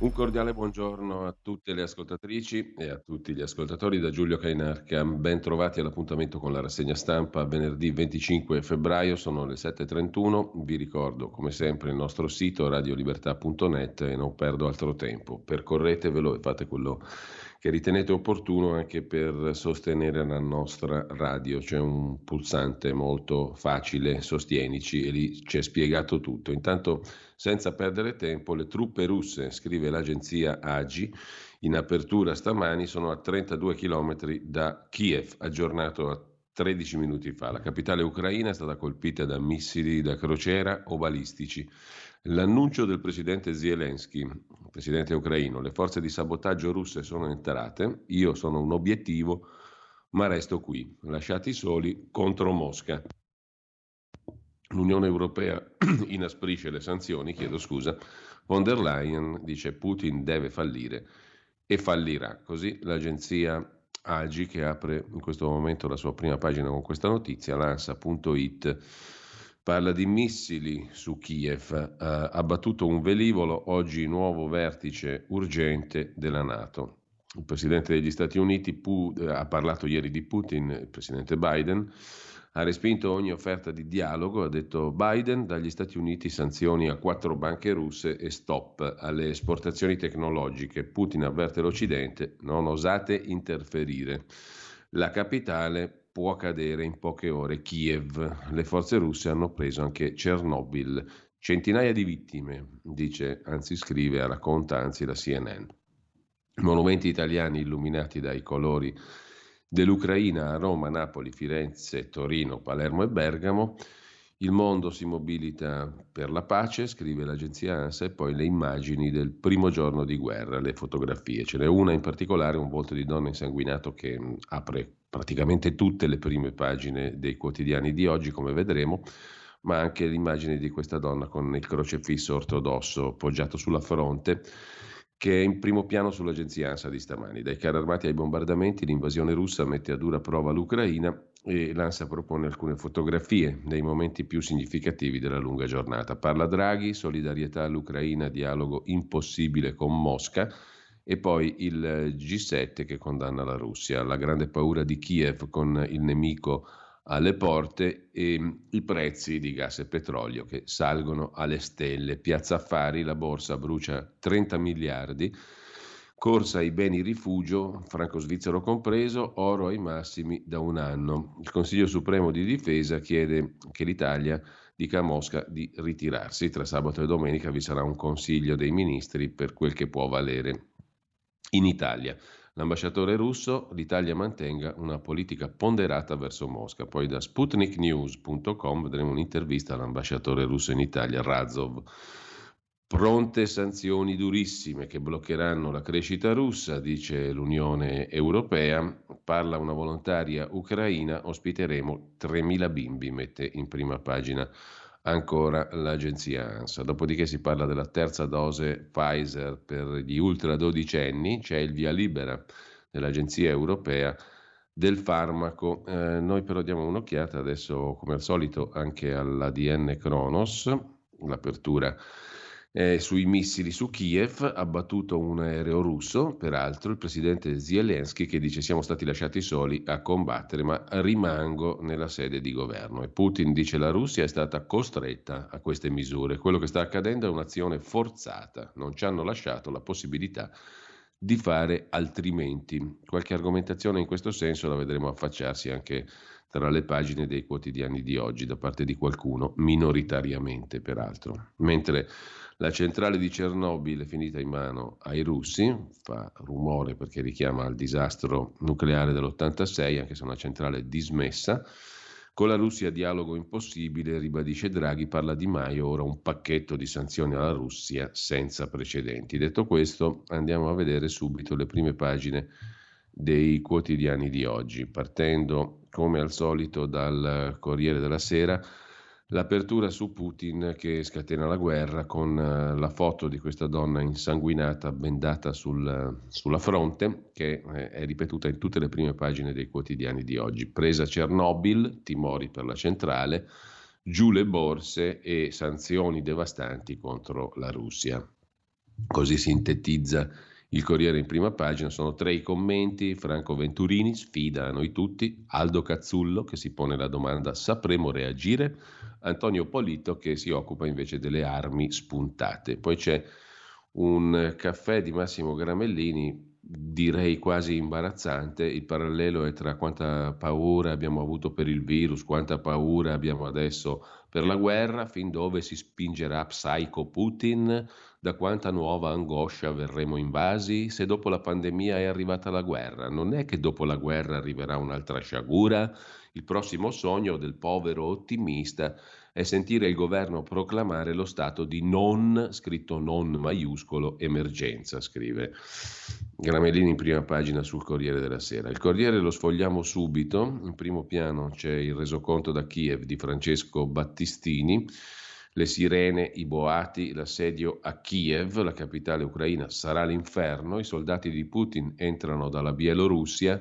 Un cordiale buongiorno a tutte le ascoltatrici e a tutti gli ascoltatori da Giulio Cainarca. Ben trovati all'appuntamento con la rassegna stampa venerdì 25 febbraio, sono le 7.31. Vi ricordo come sempre il nostro sito radiolibertà.net e non perdo altro tempo. Percorretevelo e fate quello che ritenete opportuno anche per sostenere la nostra radio. C'è un pulsante molto facile, sostienici, e lì c'è spiegato tutto. Intanto, senza perdere tempo, le truppe russe, scrive l'agenzia AGI, in apertura stamani sono a 32 km da Kiev, aggiornato a 13 minuti fa. La capitale ucraina è stata colpita da missili da crociera o balistici. L'annuncio del presidente Zelensky, presidente ucraino, le forze di sabotaggio russe sono entrate, io sono un obiettivo, ma resto qui, lasciati soli contro Mosca. L'Unione Europea inasprisce le sanzioni, chiedo scusa, von der Leyen dice Putin deve fallire e fallirà. Così l'agenzia AGI, che apre in questo momento la sua prima pagina con questa notizia, lansa.it Parla di missili su Kiev, ha abbattuto un velivolo, oggi nuovo vertice urgente della Nato. Il Presidente degli Stati Uniti pu- ha parlato ieri di Putin, il Presidente Biden, ha respinto ogni offerta di dialogo, ha detto Biden, dagli Stati Uniti sanzioni a quattro banche russe e stop alle esportazioni tecnologiche. Putin avverte l'Occidente, non osate interferire. La capitale può cadere in poche ore Kiev. Le forze russe hanno preso anche Chernobyl. Centinaia di vittime, dice, anzi scrive, racconta anzi la CNN. Monumenti italiani illuminati dai colori dell'Ucraina a Roma, Napoli, Firenze, Torino, Palermo e Bergamo. Il mondo si mobilita per la pace, scrive l'agenzia ANSA, e poi le immagini del primo giorno di guerra, le fotografie. Ce n'è una in particolare, un volto di donna insanguinato che mm, apre praticamente tutte le prime pagine dei quotidiani di oggi, come vedremo, ma anche l'immagine di questa donna con il crocefisso ortodosso poggiato sulla fronte che è in primo piano sull'agenzia ANSA di stamani. Dai carri armati ai bombardamenti, l'invasione russa mette a dura prova l'Ucraina e l'ANSA propone alcune fotografie dei momenti più significativi della lunga giornata. Parla Draghi, solidarietà all'Ucraina, dialogo impossibile con Mosca e poi il G7 che condanna la Russia, la grande paura di Kiev con il nemico alle porte e i prezzi di gas e petrolio che salgono alle stelle. Piazza Affari, la borsa brucia 30 miliardi, corsa ai beni rifugio, franco svizzero compreso, oro ai massimi da un anno. Il Consiglio Supremo di Difesa chiede che l'Italia dica a Mosca di ritirarsi. Tra sabato e domenica vi sarà un Consiglio dei Ministri per quel che può valere in Italia. L'ambasciatore russo, l'Italia mantenga una politica ponderata verso Mosca. Poi da sputniknews.com vedremo un'intervista all'ambasciatore russo in Italia, Razov. Pronte sanzioni durissime che bloccheranno la crescita russa, dice l'Unione Europea. Parla una volontaria ucraina, ospiteremo 3.000 bimbi, mette in prima pagina ancora l'agenzia ANSA. Dopodiché si parla della terza dose Pfizer per gli ultra dodicenni, c'è il via libera dell'agenzia europea del farmaco. Eh, noi però diamo un'occhiata adesso, come al solito, anche all'ADN Kronos, l'apertura eh, sui missili su Kiev, abbattuto un aereo russo, peraltro il presidente Zelensky che dice siamo stati lasciati soli a combattere, ma rimango nella sede di governo. E Putin dice la Russia è stata costretta a queste misure. Quello che sta accadendo è un'azione forzata, non ci hanno lasciato la possibilità di fare altrimenti. Qualche argomentazione in questo senso la vedremo affacciarsi anche tra le pagine dei quotidiani di oggi da parte di qualcuno, minoritariamente peraltro. Mentre la centrale di Chernobyl è finita in mano ai russi, fa rumore perché richiama al disastro nucleare dell'86, anche se è una centrale dismessa. Con la Russia dialogo impossibile, ribadisce Draghi, parla Di Maio, ora un pacchetto di sanzioni alla Russia senza precedenti. Detto questo, andiamo a vedere subito le prime pagine dei quotidiani di oggi, partendo come al solito dal Corriere della Sera l'apertura su Putin che scatena la guerra con eh, la foto di questa donna insanguinata bendata sul, sulla fronte che eh, è ripetuta in tutte le prime pagine dei quotidiani di oggi. Presa Chernobyl, timori per la centrale, giù le borse e sanzioni devastanti contro la Russia. Così sintetizza il Corriere in prima pagina sono tre i commenti, Franco Venturini sfida a noi tutti, Aldo Cazzullo che si pone la domanda sapremo reagire, Antonio Polito che si occupa invece delle armi spuntate. Poi c'è un caffè di Massimo Gramellini, direi quasi imbarazzante, il parallelo è tra quanta paura abbiamo avuto per il virus, quanta paura abbiamo adesso per la guerra, fin dove si spingerà Psycho Putin da quanta nuova angoscia verremo invasi se dopo la pandemia è arrivata la guerra. Non è che dopo la guerra arriverà un'altra sciagura? Il prossimo sogno del povero ottimista è sentire il governo proclamare lo stato di non, scritto non maiuscolo, emergenza, scrive Gramellini in prima pagina sul Corriere della Sera. Il Corriere lo sfogliamo subito, in primo piano c'è il resoconto da Kiev di Francesco Battistini. Le sirene, i boati, l'assedio a Kiev, la capitale ucraina, sarà l'inferno, i soldati di Putin entrano dalla Bielorussia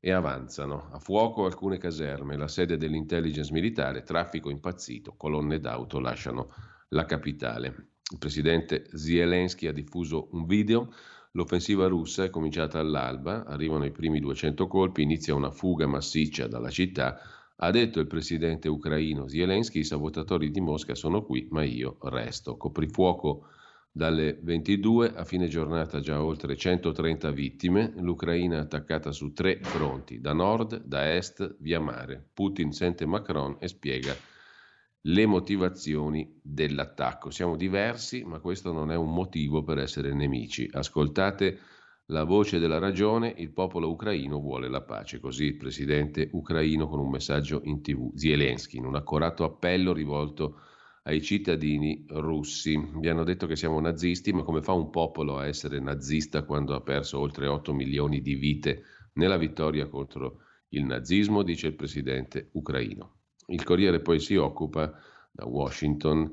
e avanzano. A fuoco alcune caserme, la sede dell'intelligence militare, traffico impazzito, colonne d'auto lasciano la capitale. Il presidente Zelensky ha diffuso un video. L'offensiva russa è cominciata all'alba, arrivano i primi 200 colpi, inizia una fuga massiccia dalla città ha detto il presidente ucraino Zelensky, i sabotatori di Mosca sono qui, ma io resto. Coprifuoco dalle 22 a fine giornata già oltre 130 vittime, l'Ucraina attaccata su tre fronti, da nord, da est, via mare. Putin sente Macron e spiega le motivazioni dell'attacco. Siamo diversi, ma questo non è un motivo per essere nemici. Ascoltate la voce della ragione, il popolo ucraino vuole la pace. Così il presidente ucraino con un messaggio in tv, Zelensky, in un accorato appello rivolto ai cittadini russi. Vi hanno detto che siamo nazisti, ma come fa un popolo a essere nazista quando ha perso oltre 8 milioni di vite nella vittoria contro il nazismo, dice il presidente ucraino. Il Corriere poi si occupa da Washington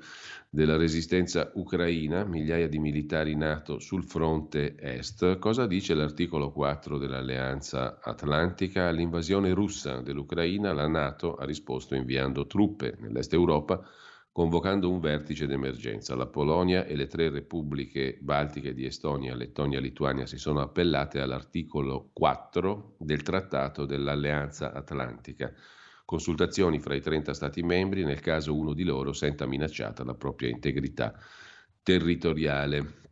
della resistenza ucraina, migliaia di militari NATO sul fronte est. Cosa dice l'articolo 4 dell'Alleanza Atlantica? All'invasione russa dell'Ucraina la NATO ha risposto inviando truppe nell'est Europa convocando un vertice d'emergenza. La Polonia e le tre repubbliche baltiche di Estonia, Lettonia e Lituania si sono appellate all'articolo 4 del Trattato dell'Alleanza Atlantica consultazioni fra i 30 Stati membri nel caso uno di loro senta minacciata la propria integrità territoriale.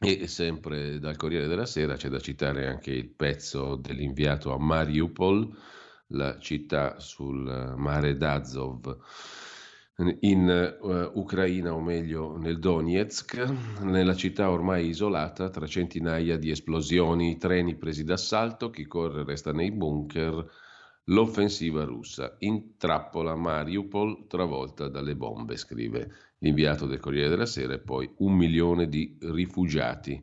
E sempre dal Corriere della Sera c'è da citare anche il pezzo dell'inviato a Mariupol, la città sul mare d'Azov in uh, Ucraina, o meglio nel Donetsk, nella città ormai isolata tra centinaia di esplosioni, treni presi d'assalto, chi corre resta nei bunker, L'offensiva russa intrappola Mariupol travolta dalle bombe, scrive l'inviato del Corriere della Sera, e poi un milione di rifugiati.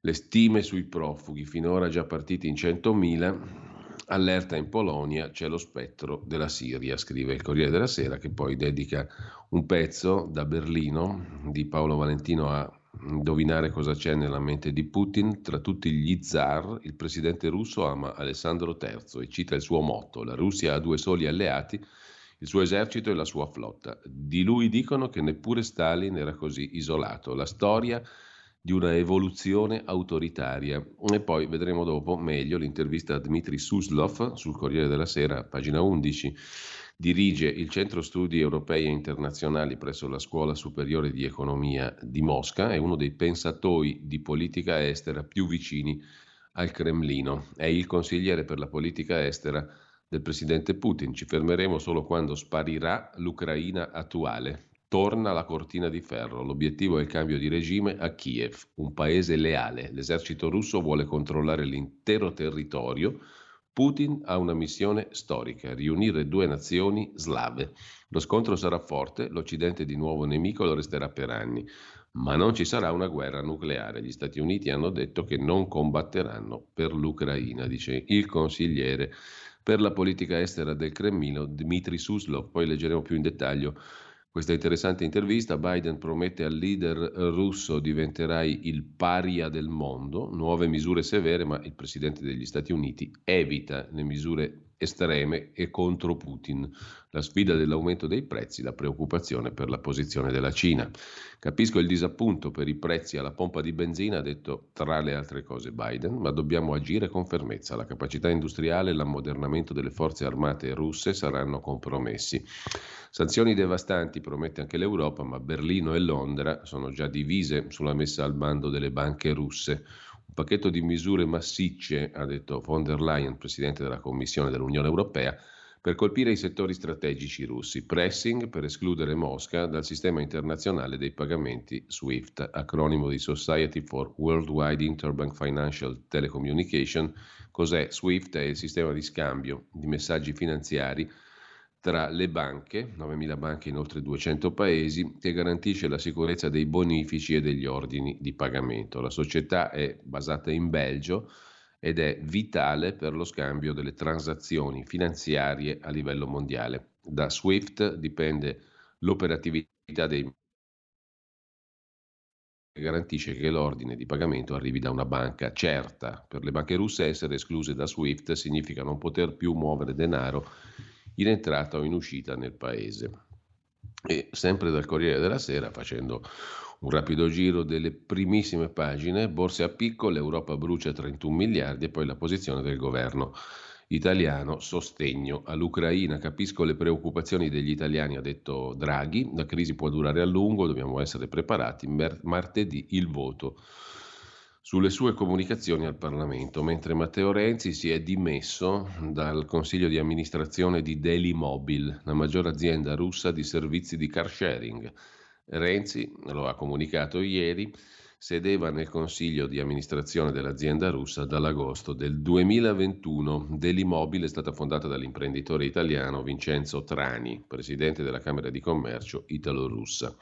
Le stime sui profughi, finora già partiti in 100.000, allerta in Polonia, c'è lo spettro della Siria, scrive il Corriere della Sera, che poi dedica un pezzo da Berlino di Paolo Valentino a indovinare cosa c'è nella mente di Putin. Tra tutti gli zar, il presidente russo ama Alessandro III e cita il suo motto: La Russia ha due soli alleati, il suo esercito e la sua flotta. Di lui dicono che neppure Stalin era così isolato. La storia di una evoluzione autoritaria. E poi vedremo dopo meglio l'intervista a Dmitry Suslov sul Corriere della Sera, pagina 11 Dirige il Centro Studi Europei e Internazionali presso la Scuola Superiore di Economia di Mosca, è uno dei pensatori di politica estera più vicini al Cremlino. È il consigliere per la politica estera del presidente Putin. Ci fermeremo solo quando sparirà l'Ucraina attuale. Torna la cortina di ferro. L'obiettivo è il cambio di regime a Kiev, un paese leale. L'esercito russo vuole controllare l'intero territorio Putin ha una missione storica, riunire due nazioni slave. Lo scontro sarà forte, l'Occidente di nuovo nemico lo resterà per anni, ma non ci sarà una guerra nucleare. Gli Stati Uniti hanno detto che non combatteranno per l'Ucraina, dice il consigliere per la politica estera del Cremlino Dmitry Suslov. Poi leggeremo più in dettaglio questa interessante intervista Biden promette al leader russo diventerai il paria del mondo, nuove misure severe, ma il presidente degli Stati Uniti evita le misure estreme e contro Putin, la sfida dell'aumento dei prezzi, la preoccupazione per la posizione della Cina. Capisco il disappunto per i prezzi alla pompa di benzina, ha detto tra le altre cose Biden, ma dobbiamo agire con fermezza. La capacità industriale e l'ammodernamento delle forze armate russe saranno compromessi. Sanzioni devastanti, promette anche l'Europa, ma Berlino e Londra sono già divise sulla messa al bando delle banche russe. Pacchetto di misure massicce, ha detto von der Leyen, Presidente della Commissione dell'Unione Europea, per colpire i settori strategici russi, pressing per escludere Mosca dal sistema internazionale dei pagamenti SWIFT, acronimo di Society for Worldwide Interbank Financial Telecommunication. Cos'è? SWIFT è il sistema di scambio di messaggi finanziari tra le banche, 9.000 banche in oltre 200 paesi, che garantisce la sicurezza dei bonifici e degli ordini di pagamento. La società è basata in Belgio ed è vitale per lo scambio delle transazioni finanziarie a livello mondiale. Da SWIFT dipende l'operatività dei garantisce che l'ordine di pagamento arrivi da una banca certa. Per le banche russe essere escluse da SWIFT significa non poter più muovere denaro in entrata o in uscita nel paese. E sempre dal Corriere della Sera, facendo un rapido giro delle primissime pagine, borse a picco, l'Europa brucia 31 miliardi e poi la posizione del governo italiano, sostegno all'Ucraina. Capisco le preoccupazioni degli italiani, ha detto Draghi, la crisi può durare a lungo, dobbiamo essere preparati. Martedì il voto sulle sue comunicazioni al Parlamento, mentre Matteo Renzi si è dimesso dal consiglio di amministrazione di Delimobil, la maggiore azienda russa di servizi di car sharing. Renzi, lo ha comunicato ieri, sedeva nel consiglio di amministrazione dell'azienda russa dall'agosto del 2021. Delimobil è stata fondata dall'imprenditore italiano Vincenzo Trani, presidente della Camera di Commercio italo-russa.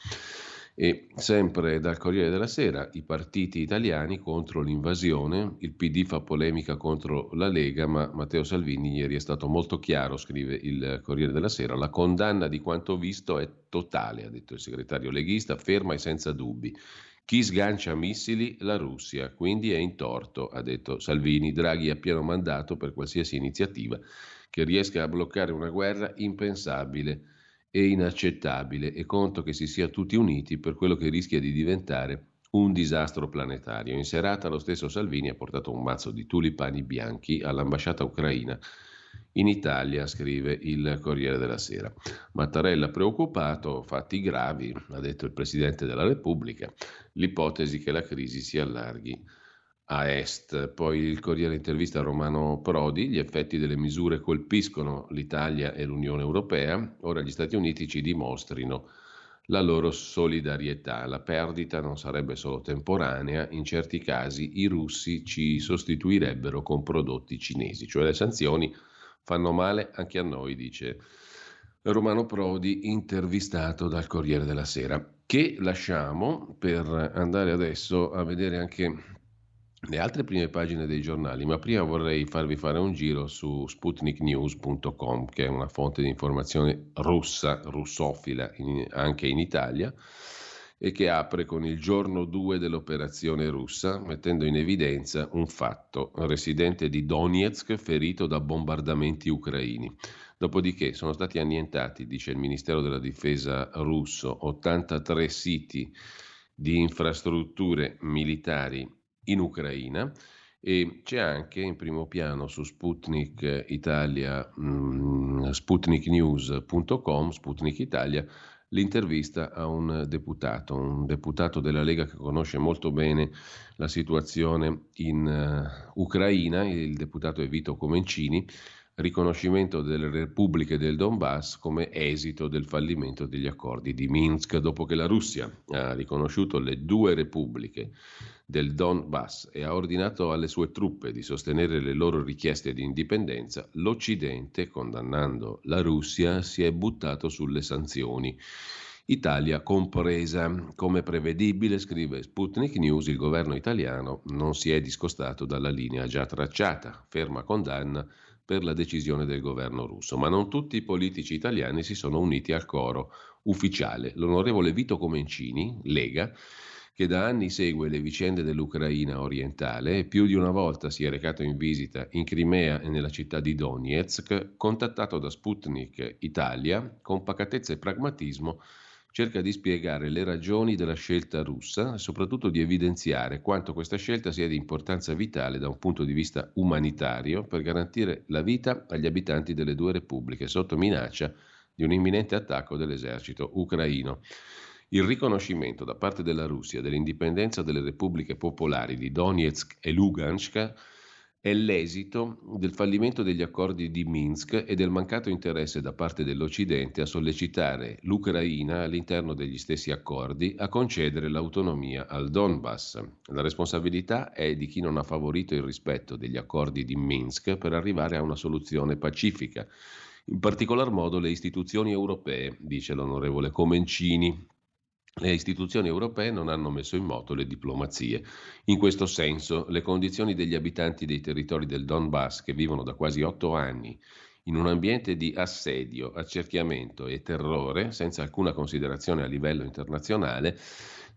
E sempre dal Corriere della Sera, i partiti italiani contro l'invasione, il PD fa polemica contro la Lega, ma Matteo Salvini ieri è stato molto chiaro, scrive il Corriere della Sera, la condanna di quanto visto è totale, ha detto il segretario leghista, ferma e senza dubbi. Chi sgancia missili? La Russia, quindi è in torto, ha detto Salvini. Draghi ha pieno mandato per qualsiasi iniziativa che riesca a bloccare una guerra impensabile e inaccettabile e conto che si sia tutti uniti per quello che rischia di diventare un disastro planetario. In serata lo stesso Salvini ha portato un mazzo di tulipani bianchi all'ambasciata ucraina in Italia, scrive il Corriere della Sera. Mattarella preoccupato, fatti gravi, ha detto il Presidente della Repubblica, l'ipotesi che la crisi si allarghi a est. Poi il Corriere intervista Romano Prodi, gli effetti delle misure colpiscono l'Italia e l'Unione Europea, ora gli Stati Uniti ci dimostrino la loro solidarietà. La perdita non sarebbe solo temporanea, in certi casi i russi ci sostituirebbero con prodotti cinesi, cioè le sanzioni fanno male anche a noi, dice Romano Prodi, intervistato dal Corriere della Sera, che lasciamo per andare adesso a vedere anche le altre prime pagine dei giornali, ma prima vorrei farvi fare un giro su sputniknews.com, che è una fonte di informazione russa, russofila in, anche in Italia, e che apre con il giorno 2 dell'operazione russa, mettendo in evidenza un fatto, residente di Donetsk ferito da bombardamenti ucraini. Dopodiché sono stati annientati, dice il Ministero della Difesa russo, 83 siti di infrastrutture militari in Ucraina e c'è anche in primo piano su Sputnik Italia, mm, sputniknews.com, Sputnik Italia, l'intervista a un deputato, un deputato della Lega che conosce molto bene la situazione in uh, Ucraina, il deputato è Vito Comencini, riconoscimento delle repubbliche del Donbass come esito del fallimento degli accordi di Minsk, dopo che la Russia ha riconosciuto le due repubbliche del Donbass e ha ordinato alle sue truppe di sostenere le loro richieste di indipendenza, l'Occidente, condannando la Russia, si è buttato sulle sanzioni. Italia compresa. Come prevedibile, scrive Sputnik News, il governo italiano non si è discostato dalla linea già tracciata, ferma condanna per la decisione del governo russo, ma non tutti i politici italiani si sono uniti al coro ufficiale. L'onorevole Vito Comencini, Lega, che da anni segue le vicende dell'Ucraina orientale e più di una volta si è recato in visita in Crimea e nella città di Donetsk, contattato da Sputnik Italia, con pacatezza e pragmatismo cerca di spiegare le ragioni della scelta russa e soprattutto di evidenziare quanto questa scelta sia di importanza vitale da un punto di vista umanitario per garantire la vita agli abitanti delle due repubbliche sotto minaccia di un imminente attacco dell'esercito ucraino. Il riconoscimento da parte della Russia dell'indipendenza delle repubbliche popolari di Donetsk e Lugansk è l'esito del fallimento degli accordi di Minsk e del mancato interesse da parte dell'Occidente a sollecitare l'Ucraina all'interno degli stessi accordi a concedere l'autonomia al Donbass. La responsabilità è di chi non ha favorito il rispetto degli accordi di Minsk per arrivare a una soluzione pacifica. In particolar modo le istituzioni europee, dice l'onorevole Comencini, le istituzioni europee non hanno messo in moto le diplomazie. In questo senso, le condizioni degli abitanti dei territori del Donbass che vivono da quasi otto anni in un ambiente di assedio, accerchiamento e terrore, senza alcuna considerazione a livello internazionale,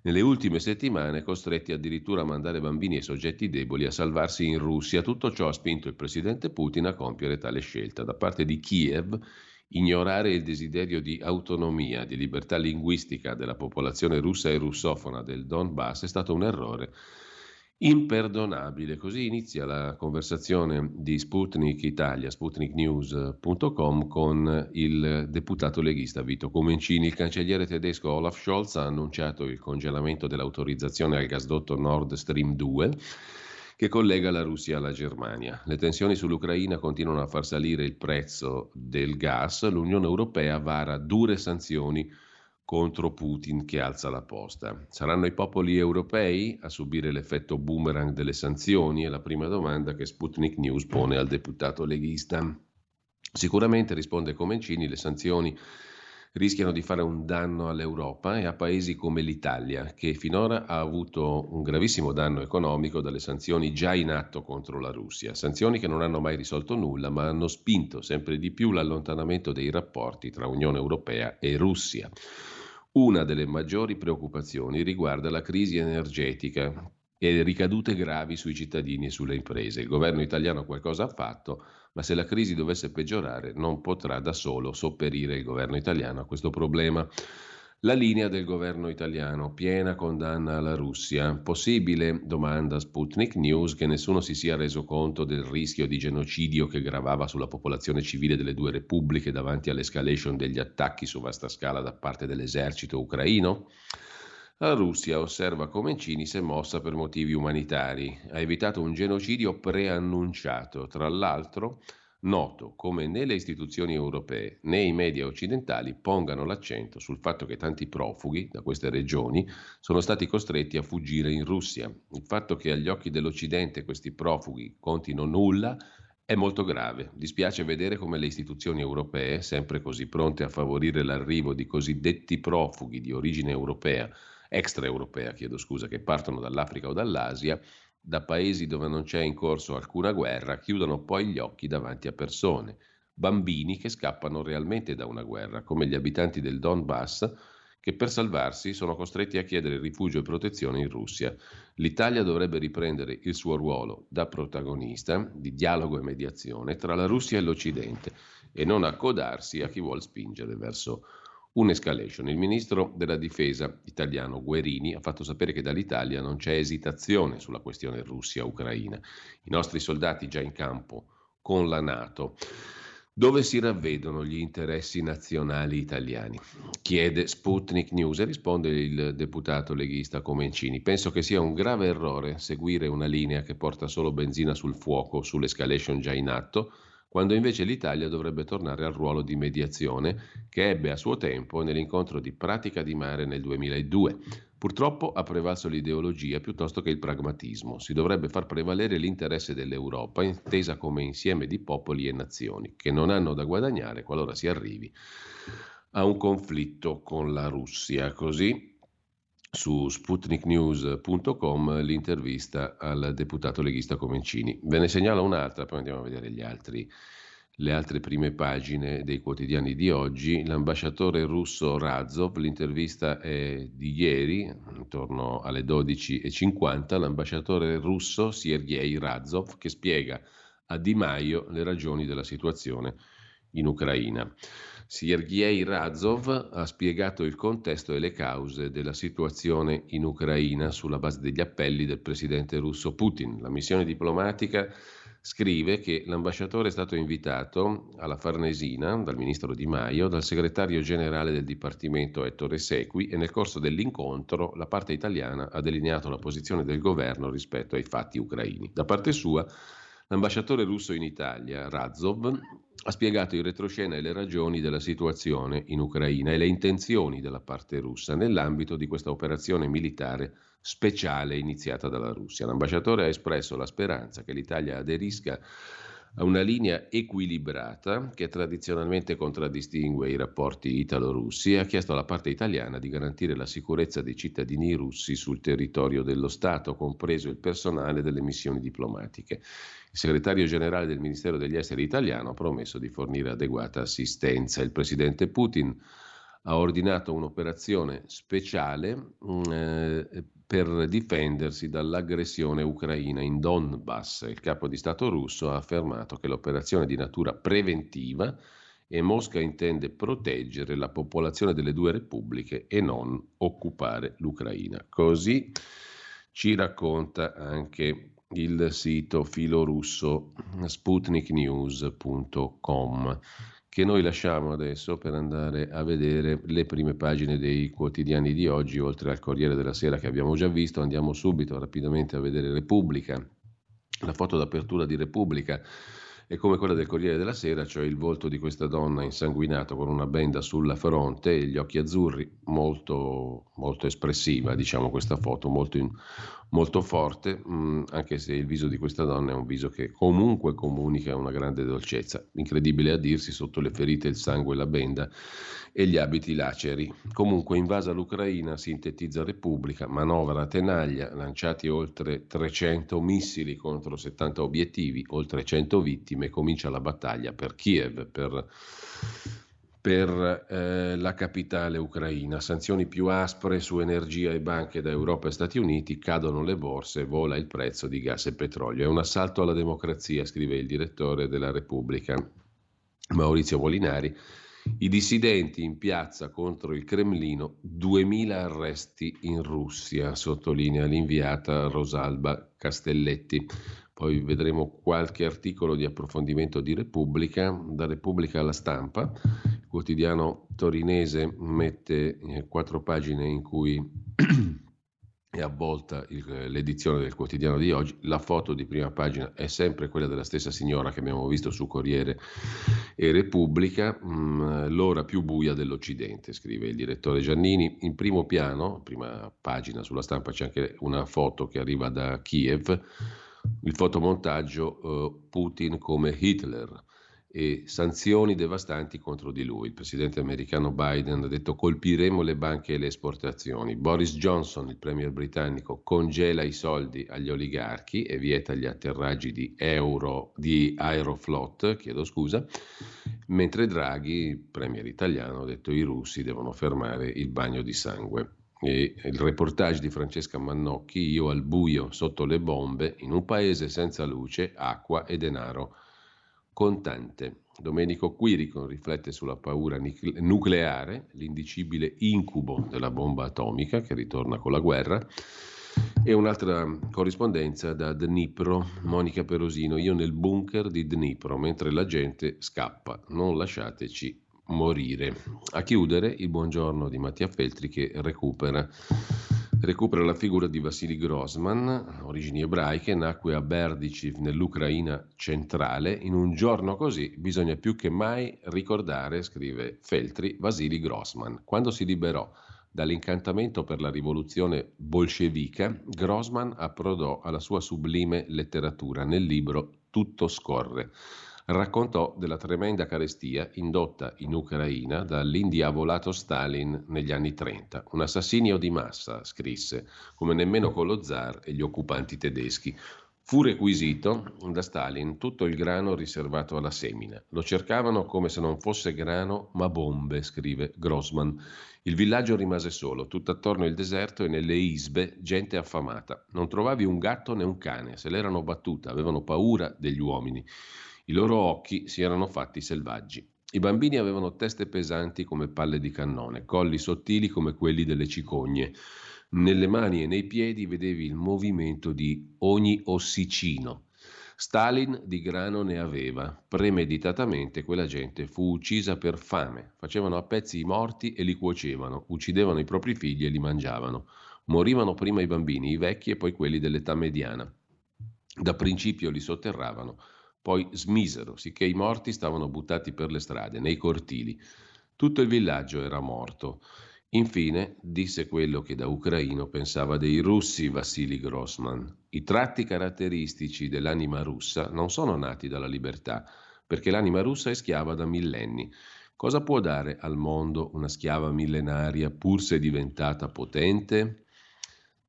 nelle ultime settimane costretti addirittura a mandare bambini e soggetti deboli a salvarsi in Russia. Tutto ciò ha spinto il presidente Putin a compiere tale scelta. Da parte di Kiev Ignorare il desiderio di autonomia, di libertà linguistica della popolazione russa e russofona del Donbass è stato un errore imperdonabile. Così inizia la conversazione di Sputnik Italia, sputniknews.com, con il deputato leghista Vito Comencini. Il cancelliere tedesco Olaf Scholz ha annunciato il congelamento dell'autorizzazione al gasdotto Nord Stream 2 che collega la Russia alla Germania. Le tensioni sull'Ucraina continuano a far salire il prezzo del gas. L'Unione Europea vara dure sanzioni contro Putin che alza la posta. Saranno i popoli europei a subire l'effetto boomerang delle sanzioni? È la prima domanda che Sputnik News pone al deputato leghista. Sicuramente, risponde Comencini, le sanzioni rischiano di fare un danno all'Europa e a paesi come l'Italia, che finora ha avuto un gravissimo danno economico dalle sanzioni già in atto contro la Russia. Sanzioni che non hanno mai risolto nulla, ma hanno spinto sempre di più l'allontanamento dei rapporti tra Unione Europea e Russia. Una delle maggiori preoccupazioni riguarda la crisi energetica e ricadute gravi sui cittadini e sulle imprese. Il governo italiano qualcosa ha fatto, ma se la crisi dovesse peggiorare non potrà da solo sopperire il governo italiano a questo problema. La linea del governo italiano, piena condanna alla Russia. Possibile, domanda Sputnik News, che nessuno si sia reso conto del rischio di genocidio che gravava sulla popolazione civile delle due repubbliche davanti all'escalation degli attacchi su vasta scala da parte dell'esercito ucraino? La Russia, osserva Comencini, si è mossa per motivi umanitari. Ha evitato un genocidio preannunciato, tra l'altro noto come né le istituzioni europee né i media occidentali pongano l'accento sul fatto che tanti profughi da queste regioni sono stati costretti a fuggire in Russia. Il fatto che agli occhi dell'Occidente questi profughi contino nulla è molto grave. Dispiace vedere come le istituzioni europee, sempre così pronte a favorire l'arrivo di cosiddetti profughi di origine europea, extraeuropea, chiedo scusa, che partono dall'Africa o dall'Asia, da paesi dove non c'è in corso alcuna guerra, chiudono poi gli occhi davanti a persone, bambini che scappano realmente da una guerra, come gli abitanti del Donbass, che per salvarsi sono costretti a chiedere rifugio e protezione in Russia. L'Italia dovrebbe riprendere il suo ruolo da protagonista di dialogo e mediazione tra la Russia e l'Occidente e non accodarsi a chi vuole spingere verso un'escalation. Il ministro della difesa italiano Guerini ha fatto sapere che dall'Italia non c'è esitazione sulla questione Russia-Ucraina. I nostri soldati già in campo con la Nato. Dove si ravvedono gli interessi nazionali italiani? Chiede Sputnik News e risponde il deputato leghista Comencini. Penso che sia un grave errore seguire una linea che porta solo benzina sul fuoco sull'escalation già in atto quando invece l'Italia dovrebbe tornare al ruolo di mediazione che ebbe a suo tempo nell'incontro di Pratica di Mare nel 2002. Purtroppo ha prevalso l'ideologia piuttosto che il pragmatismo. Si dovrebbe far prevalere l'interesse dell'Europa, intesa come insieme di popoli e nazioni, che non hanno da guadagnare qualora si arrivi a un conflitto con la Russia. Così su sputniknews.com l'intervista al deputato leghista Comencini. Ve ne segnalo un'altra, poi andiamo a vedere gli altri, le altre prime pagine dei quotidiani di oggi. L'ambasciatore russo Razov, l'intervista è di ieri, intorno alle 12.50, l'ambasciatore russo Sergei Razov che spiega a Di Maio le ragioni della situazione in Ucraina. Sergei Razov ha spiegato il contesto e le cause della situazione in Ucraina sulla base degli appelli del presidente russo Putin. La missione diplomatica scrive che l'ambasciatore è stato invitato alla Farnesina dal ministro Di Maio, dal segretario generale del Dipartimento Ettore Sequi e nel corso dell'incontro la parte italiana ha delineato la posizione del governo rispetto ai fatti ucraini. Da parte sua L'ambasciatore russo in Italia, Razov, ha spiegato in retroscena e le ragioni della situazione in Ucraina e le intenzioni della parte russa nell'ambito di questa operazione militare speciale iniziata dalla Russia. L'ambasciatore ha espresso la speranza che l'Italia aderisca a una linea equilibrata che tradizionalmente contraddistingue i rapporti italo-russi e ha chiesto alla parte italiana di garantire la sicurezza dei cittadini russi sul territorio dello Stato, compreso il personale delle missioni diplomatiche. Il segretario generale del Ministero degli Esteri italiano ha promesso di fornire adeguata assistenza. Il presidente Putin ha ordinato un'operazione speciale mm, eh, per difendersi dall'aggressione ucraina in Donbass. Il capo di Stato russo ha affermato che l'operazione è di natura preventiva e Mosca intende proteggere la popolazione delle due repubbliche e non occupare l'Ucraina. Così ci racconta anche il sito filorusso sputniknews.com che noi lasciamo adesso per andare a vedere le prime pagine dei quotidiani di oggi, oltre al Corriere della Sera che abbiamo già visto, andiamo subito rapidamente a vedere Repubblica, la foto d'apertura di Repubblica. È come quella del Corriere della Sera, cioè il volto di questa donna insanguinato con una benda sulla fronte e gli occhi azzurri, molto, molto espressiva, diciamo questa foto, molto, in, molto forte, mh, mm, anche se il viso di questa donna è un viso che comunque comunica una grande dolcezza. Incredibile a dirsi, sotto le ferite il sangue la benda e gli abiti laceri. Comunque invasa l'Ucraina, sintetizza Repubblica, manovra a tenaglia, lanciati oltre 300 missili contro 70 obiettivi, oltre 100 vittime, comincia la battaglia per Kiev, per per eh, la capitale ucraina. Sanzioni più aspre su energia e banche da Europa e Stati Uniti, cadono le borse, vola il prezzo di gas e petrolio. È un assalto alla democrazia, scrive il direttore della Repubblica, Maurizio Molinari. I dissidenti in piazza contro il Cremlino, 2000 arresti in Russia, sottolinea l'inviata Rosalba Castelletti. Poi vedremo qualche articolo di approfondimento di Repubblica, da Repubblica alla stampa. Quotidiano torinese mette eh, quattro pagine in cui è avvolta il, l'edizione del quotidiano di oggi. La foto di prima pagina è sempre quella della stessa signora che abbiamo visto su Corriere e Repubblica, mm, l'ora più buia dell'Occidente, scrive il direttore Giannini. In primo piano, prima pagina sulla stampa, c'è anche una foto che arriva da Kiev il fotomontaggio eh, Putin come Hitler e sanzioni devastanti contro di lui. Il presidente americano Biden ha detto colpiremo le banche e le esportazioni. Boris Johnson, il premier britannico, congela i soldi agli oligarchi e vieta gli atterraggi di, Euro, di Aeroflot, chiedo scusa, mentre Draghi, premier italiano, ha detto i russi devono fermare il bagno di sangue. E il reportage di Francesca Mannocchi, Io al buio sotto le bombe, in un paese senza luce, acqua e denaro contante. Domenico Quirico riflette sulla paura nucleare, l'indicibile incubo della bomba atomica che ritorna con la guerra. E un'altra corrispondenza da Dnipro, Monica Perosino, io nel bunker di Dnipro, mentre la gente scappa, non lasciateci morire. A chiudere il buongiorno di Mattia Feltri che recupera, recupera la figura di Vassili Grossman, origini ebraiche, nacque a Berdichiv nell'Ucraina centrale. In un giorno così bisogna più che mai ricordare, scrive Feltri, Vasili Grossman. Quando si liberò dall'incantamento per la rivoluzione bolscevica, Grossman approdò alla sua sublime letteratura nel libro Tutto scorre raccontò della tremenda carestia indotta in Ucraina dall'indiavolato Stalin negli anni 30. Un assassinio di massa, scrisse, come nemmeno con lo zar e gli occupanti tedeschi. Fu requisito da Stalin tutto il grano riservato alla semina. Lo cercavano come se non fosse grano, ma bombe, scrive Grossman. Il villaggio rimase solo, tutto attorno il deserto e nelle isbe gente affamata. Non trovavi un gatto né un cane, se l'erano battuta, avevano paura degli uomini. I loro occhi si erano fatti selvaggi. I bambini avevano teste pesanti come palle di cannone, colli sottili come quelli delle cicogne. Nelle mani e nei piedi vedevi il movimento di ogni ossicino. Stalin di grano ne aveva. Premeditatamente quella gente fu uccisa per fame. Facevano a pezzi i morti e li cuocevano, uccidevano i propri figli e li mangiavano. Morivano prima i bambini, i vecchi e poi quelli dell'età mediana. Da principio li sotterravano poi smisero, sicché i morti stavano buttati per le strade, nei cortili. Tutto il villaggio era morto. Infine disse quello che da ucraino pensava dei russi Vassili Grossman. I tratti caratteristici dell'anima russa non sono nati dalla libertà, perché l'anima russa è schiava da millenni. Cosa può dare al mondo una schiava millenaria pur se diventata potente?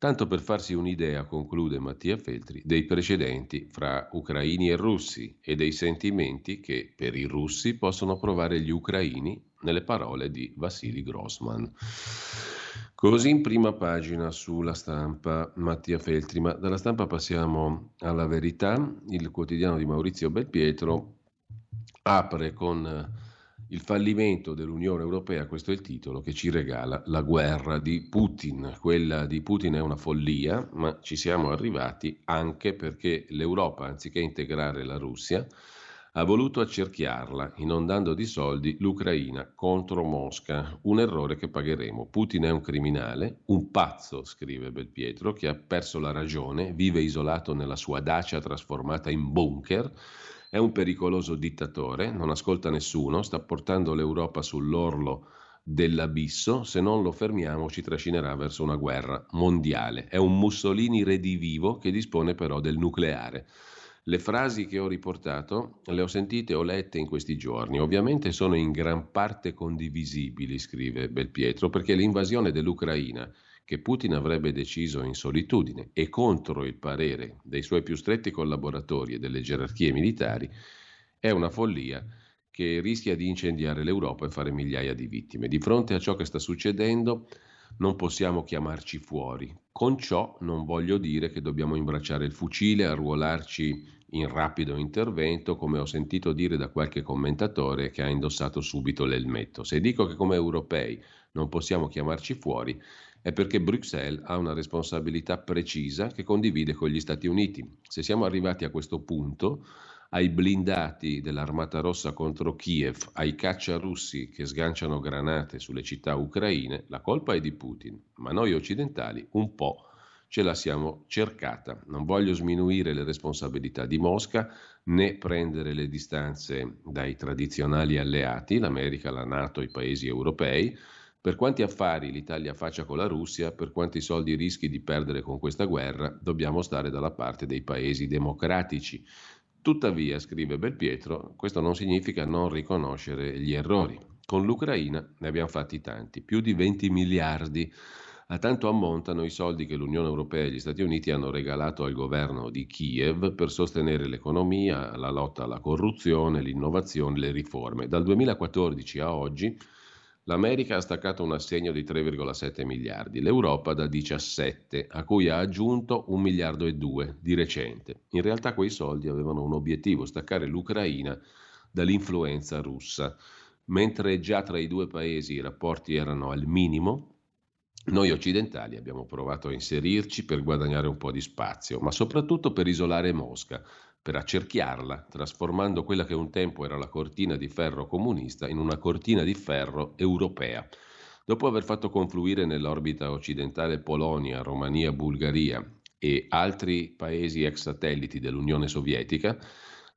Tanto per farsi un'idea, conclude Mattia Feltri, dei precedenti fra ucraini e russi e dei sentimenti che per i russi possono provare gli ucraini nelle parole di Vassili Grossman. Così in prima pagina sulla stampa Mattia Feltri, ma dalla stampa passiamo alla verità. Il quotidiano di Maurizio Belpietro apre con il fallimento dell'Unione Europea, questo è il titolo che ci regala la guerra di Putin. Quella di Putin è una follia, ma ci siamo arrivati anche perché l'Europa, anziché integrare la Russia, ha voluto accerchiarla, inondando di soldi l'Ucraina contro Mosca. Un errore che pagheremo. Putin è un criminale, un pazzo, scrive Belpietro, che ha perso la ragione, vive isolato nella sua dacia trasformata in bunker è un pericoloso dittatore, non ascolta nessuno, sta portando l'Europa sull'orlo dell'abisso, se non lo fermiamo ci trascinerà verso una guerra mondiale. È un Mussolini redivivo che dispone però del nucleare. Le frasi che ho riportato le ho sentite o lette in questi giorni. Ovviamente sono in gran parte condivisibili, scrive Belpietro, perché l'invasione dell'Ucraina che Putin avrebbe deciso in solitudine e contro il parere dei suoi più stretti collaboratori e delle gerarchie militari, è una follia che rischia di incendiare l'Europa e fare migliaia di vittime. Di fronte a ciò che sta succedendo non possiamo chiamarci fuori. Con ciò non voglio dire che dobbiamo imbracciare il fucile, arruolarci in rapido intervento, come ho sentito dire da qualche commentatore che ha indossato subito l'elmetto. Se dico che come europei non possiamo chiamarci fuori, è perché Bruxelles ha una responsabilità precisa che condivide con gli Stati Uniti. Se siamo arrivati a questo punto, ai blindati dell'Armata Rossa contro Kiev, ai caccia russi che sganciano granate sulle città ucraine, la colpa è di Putin, ma noi occidentali un po' ce la siamo cercata. Non voglio sminuire le responsabilità di Mosca né prendere le distanze dai tradizionali alleati, l'America, la Nato, i paesi europei, per quanti affari l'Italia faccia con la Russia, per quanti soldi rischi di perdere con questa guerra, dobbiamo stare dalla parte dei paesi democratici. Tuttavia, scrive Belpietro, questo non significa non riconoscere gli errori. Con l'Ucraina ne abbiamo fatti tanti, più di 20 miliardi. A tanto ammontano i soldi che l'Unione Europea e gli Stati Uniti hanno regalato al governo di Kiev per sostenere l'economia, la lotta alla corruzione, l'innovazione, le riforme. Dal 2014 a oggi L'America ha staccato un assegno di 3,7 miliardi, l'Europa da 17, a cui ha aggiunto 1 miliardo e 2 di recente. In realtà quei soldi avevano un obiettivo, staccare l'Ucraina dall'influenza russa. Mentre già tra i due paesi i rapporti erano al minimo, noi occidentali abbiamo provato a inserirci per guadagnare un po' di spazio, ma soprattutto per isolare Mosca, per accerchiarla, trasformando quella che un tempo era la cortina di ferro comunista in una cortina di ferro europea. Dopo aver fatto confluire nell'orbita occidentale Polonia, Romania, Bulgaria e altri paesi ex satelliti dell'Unione Sovietica,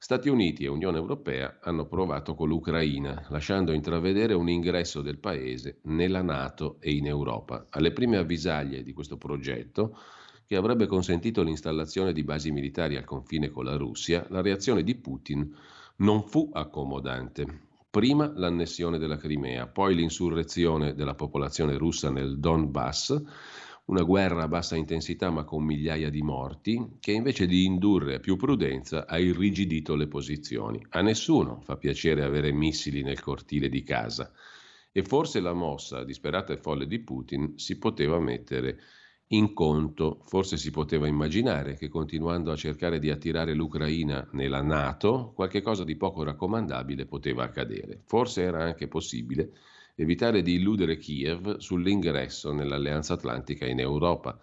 Stati Uniti e Unione Europea hanno provato con l'Ucraina, lasciando intravedere un ingresso del paese nella Nato e in Europa. Alle prime avvisaglie di questo progetto, che avrebbe consentito l'installazione di basi militari al confine con la Russia, la reazione di Putin non fu accomodante. Prima l'annessione della Crimea, poi l'insurrezione della popolazione russa nel Donbass, una guerra a bassa intensità ma con migliaia di morti, che invece di indurre a più prudenza ha irrigidito le posizioni. A nessuno fa piacere avere missili nel cortile di casa e forse la mossa disperata e folle di Putin si poteva mettere in conto. Forse si poteva immaginare che continuando a cercare di attirare l'Ucraina nella Nato, qualche cosa di poco raccomandabile poteva accadere. Forse era anche possibile evitare di illudere Kiev sull'ingresso nell'Alleanza Atlantica in Europa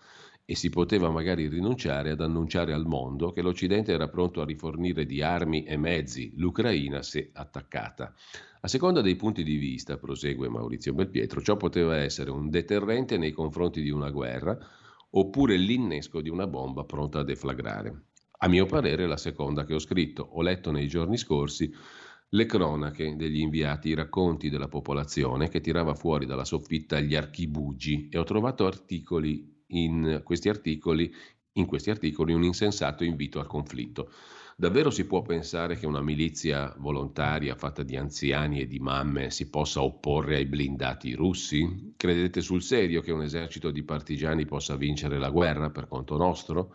e si poteva magari rinunciare ad annunciare al mondo che l'Occidente era pronto a rifornire di armi e mezzi l'Ucraina se attaccata. A seconda dei punti di vista, prosegue Maurizio Belpietro, ciò poteva essere un deterrente nei confronti di una guerra oppure l'innesco di una bomba pronta a deflagrare. A mio parere la seconda che ho scritto. Ho letto nei giorni scorsi le cronache degli inviati, i racconti della popolazione che tirava fuori dalla soffitta gli archibugi e ho trovato articoli in questi articoli, in questi articoli un insensato invito al conflitto. Davvero si può pensare che una milizia volontaria fatta di anziani e di mamme si possa opporre ai blindati russi? Credete sul serio che un esercito di partigiani possa vincere la guerra per conto nostro?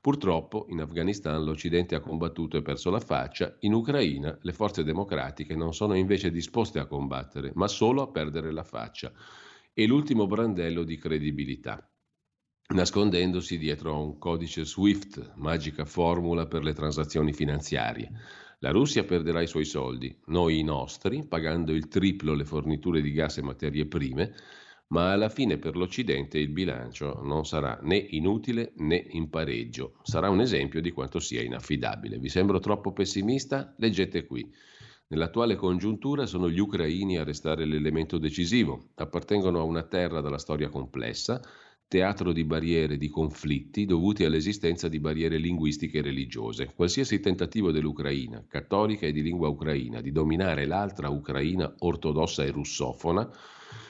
Purtroppo in Afghanistan l'Occidente ha combattuto e perso la faccia, in Ucraina le forze democratiche non sono invece disposte a combattere, ma solo a perdere la faccia. E l'ultimo brandello di credibilità nascondendosi dietro a un codice SWIFT, magica formula per le transazioni finanziarie. La Russia perderà i suoi soldi, noi i nostri, pagando il triplo le forniture di gas e materie prime, ma alla fine per l'Occidente il bilancio non sarà né inutile né in pareggio. Sarà un esempio di quanto sia inaffidabile. Vi sembro troppo pessimista? Leggete qui. Nell'attuale congiuntura sono gli ucraini a restare l'elemento decisivo. Appartengono a una terra dalla storia complessa, teatro di barriere, di conflitti dovuti all'esistenza di barriere linguistiche e religiose. Qualsiasi tentativo dell'Ucraina, cattolica e di lingua ucraina, di dominare l'altra Ucraina ortodossa e russofona,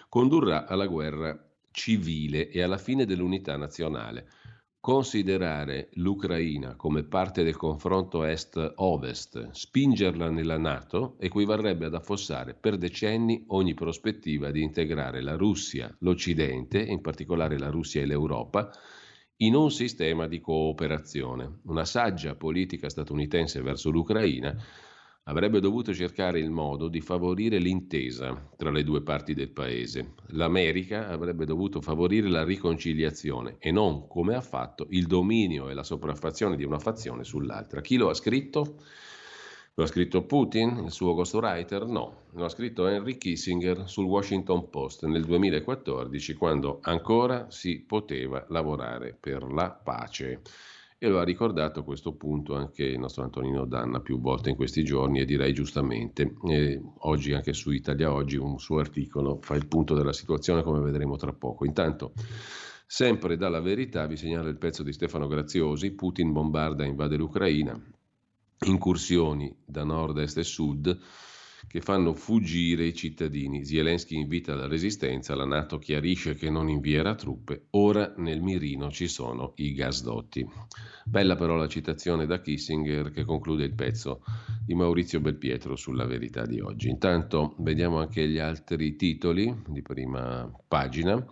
condurrà alla guerra civile e alla fine dell'unità nazionale. Considerare l'Ucraina come parte del confronto est-ovest, spingerla nella Nato, equivarrebbe ad affossare per decenni ogni prospettiva di integrare la Russia, l'Occidente, in particolare la Russia e l'Europa, in un sistema di cooperazione. Una saggia politica statunitense verso l'Ucraina avrebbe dovuto cercare il modo di favorire l'intesa tra le due parti del paese. L'America avrebbe dovuto favorire la riconciliazione e non, come ha fatto, il dominio e la sopraffazione di una fazione sull'altra. Chi lo ha scritto? Lo ha scritto Putin, il suo ghostwriter? No, lo ha scritto Henry Kissinger sul Washington Post nel 2014, quando ancora si poteva lavorare per la pace. E lo ha ricordato a questo punto anche il nostro Antonino Danna più volte in questi giorni e direi giustamente. E oggi anche su Italia Oggi un suo articolo fa il punto della situazione come vedremo tra poco. Intanto, sempre dalla verità, vi segnalo il pezzo di Stefano Graziosi, Putin bombarda e invade l'Ucraina, incursioni da nord, est e sud che fanno fuggire i cittadini. Zelensky invita alla resistenza, la Nato chiarisce che non invierà truppe, ora nel mirino ci sono i gasdotti. Bella però la citazione da Kissinger che conclude il pezzo di Maurizio Belpietro sulla verità di oggi. Intanto vediamo anche gli altri titoli di prima pagina.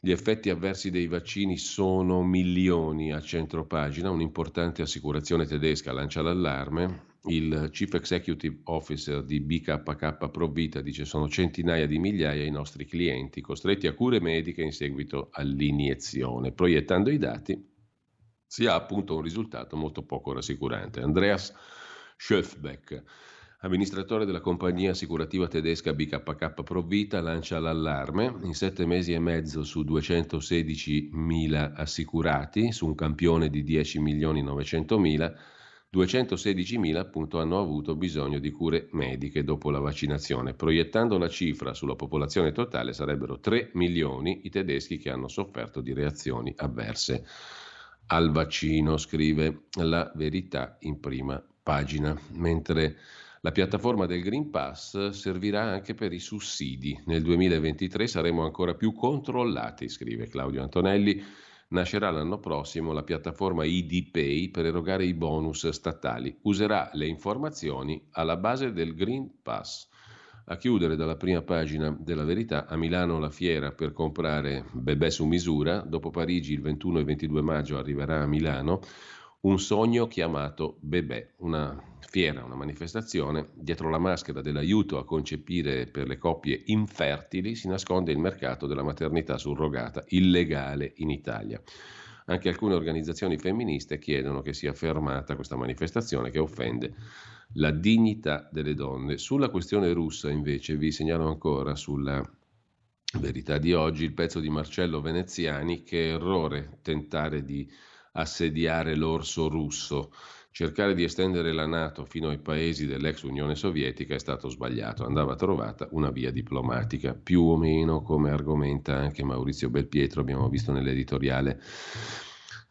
Gli effetti avversi dei vaccini sono milioni a centro pagina, un'importante assicurazione tedesca lancia l'allarme, il Chief Executive Officer di BKK Provita dice sono centinaia di migliaia i nostri clienti costretti a cure mediche in seguito all'iniezione. Proiettando i dati si ha appunto un risultato molto poco rassicurante. Andreas Schöfbeck, amministratore della compagnia assicurativa tedesca BKK Provita, lancia l'allarme. In sette mesi e mezzo su 216.000 assicurati, su un campione di 10 milioni 900 mila, 216.000 appunto hanno avuto bisogno di cure mediche dopo la vaccinazione. Proiettando la cifra sulla popolazione totale sarebbero 3 milioni i tedeschi che hanno sofferto di reazioni avverse al vaccino, scrive la verità in prima pagina, mentre la piattaforma del Green Pass servirà anche per i sussidi. Nel 2023 saremo ancora più controllati, scrive Claudio Antonelli nascerà l'anno prossimo la piattaforma ID Pay per erogare i bonus statali. Userà le informazioni alla base del Green Pass. A chiudere dalla prima pagina della verità, a Milano la fiera per comprare bebè su misura, dopo Parigi il 21 e 22 maggio arriverà a Milano un sogno chiamato Bebè, una fiera, una manifestazione. Dietro la maschera dell'aiuto a concepire per le coppie infertili si nasconde il mercato della maternità surrogata, illegale in Italia. Anche alcune organizzazioni femministe chiedono che sia fermata questa manifestazione che offende la dignità delle donne. Sulla questione russa, invece, vi segnalo ancora sulla verità di oggi il pezzo di Marcello Veneziani che errore tentare di assediare l'orso russo. Cercare di estendere la Nato fino ai paesi dell'ex Unione Sovietica è stato sbagliato, andava trovata una via diplomatica, più o meno come argomenta anche Maurizio Belpietro, abbiamo visto nell'editoriale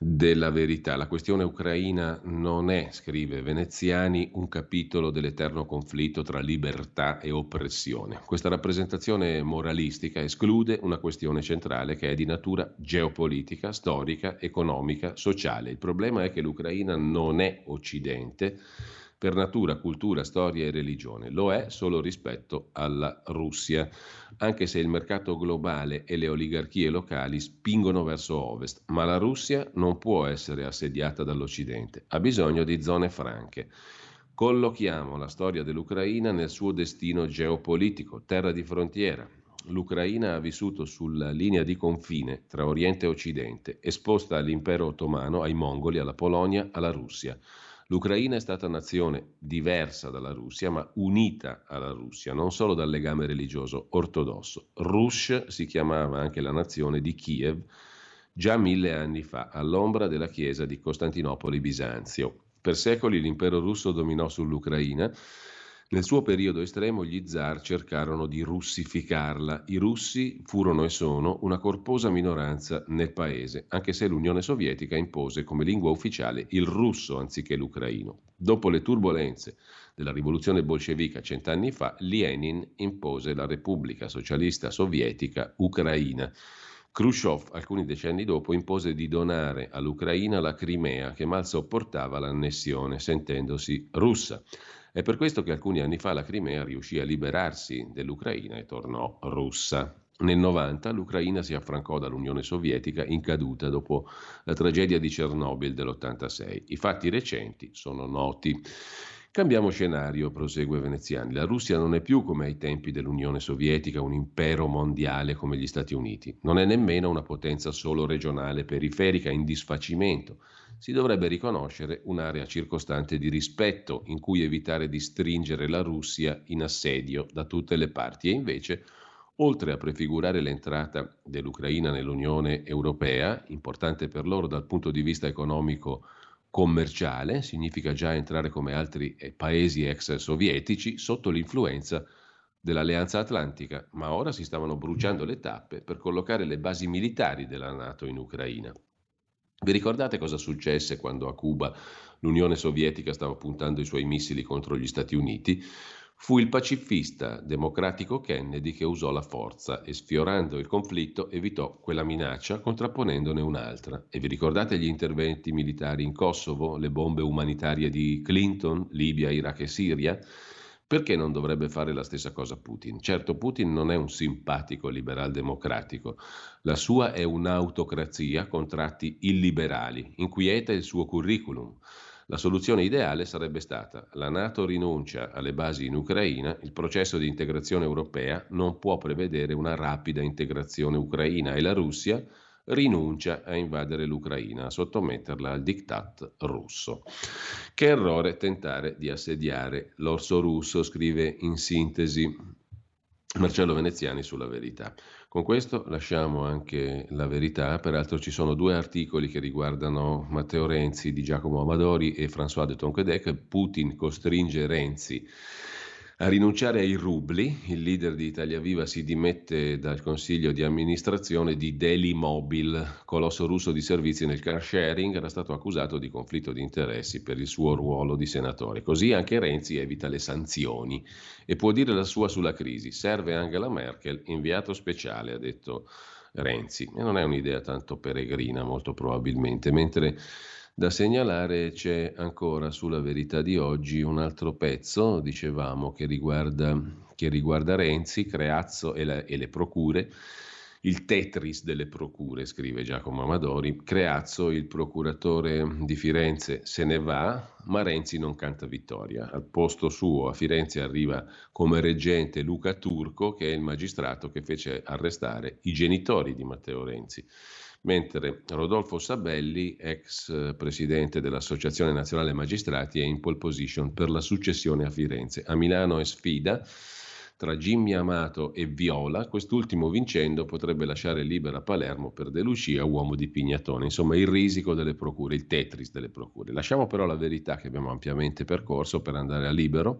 della verità. La questione ucraina non è, scrive Veneziani, un capitolo dell'eterno conflitto tra libertà e oppressione. Questa rappresentazione moralistica esclude una questione centrale che è di natura geopolitica, storica, economica, sociale. Il problema è che l'Ucraina non è Occidente per natura, cultura, storia e religione. Lo è solo rispetto alla Russia, anche se il mercato globale e le oligarchie locali spingono verso ovest, ma la Russia non può essere assediata dall'Occidente, ha bisogno di zone franche. Collochiamo la storia dell'Ucraina nel suo destino geopolitico, terra di frontiera, l'Ucraina ha vissuto sulla linea di confine tra Oriente e Occidente, esposta all'impero ottomano, ai mongoli, alla Polonia, alla Russia. L'Ucraina è stata nazione diversa dalla Russia, ma unita alla Russia, non solo dal legame religioso ortodosso. Rush si chiamava anche la nazione di Kiev già mille anni fa, all'ombra della chiesa di Costantinopoli-Bisanzio. Per secoli l'impero russo dominò sull'Ucraina nel suo periodo estremo gli zar cercarono di russificarla. I russi furono e sono una corposa minoranza nel paese, anche se l'Unione Sovietica impose come lingua ufficiale il russo anziché l'ucraino. Dopo le turbulenze della rivoluzione bolscevica cent'anni fa, Lenin impose la Repubblica Socialista Sovietica Ucraina. Khrushchev, alcuni decenni dopo, impose di donare all'Ucraina la Crimea, che mal sopportava l'annessione, sentendosi russa. È per questo che alcuni anni fa la Crimea riuscì a liberarsi dell'Ucraina e tornò russa. Nel 90 l'Ucraina si affrancò dall'Unione Sovietica in caduta dopo la tragedia di Chernobyl dell'86. I fatti recenti sono noti. Cambiamo scenario, prosegue Veneziani. La Russia non è più come ai tempi dell'Unione Sovietica un impero mondiale come gli Stati Uniti. Non è nemmeno una potenza solo regionale periferica in disfacimento si dovrebbe riconoscere un'area circostante di rispetto in cui evitare di stringere la Russia in assedio da tutte le parti e invece oltre a prefigurare l'entrata dell'Ucraina nell'Unione Europea, importante per loro dal punto di vista economico commerciale, significa già entrare come altri eh, paesi ex sovietici sotto l'influenza dell'Alleanza Atlantica, ma ora si stavano bruciando le tappe per collocare le basi militari della Nato in Ucraina. Vi ricordate cosa successe quando a Cuba l'Unione Sovietica stava puntando i suoi missili contro gli Stati Uniti? Fu il pacifista democratico Kennedy che usò la forza e sfiorando il conflitto evitò quella minaccia contrapponendone un'altra. E vi ricordate gli interventi militari in Kosovo, le bombe umanitarie di Clinton, Libia, Iraq e Siria? Perché non dovrebbe fare la stessa cosa Putin? Certo, Putin non è un simpatico liberal democratico, la sua è un'autocrazia con tratti illiberali, inquieta il suo curriculum. La soluzione ideale sarebbe stata la Nato rinuncia alle basi in Ucraina, il processo di integrazione europea non può prevedere una rapida integrazione ucraina e la Russia rinuncia a invadere l'Ucraina, a sottometterla al diktat russo. Che errore tentare di assediare l'orso russo, scrive in sintesi Marcello Veneziani sulla verità. Con questo lasciamo anche la verità, peraltro ci sono due articoli che riguardano Matteo Renzi di Giacomo Amadori e François de Tonquedec, Putin costringe Renzi a rinunciare ai rubli. Il leader di Italia Viva si dimette dal consiglio di amministrazione di Delimobil, colosso russo di servizi nel car sharing, era stato accusato di conflitto di interessi per il suo ruolo di senatore. Così anche Renzi evita le sanzioni e può dire la sua sulla crisi. Serve Angela Merkel, inviato speciale, ha detto Renzi. E non è un'idea tanto peregrina, molto probabilmente, mentre da segnalare c'è ancora sulla verità di oggi un altro pezzo, dicevamo, che riguarda, che riguarda Renzi, Creazzo e, la, e le procure. Il Tetris delle procure, scrive Giacomo Amadori. Creazzo, il procuratore di Firenze, se ne va, ma Renzi non canta vittoria. Al posto suo a Firenze arriva come reggente Luca Turco, che è il magistrato che fece arrestare i genitori di Matteo Renzi mentre Rodolfo Sabelli, ex presidente dell'Associazione Nazionale Magistrati, è in pole position per la successione a Firenze. A Milano è sfida tra Jimmy Amato e Viola, quest'ultimo vincendo potrebbe lasciare libera Palermo per De Lucia, uomo di Pignatone, insomma il risico delle procure, il Tetris delle procure. Lasciamo però la verità che abbiamo ampiamente percorso per andare a libero.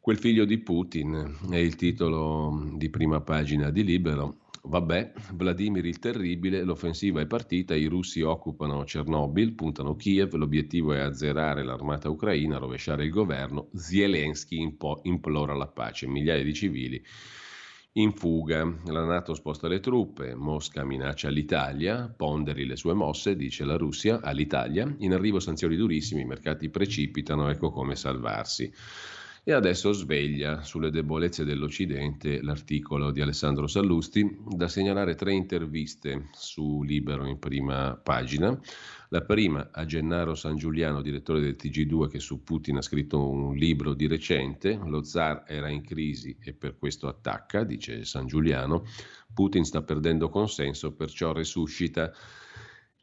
Quel figlio di Putin è il titolo di prima pagina di Libero Vabbè, Vladimir il Terribile, l'offensiva è partita, i russi occupano Chernobyl, puntano Kiev, l'obiettivo è azzerare l'armata ucraina, rovesciare il governo, Zelensky impo- implora la pace, migliaia di civili in fuga. La Nato sposta le truppe, Mosca minaccia l'Italia, ponderi le sue mosse, dice la Russia, all'Italia, in arrivo sanzioni durissime, i mercati precipitano, ecco come salvarsi. E adesso sveglia sulle debolezze dell'Occidente l'articolo di Alessandro Sallusti, da segnalare tre interviste su Libero in prima pagina. La prima a Gennaro San Giuliano, direttore del TG2, che su Putin ha scritto un libro di recente. Lo zar era in crisi e per questo attacca, dice San Giuliano. Putin sta perdendo consenso, perciò resuscita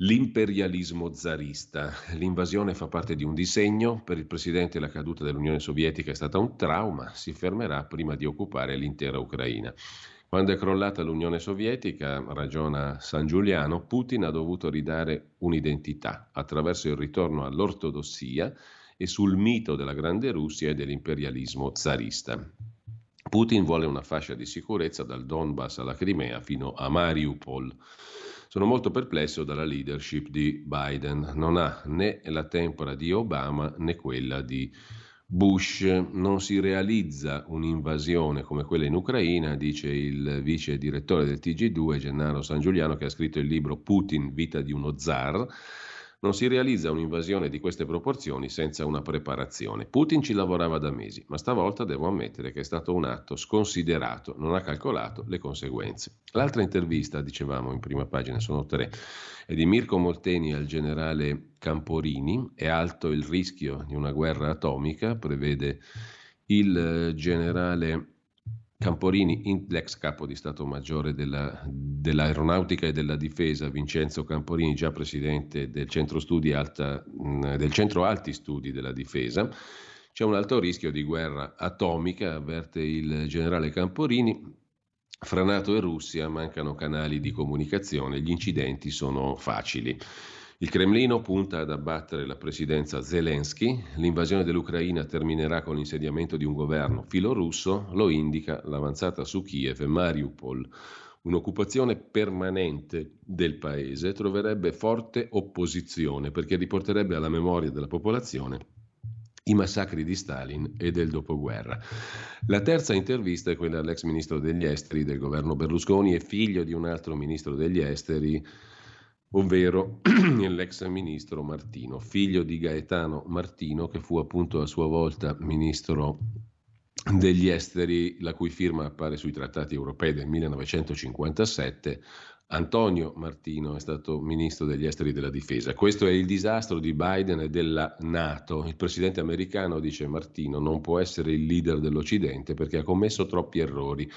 L'imperialismo zarista. L'invasione fa parte di un disegno. Per il presidente la caduta dell'Unione Sovietica è stata un trauma. Si fermerà prima di occupare l'intera Ucraina. Quando è crollata l'Unione Sovietica, ragiona San Giuliano, Putin ha dovuto ridare un'identità attraverso il ritorno all'ortodossia e sul mito della grande Russia e dell'imperialismo zarista. Putin vuole una fascia di sicurezza dal Donbass alla Crimea fino a Mariupol. Sono molto perplesso dalla leadership di Biden. Non ha né la tempora di Obama né quella di Bush. Non si realizza un'invasione come quella in Ucraina, dice il vice direttore del TG2, Gennaro San Giuliano, che ha scritto il libro Putin, vita di uno zar non si realizza un'invasione di queste proporzioni senza una preparazione. Putin ci lavorava da mesi, ma stavolta devo ammettere che è stato un atto sconsiderato, non ha calcolato le conseguenze. L'altra intervista, dicevamo in prima pagina, sono tre, è di Mirko Molteni al generale Camporini, è alto il rischio di una guerra atomica, prevede il generale Camporini, l'ex capo di Stato Maggiore della, dell'Aeronautica e della Difesa, Vincenzo Camporini, già presidente del Centro, Alta, del Centro Alti Studi della Difesa. C'è un alto rischio di guerra atomica, avverte il generale Camporini. Fra Nato e Russia mancano canali di comunicazione, gli incidenti sono facili. Il Cremlino punta ad abbattere la presidenza Zelensky, l'invasione dell'Ucraina terminerà con l'insediamento di un governo filorusso, lo indica l'avanzata su Kiev e Mariupol. Un'occupazione permanente del paese troverebbe forte opposizione perché riporterebbe alla memoria della popolazione i massacri di Stalin e del dopoguerra. La terza intervista è quella all'ex ministro degli esteri del governo Berlusconi e figlio di un altro ministro degli esteri, ovvero l'ex ministro Martino, figlio di Gaetano Martino, che fu appunto a sua volta ministro degli esteri, la cui firma appare sui trattati europei del 1957. Antonio Martino è stato ministro degli esteri della difesa. Questo è il disastro di Biden e della Nato. Il presidente americano, dice Martino, non può essere il leader dell'Occidente perché ha commesso troppi errori.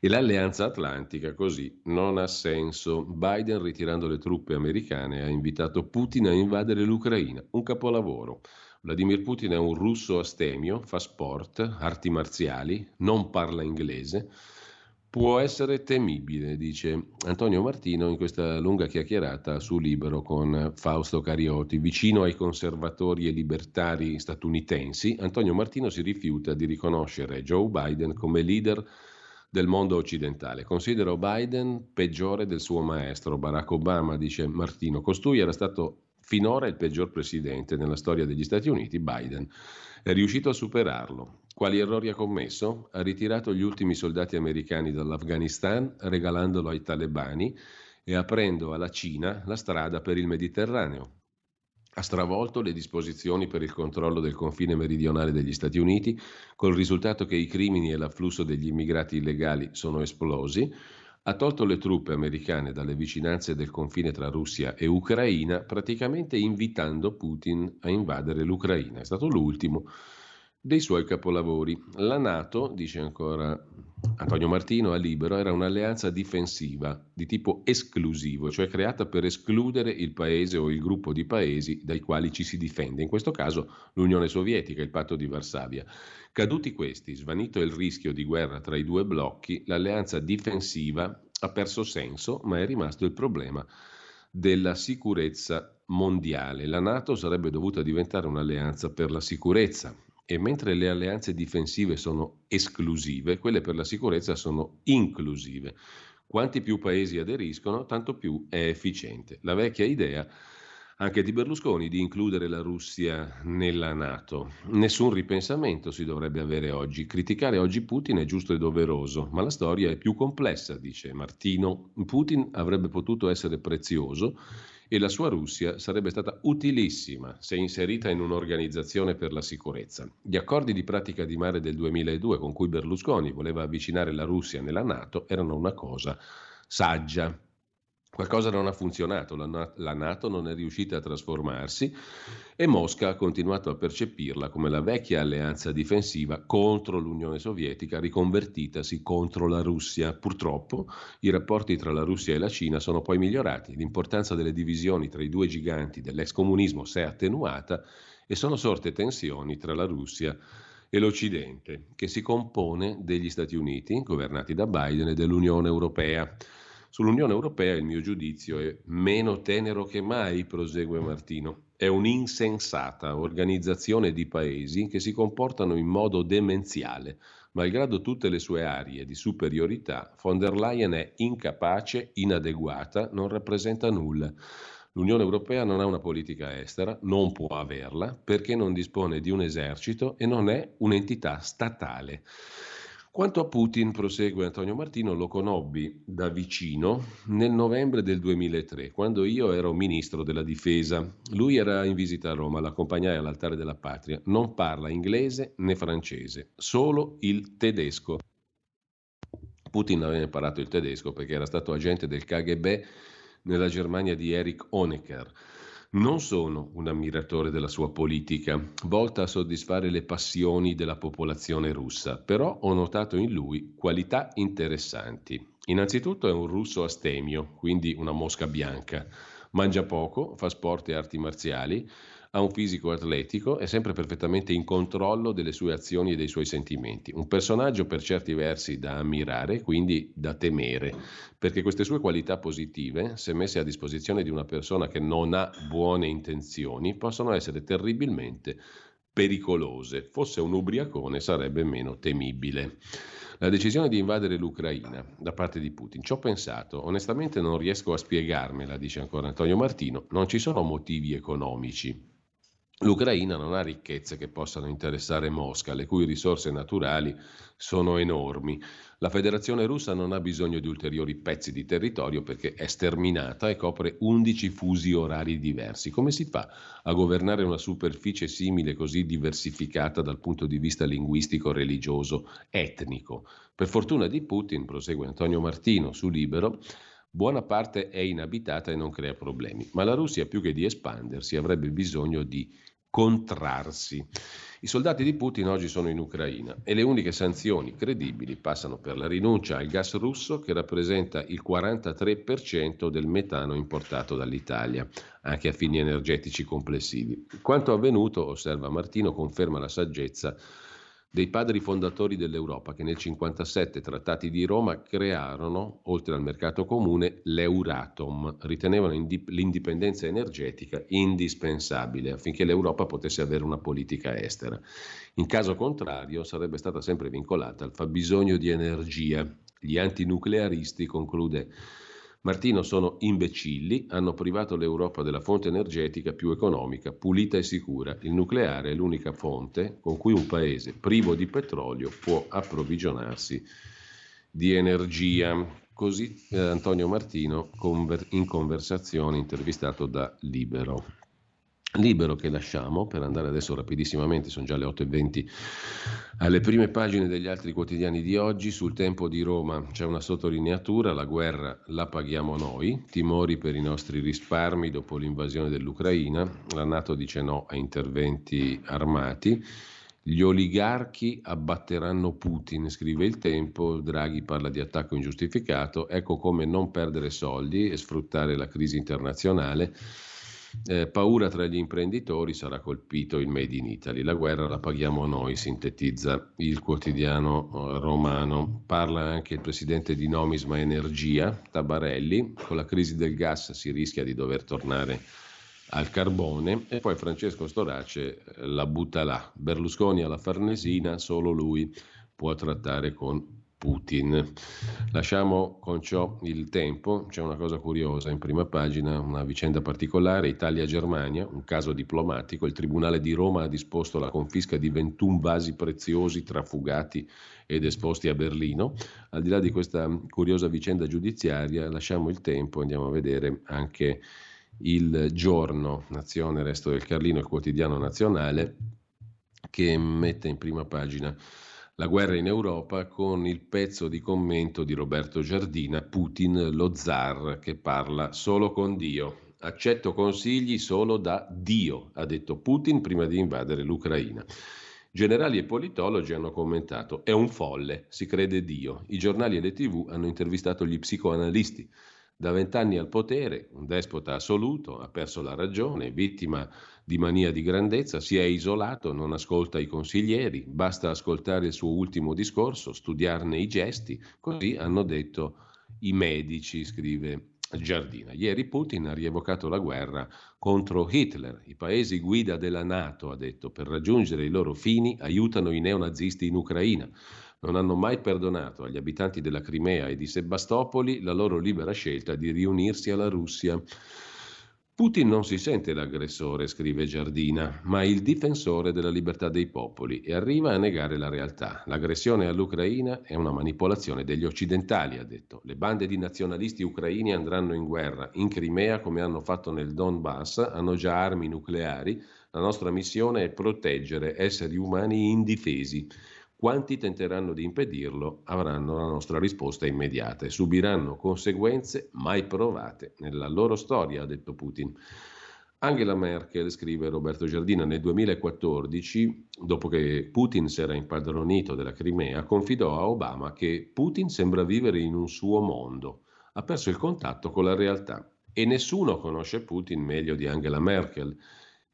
E l'alleanza atlantica così non ha senso. Biden, ritirando le truppe americane, ha invitato Putin a invadere l'Ucraina. Un capolavoro. Vladimir Putin è un russo astemio, fa sport, arti marziali, non parla inglese. Può essere temibile, dice Antonio Martino in questa lunga chiacchierata su Libero con Fausto Carioti. Vicino ai conservatori e libertari statunitensi, Antonio Martino si rifiuta di riconoscere Joe Biden come leader del mondo occidentale. Considero Biden peggiore del suo maestro Barack Obama, dice Martino. Costui era stato finora il peggior presidente nella storia degli Stati Uniti, Biden è riuscito a superarlo. Quali errori ha commesso? Ha ritirato gli ultimi soldati americani dall'Afghanistan regalandolo ai talebani e aprendo alla Cina la strada per il Mediterraneo. Ha stravolto le disposizioni per il controllo del confine meridionale degli Stati Uniti, col risultato che i crimini e l'afflusso degli immigrati illegali sono esplosi ha tolto le truppe americane dalle vicinanze del confine tra Russia e Ucraina, praticamente invitando Putin a invadere l'Ucraina. È stato l'ultimo dei suoi capolavori. La Nato, dice ancora Antonio Martino a Libero, era un'alleanza difensiva di tipo esclusivo, cioè creata per escludere il paese o il gruppo di paesi dai quali ci si difende, in questo caso l'Unione Sovietica, il patto di Varsavia. Caduti questi, svanito il rischio di guerra tra i due blocchi, l'alleanza difensiva ha perso senso, ma è rimasto il problema della sicurezza mondiale. La Nato sarebbe dovuta diventare un'alleanza per la sicurezza e mentre le alleanze difensive sono esclusive, quelle per la sicurezza sono inclusive. Quanti più paesi aderiscono, tanto più è efficiente. La vecchia idea anche di Berlusconi di includere la Russia nella Nato. Nessun ripensamento si dovrebbe avere oggi. Criticare oggi Putin è giusto e doveroso, ma la storia è più complessa, dice Martino. Putin avrebbe potuto essere prezioso e la sua Russia sarebbe stata utilissima se inserita in un'organizzazione per la sicurezza. Gli accordi di pratica di mare del 2002 con cui Berlusconi voleva avvicinare la Russia nella Nato erano una cosa saggia. Qualcosa non ha funzionato, la, Nato non è riuscita a trasformarsi e Mosca ha continuato a percepirla come la vecchia alleanza difensiva contro l'Unione Sovietica riconvertitasi contro la Russia. Purtroppo i rapporti tra la Russia e la Cina sono poi migliorati, l'importanza delle divisioni tra i due giganti dell'ex comunismo si è attenuata e sono sorte tensioni tra la Russia e l'Occidente, che si compone degli Stati Uniti, governati da Biden, e dell'Unione Europea. Sull'Unione Europea il mio giudizio è meno tenero che mai, prosegue Martino. È un'insensata organizzazione di paesi che si comportano in modo demenziale. Malgrado tutte le sue arie di superiorità, von der Leyen è incapace, inadeguata, non rappresenta nulla. L'Unione Europea non ha una politica estera, non può averla, perché non dispone di un esercito e non è un'entità statale. Quanto a Putin, prosegue Antonio Martino, lo conobbi da vicino nel novembre del 2003, quando io ero ministro della difesa. Lui era in visita a Roma, l'accompagnai all'altare della patria. Non parla inglese né francese, solo il tedesco. Putin aveva imparato il tedesco perché era stato agente del KGB nella Germania di Erich Honecker. Non sono un ammiratore della sua politica, volta a soddisfare le passioni della popolazione russa, però ho notato in lui qualità interessanti. Innanzitutto è un russo astemio, quindi una mosca bianca. Mangia poco, fa sport e arti marziali, ha un fisico atletico, è sempre perfettamente in controllo delle sue azioni e dei suoi sentimenti. Un personaggio per certi versi da ammirare, quindi da temere, perché queste sue qualità positive, se messe a disposizione di una persona che non ha buone intenzioni, possono essere terribilmente pericolose. Fosse un ubriacone sarebbe meno temibile. La decisione di invadere l'Ucraina da parte di Putin, ci ho pensato, onestamente non riesco a spiegarmela, dice ancora Antonio Martino, non ci sono motivi economici. L'Ucraina non ha ricchezze che possano interessare Mosca, le cui risorse naturali sono enormi. La Federazione russa non ha bisogno di ulteriori pezzi di territorio perché è sterminata e copre 11 fusi orari diversi. Come si fa a governare una superficie simile così diversificata dal punto di vista linguistico, religioso, etnico? Per fortuna di Putin, prosegue Antonio Martino su Libero, buona parte è inabitata e non crea problemi, ma la Russia più che di espandersi avrebbe bisogno di contrarsi. I soldati di Putin oggi sono in Ucraina e le uniche sanzioni credibili passano per la rinuncia al gas russo che rappresenta il 43% del metano importato dall'Italia, anche a fini energetici complessivi. Quanto avvenuto, osserva Martino, conferma la saggezza dei padri fondatori dell'Europa che nel 1957 trattati di Roma crearono, oltre al mercato comune, l'Euratom. Ritenevano indip- l'indipendenza energetica indispensabile affinché l'Europa potesse avere una politica estera. In caso contrario sarebbe stata sempre vincolata al fabbisogno di energia. Gli antinuclearisti, conclude Martino sono imbecilli, hanno privato l'Europa della fonte energetica più economica, pulita e sicura. Il nucleare è l'unica fonte con cui un paese privo di petrolio può approvvigionarsi di energia. Così eh, Antonio Martino in conversazione intervistato da Libero. Libero che lasciamo per andare adesso rapidissimamente, sono già le 8.20, alle prime pagine degli altri quotidiani di oggi. Sul tempo di Roma c'è una sottolineatura, la guerra la paghiamo noi, timori per i nostri risparmi dopo l'invasione dell'Ucraina, la Nato dice no a interventi armati. Gli oligarchi abbatteranno Putin, scrive il tempo, Draghi parla di attacco ingiustificato, ecco come non perdere soldi e sfruttare la crisi internazionale eh, paura tra gli imprenditori sarà colpito il Made in Italy. La guerra la paghiamo noi, sintetizza il quotidiano eh, romano. Parla anche il presidente di Nomisma Energia, Tabarelli. Con la crisi del gas si rischia di dover tornare al carbone e poi Francesco Storace eh, la butta là. Berlusconi alla Farnesina, solo lui può trattare con Putin. Lasciamo con ciò il tempo, c'è una cosa curiosa in prima pagina, una vicenda particolare, Italia-Germania, un caso diplomatico, il Tribunale di Roma ha disposto la confisca di 21 vasi preziosi trafugati ed esposti a Berlino. Al di là di questa curiosa vicenda giudiziaria, lasciamo il tempo, andiamo a vedere anche il giorno, Nazione, Resto del Carlino, il quotidiano nazionale, che mette in prima pagina la guerra in Europa con il pezzo di commento di Roberto Giardina, Putin lo zar che parla solo con Dio. Accetto consigli solo da Dio, ha detto Putin prima di invadere l'Ucraina. Generali e politologi hanno commentato, è un folle, si crede Dio. I giornali e le tv hanno intervistato gli psicoanalisti. Da vent'anni al potere, un despota assoluto, ha perso la ragione, vittima di mania di grandezza, si è isolato, non ascolta i consiglieri, basta ascoltare il suo ultimo discorso, studiarne i gesti, così hanno detto i medici, scrive Giardina. Ieri Putin ha rievocato la guerra contro Hitler. I paesi guida della Nato, ha detto, per raggiungere i loro fini aiutano i neonazisti in Ucraina. Non hanno mai perdonato agli abitanti della Crimea e di Sebastopoli la loro libera scelta di riunirsi alla Russia. Putin non si sente l'aggressore, scrive Giardina, ma il difensore della libertà dei popoli e arriva a negare la realtà. L'aggressione all'Ucraina è una manipolazione degli occidentali, ha detto. Le bande di nazionalisti ucraini andranno in guerra in Crimea come hanno fatto nel Donbass, hanno già armi nucleari. La nostra missione è proteggere esseri umani indifesi. Quanti tenteranno di impedirlo avranno la nostra risposta immediata e subiranno conseguenze mai provate nella loro storia, ha detto Putin. Angela Merkel, scrive Roberto Giardina, nel 2014, dopo che Putin si era impadronito della Crimea, confidò a Obama che Putin sembra vivere in un suo mondo, ha perso il contatto con la realtà e nessuno conosce Putin meglio di Angela Merkel.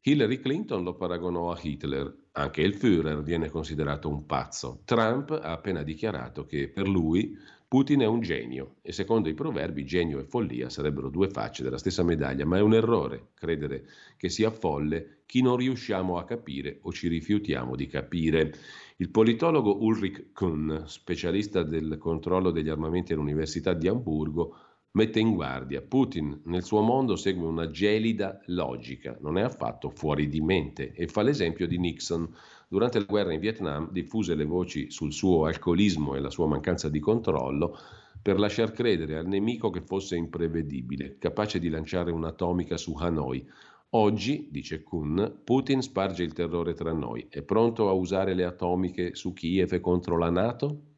Hillary Clinton lo paragonò a Hitler, anche il Führer viene considerato un pazzo. Trump ha appena dichiarato che per lui Putin è un genio e secondo i proverbi genio e follia sarebbero due facce della stessa medaglia, ma è un errore credere che sia folle chi non riusciamo a capire o ci rifiutiamo di capire. Il politologo Ulrich Kuhn, specialista del controllo degli armamenti all'Università di Amburgo, mette in guardia. Putin nel suo mondo segue una gelida logica, non è affatto fuori di mente e fa l'esempio di Nixon. Durante la guerra in Vietnam diffuse le voci sul suo alcolismo e la sua mancanza di controllo per lasciar credere al nemico che fosse imprevedibile, capace di lanciare un'atomica su Hanoi. Oggi, dice Kuhn, Putin sparge il terrore tra noi. È pronto a usare le atomiche su Kiev contro la Nato?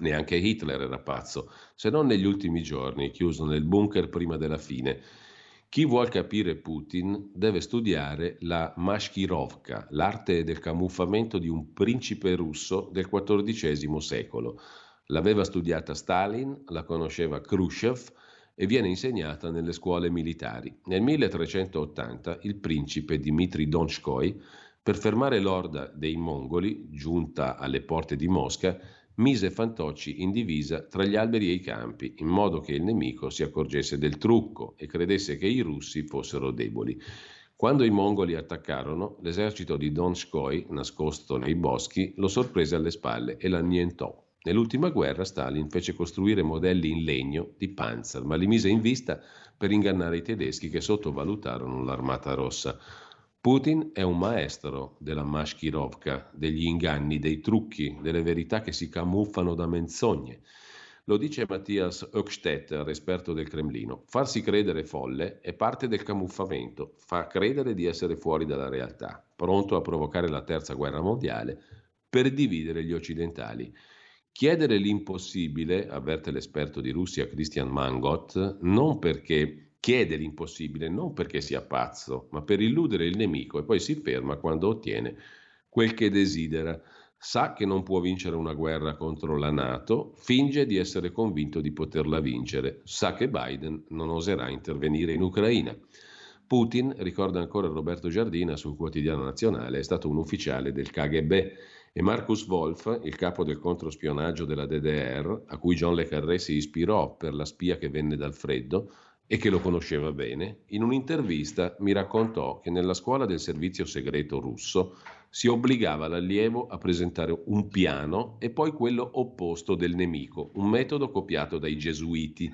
Neanche Hitler era pazzo, se non negli ultimi giorni, chiuso nel bunker prima della fine. Chi vuol capire Putin deve studiare la Mashkirovka, l'arte del camuffamento di un principe russo del XIV secolo. L'aveva studiata Stalin, la conosceva Khrushchev e viene insegnata nelle scuole militari. Nel 1380 il principe Dmitri Donskoy, per fermare l'orda dei mongoli, giunta alle porte di Mosca, mise Fantocci in divisa tra gli alberi e i campi, in modo che il nemico si accorgesse del trucco e credesse che i russi fossero deboli. Quando i mongoli attaccarono, l'esercito di Donskoy, nascosto nei boschi, lo sorprese alle spalle e l'annientò. Nell'ultima guerra Stalin fece costruire modelli in legno di Panzer, ma li mise in vista per ingannare i tedeschi che sottovalutarono l'armata rossa. Putin è un maestro della mashkirovka, degli inganni, dei trucchi, delle verità che si camuffano da menzogne. Lo dice Mattias Höckstetter, esperto del Cremlino. Farsi credere folle è parte del camuffamento, fa credere di essere fuori dalla realtà, pronto a provocare la terza guerra mondiale per dividere gli occidentali. Chiedere l'impossibile, avverte l'esperto di Russia Christian Mangot, non perché chiede l'impossibile, non perché sia pazzo, ma per illudere il nemico e poi si ferma quando ottiene quel che desidera. Sa che non può vincere una guerra contro la Nato, finge di essere convinto di poterla vincere, sa che Biden non oserà intervenire in Ucraina. Putin, ricorda ancora Roberto Giardina sul quotidiano nazionale, è stato un ufficiale del KGB e Marcus Wolf, il capo del controspionaggio della DDR, a cui John Le Carré si ispirò per la spia che venne dal freddo e che lo conosceva bene, in un'intervista mi raccontò che nella scuola del servizio segreto russo si obbligava l'allievo a presentare un piano e poi quello opposto del nemico, un metodo copiato dai gesuiti.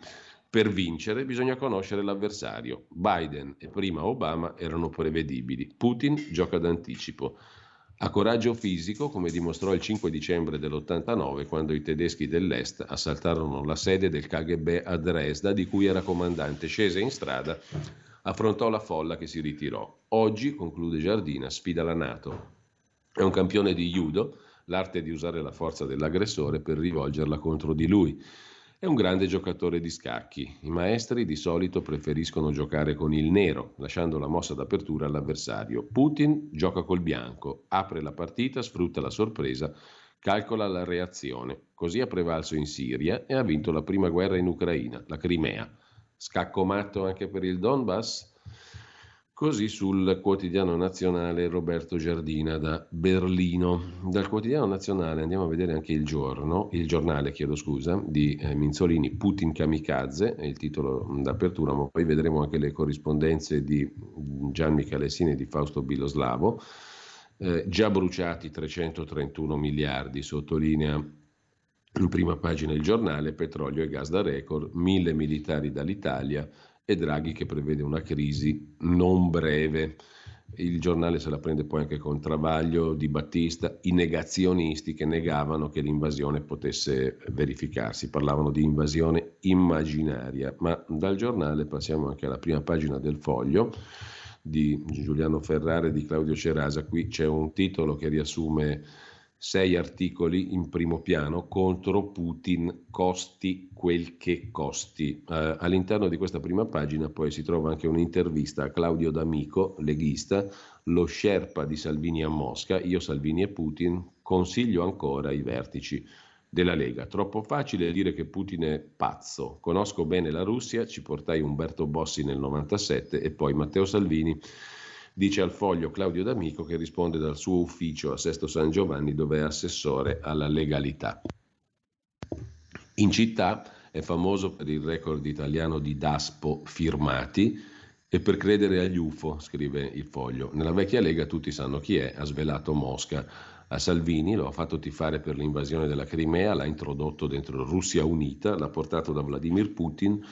Per vincere bisogna conoscere l'avversario. Biden e prima Obama erano prevedibili. Putin gioca d'anticipo. Ha coraggio fisico, come dimostrò il 5 dicembre dell'89 quando i tedeschi dell'Est assaltarono la sede del KGB a Dresda, di cui era comandante. Scese in strada, affrontò la folla che si ritirò. Oggi, conclude Giardina, sfida la Nato. È un campione di judo, l'arte di usare la forza dell'aggressore per rivolgerla contro di lui. È un grande giocatore di scacchi. I maestri di solito preferiscono giocare con il nero, lasciando la mossa d'apertura all'avversario. Putin gioca col bianco, apre la partita, sfrutta la sorpresa, calcola la reazione. Così ha prevalso in Siria e ha vinto la prima guerra in Ucraina, la Crimea. Scacco matto anche per il Donbass? Così sul quotidiano nazionale Roberto Giardina da Berlino. Dal quotidiano nazionale andiamo a vedere anche il giorno, il giornale, chiedo scusa, di eh, Minzolini, Putin Kamikaze, è il titolo d'apertura, ma poi vedremo anche le corrispondenze di Gian Michalesini e di Fausto Biloslavo. Eh, già bruciati 331 miliardi, sottolinea in prima pagina il giornale, petrolio e gas da record, mille militari dall'Italia, e Draghi che prevede una crisi non breve. Il giornale se la prende poi anche con Travaglio di Battista, i negazionisti che negavano che l'invasione potesse verificarsi, parlavano di invasione immaginaria, ma dal giornale passiamo anche alla prima pagina del foglio di Giuliano Ferrare e di Claudio Cerasa, qui c'è un titolo che riassume sei articoli in primo piano contro Putin, costi quel che costi. Uh, all'interno di questa prima pagina poi si trova anche un'intervista a Claudio D'Amico, leghista, lo sherpa di Salvini a Mosca, io Salvini e Putin, consiglio ancora i vertici della Lega. Troppo facile dire che Putin è pazzo. Conosco bene la Russia, ci portai Umberto Bossi nel 97 e poi Matteo Salvini dice al foglio Claudio D'Amico che risponde dal suo ufficio a Sesto San Giovanni dove è assessore alla legalità. In città è famoso per il record italiano di DASPO firmati e per credere agli UFO, scrive il foglio. Nella vecchia Lega tutti sanno chi è, ha svelato Mosca. A Salvini lo ha fatto tifare per l'invasione della Crimea, l'ha introdotto dentro Russia Unita, l'ha portato da Vladimir Putin,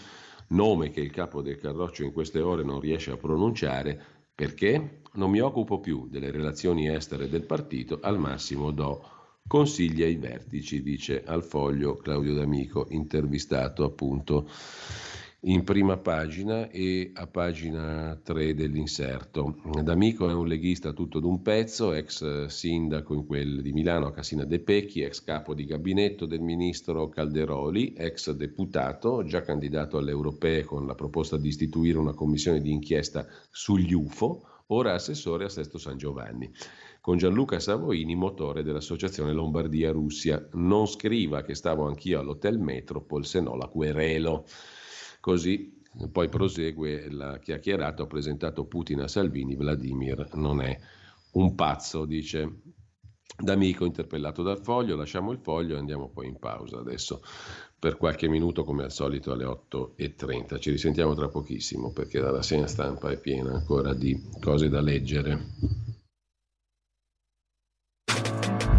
nome che il capo del Carroccio in queste ore non riesce a pronunciare, perché? Non mi occupo più delle relazioni estere del partito, al massimo do consigli ai vertici, dice al foglio Claudio D'Amico, intervistato appunto in prima pagina e a pagina 3 dell'inserto. D'Amico è un leghista tutto d'un pezzo, ex sindaco in quel di Milano a Cassina De Pecchi, ex capo di gabinetto del ministro Calderoli, ex deputato, già candidato alle europee con la proposta di istituire una commissione di inchiesta sugli UFO, ora assessore a Sesto San Giovanni con Gianluca Savoini, motore dell'associazione Lombardia Russia. Non scriva che stavo anch'io all'Hotel Metropol, se no la querelo. Così poi prosegue la chiacchierata, ho presentato Putin a Salvini, Vladimir non è un pazzo, dice D'Amico interpellato dal foglio, lasciamo il foglio e andiamo poi in pausa adesso per qualche minuto come al solito alle 8.30. Ci risentiamo tra pochissimo perché la rassegna stampa è piena ancora di cose da leggere.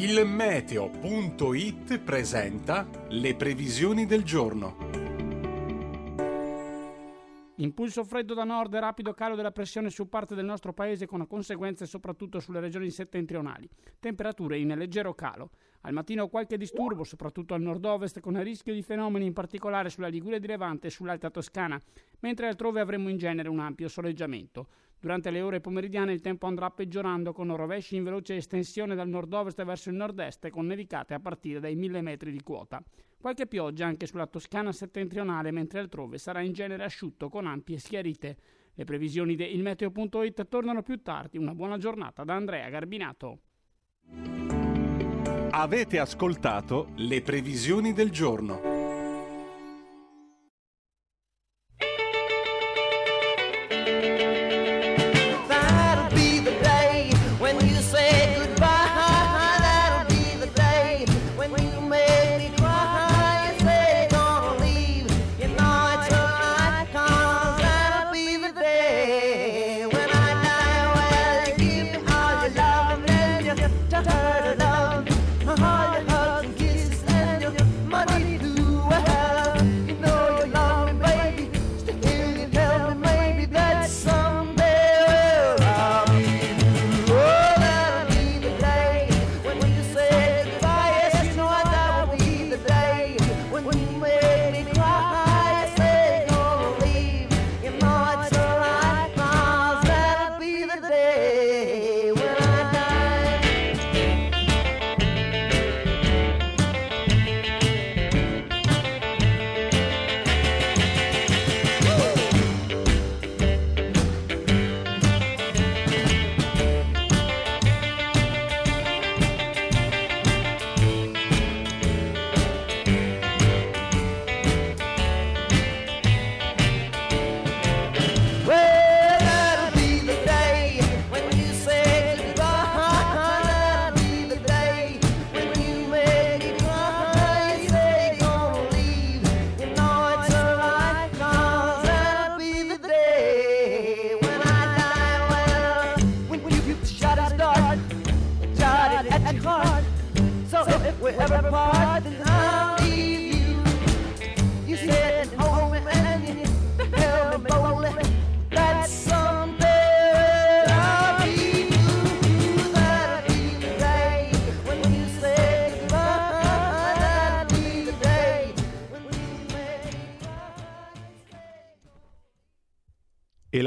Il meteo.it presenta le previsioni del giorno. Impulso freddo da nord e rapido calo della pressione su parte del nostro paese con conseguenze soprattutto sulle regioni settentrionali. Temperature in leggero calo. Al mattino qualche disturbo, soprattutto al nord-ovest, con il rischio di fenomeni in particolare sulla Liguria di Levante e sull'Alta Toscana, mentre altrove avremo in genere un ampio soleggiamento. Durante le ore pomeridiane il tempo andrà peggiorando con rovesci in veloce estensione dal nord-ovest verso il nord-est con nevicate a partire dai 1000 metri di quota. Qualche pioggia anche sulla Toscana settentrionale, mentre altrove sarà in genere asciutto con ampie schiarite. Le previsioni di ilmeteo.it tornano più tardi. Una buona giornata da Andrea Garbinato. Avete ascoltato le previsioni del giorno.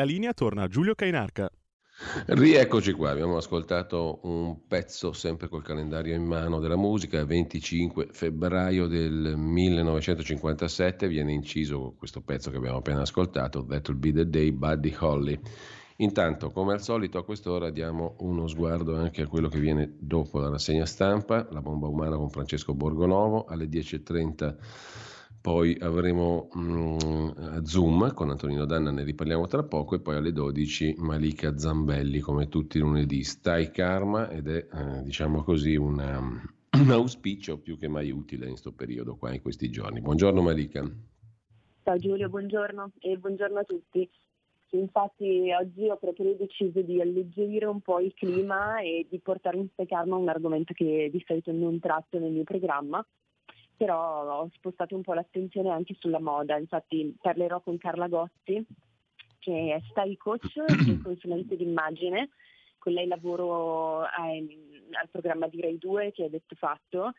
La linea torna a Giulio Cainarca. Rieccoci qua, abbiamo ascoltato un pezzo sempre col calendario in mano della musica, 25 febbraio del 1957 viene inciso questo pezzo che abbiamo appena ascoltato, That'll Be the Day, Buddy Holly. Intanto, come al solito, a quest'ora diamo uno sguardo anche a quello che viene dopo la rassegna stampa, la bomba umana con Francesco Borgonovo, alle 10.30 poi avremo mm, Zoom con Antonino Danna, ne riparliamo tra poco, e poi alle 12 Malika Zambelli, come tutti i lunedì. Stai karma ed è, eh, diciamo così, una- un auspicio più che mai utile in questo periodo, qua in questi giorni. Buongiorno Malika. Ciao Giulio, buongiorno e buongiorno a tutti. Infatti oggi ho proprio deciso di alleggerire un po' il clima e di portare in Stai Karma un argomento che di solito non tratto nel mio programma, però ho spostato un po' l'attenzione anche sulla moda. Infatti parlerò con Carla Gozzi, che è style coach e consulente d'immagine. Con lei lavoro ai- al programma di Rai 2 che è detto fatto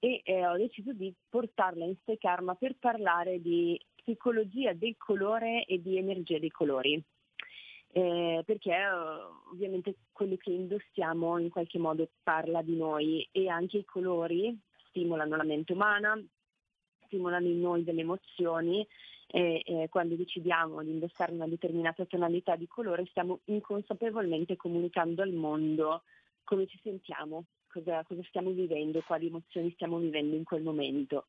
e eh, ho deciso di portarla in Stai Karma per parlare di psicologia del colore e di energia dei colori. Eh, perché eh, ovviamente quello che indossiamo in qualche modo parla di noi e anche i colori stimolano la mente umana, stimolano in noi delle emozioni e e quando decidiamo di indossare una determinata tonalità di colore stiamo inconsapevolmente comunicando al mondo come ci sentiamo, cosa, cosa stiamo vivendo, quali emozioni stiamo vivendo in quel momento.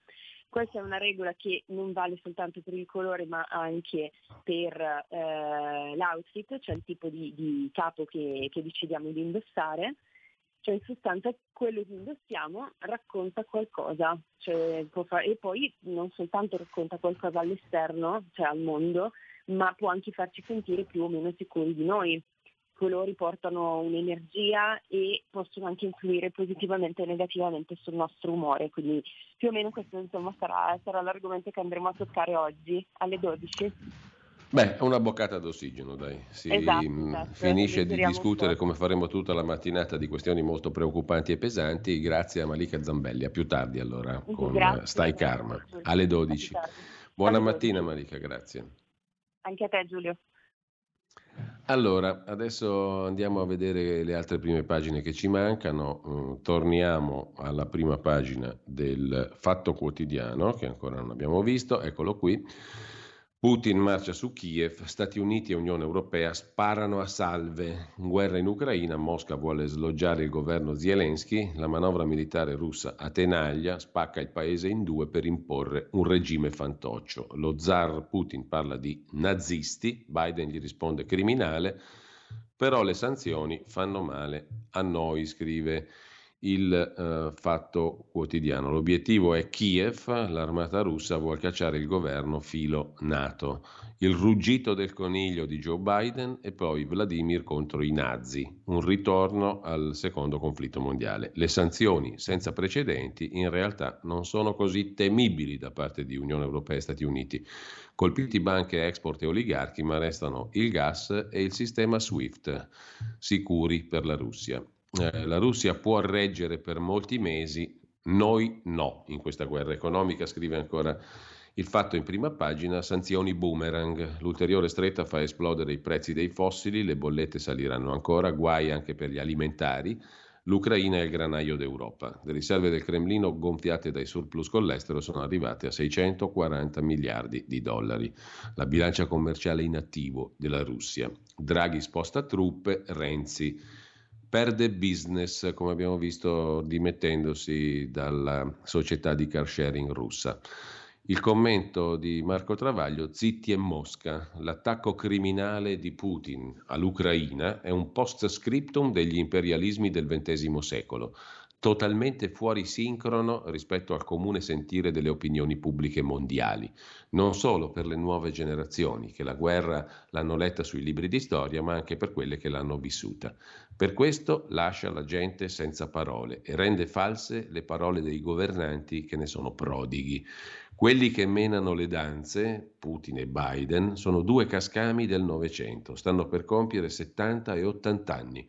Questa è una regola che non vale soltanto per il colore ma anche per eh, l'outfit, cioè il tipo di, di capo che, che decidiamo di indossare. Cioè in sostanza quello che indossiamo racconta qualcosa cioè, può fa- e poi non soltanto racconta qualcosa all'esterno, cioè al mondo, ma può anche farci sentire più o meno sicuri di noi. I colori portano un'energia e possono anche influire positivamente o negativamente sul nostro umore, quindi più o meno questo insomma sarà, sarà l'argomento che andremo a toccare oggi alle 12. Beh, è una boccata d'ossigeno, dai. Si Esatto, mh, esatto, finisce di discutere come faremo tutta la mattinata di questioni molto preoccupanti e pesanti, grazie a Malika Zambelli. A più tardi allora con Grazie. Stai Karma, alle 12. A più tardi. Buona Alle mattina 12. Malika, grazie. Anche a te Giulio. Allora, adesso andiamo a vedere le altre prime pagine che ci mancano. Mm, torniamo alla prima pagina del Fatto Quotidiano, che ancora non abbiamo visto. Eccolo qui. Putin marcia su Kiev, Stati Uniti e Unione Europea sparano a salve. Guerra in Ucraina, Mosca vuole sloggiare il governo Zelensky, la manovra militare russa a tenaglia spacca il paese in due per imporre un regime fantoccio. Lo zar Putin parla di nazisti, Biden gli risponde criminale, però le sanzioni fanno male a noi, scrive il eh, fatto quotidiano. L'obiettivo è Kiev, l'armata russa vuole cacciare il governo filo NATO. Il ruggito del coniglio di Joe Biden e poi Vladimir contro i nazi, un ritorno al secondo conflitto mondiale. Le sanzioni senza precedenti in realtà non sono così temibili da parte di Unione Europea e Stati Uniti. Colpiti banche, export e oligarchi, ma restano il gas e il sistema SWIFT, sicuri per la Russia. Eh, la Russia può reggere per molti mesi, noi no in questa guerra economica, scrive ancora il fatto in prima pagina, sanzioni boomerang, l'ulteriore stretta fa esplodere i prezzi dei fossili, le bollette saliranno ancora, guai anche per gli alimentari, l'Ucraina è il granaio d'Europa. Le riserve del Cremlino gonfiate dai surplus con l'estero sono arrivate a 640 miliardi di dollari. La bilancia commerciale in attivo della Russia. Draghi sposta truppe, Renzi perde business, come abbiamo visto, dimettendosi dalla società di car sharing russa. Il commento di Marco Travaglio, zitti e Mosca, l'attacco criminale di Putin all'Ucraina è un post scriptum degli imperialismi del XX secolo, totalmente fuori sincrono rispetto al comune sentire delle opinioni pubbliche mondiali, non solo per le nuove generazioni che la guerra l'hanno letta sui libri di storia, ma anche per quelle che l'hanno vissuta. Per questo lascia la gente senza parole e rende false le parole dei governanti che ne sono prodighi. Quelli che menano le danze, Putin e Biden, sono due cascami del Novecento, stanno per compiere 70 e 80 anni,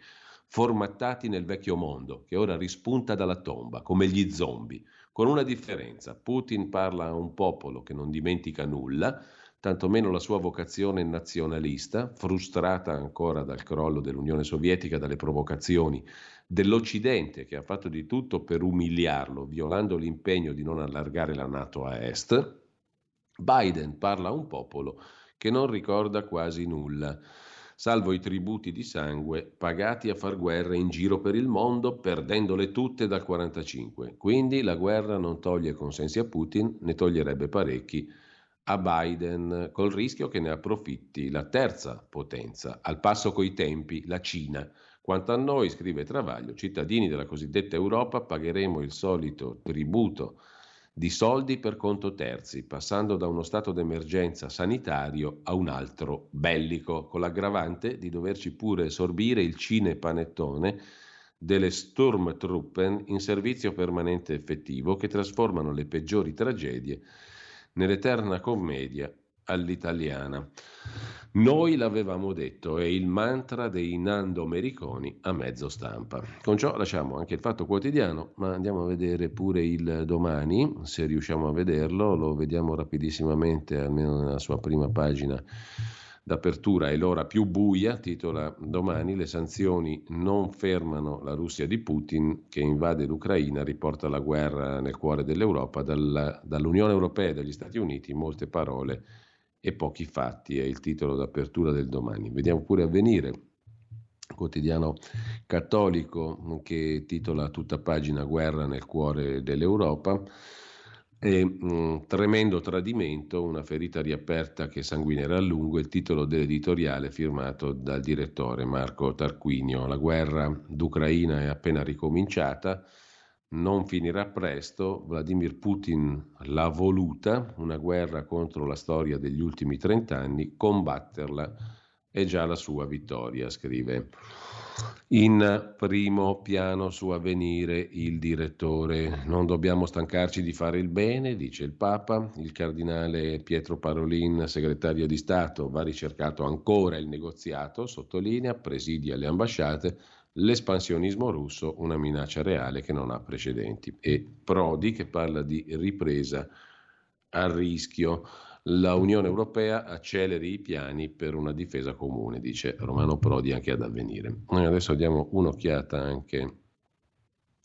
formattati nel vecchio mondo, che ora rispunta dalla tomba, come gli zombie, con una differenza. Putin parla a un popolo che non dimentica nulla, tantomeno la sua vocazione nazionalista, frustrata ancora dal crollo dell'Unione Sovietica, dalle provocazioni dell'Occidente che ha fatto di tutto per umiliarlo, violando l'impegno di non allargare la Nato a est, Biden parla a un popolo che non ricorda quasi nulla, salvo i tributi di sangue pagati a far guerra in giro per il mondo, perdendole tutte dal 45. Quindi la guerra non toglie consensi a Putin, ne toglierebbe parecchi a Biden, col rischio che ne approfitti la terza potenza, al passo coi tempi, la Cina. Quanto a noi, scrive Travaglio, cittadini della cosiddetta Europa, pagheremo il solito tributo di soldi per conto terzi, passando da uno stato d'emergenza sanitario a un altro bellico, con l'aggravante di doverci pure sorbire il cine panettone delle Sturmtruppen in servizio permanente effettivo che trasformano le peggiori tragedie nell'eterna commedia all'italiana. Noi l'avevamo detto, è il mantra dei Nando Mericoni a mezzo stampa. Con ciò lasciamo anche il fatto quotidiano, ma andiamo a vedere pure il domani, se riusciamo a vederlo, lo vediamo rapidissimamente, almeno nella sua prima pagina d'apertura, è l'ora più buia, titola domani, le sanzioni non fermano la Russia di Putin che invade l'Ucraina, riporta la guerra nel cuore dell'Europa, dall'Unione Europea e dagli Stati Uniti, molte parole e pochi fatti, è il titolo d'apertura del domani. Vediamo pure avvenire, quotidiano cattolico che titola tutta pagina Guerra nel cuore dell'Europa. e mh, tremendo tradimento, una ferita riaperta che sanguinerà a lungo, il titolo dell'editoriale firmato dal direttore Marco Tarquinio. La guerra d'Ucraina è appena ricominciata, non finirà presto, Vladimir Putin l'ha voluta, una guerra contro la storia degli ultimi trent'anni, combatterla è già la sua vittoria, scrive. In primo piano su avvenire il direttore. Non dobbiamo stancarci di fare il bene, dice il Papa. Il cardinale Pietro Parolin, segretario di Stato, va ricercato ancora il negoziato, sottolinea, presidia le ambasciate, l'espansionismo russo una minaccia reale che non ha precedenti. E Prodi che parla di ripresa a rischio la Unione Europea acceleri i piani per una difesa comune, dice Romano Prodi anche ad avvenire. Noi adesso diamo un'occhiata anche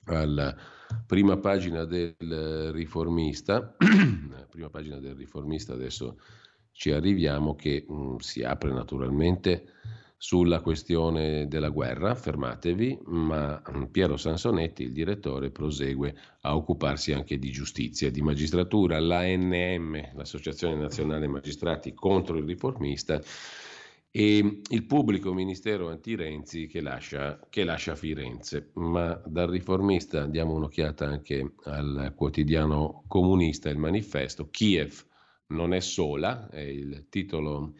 alla prima pagina del riformista, prima pagina del riformista adesso ci arriviamo che mh, si apre naturalmente sulla questione della guerra, fermatevi, ma mm, Piero Sansonetti, il direttore, prosegue a occuparsi anche di giustizia, di magistratura, l'ANM, l'Associazione Nazionale Magistrati contro il riformista, e il pubblico ministero anti-Renzi che lascia, che lascia Firenze. Ma dal riformista diamo un'occhiata anche al quotidiano comunista, il manifesto. Kiev non è sola, è il titolo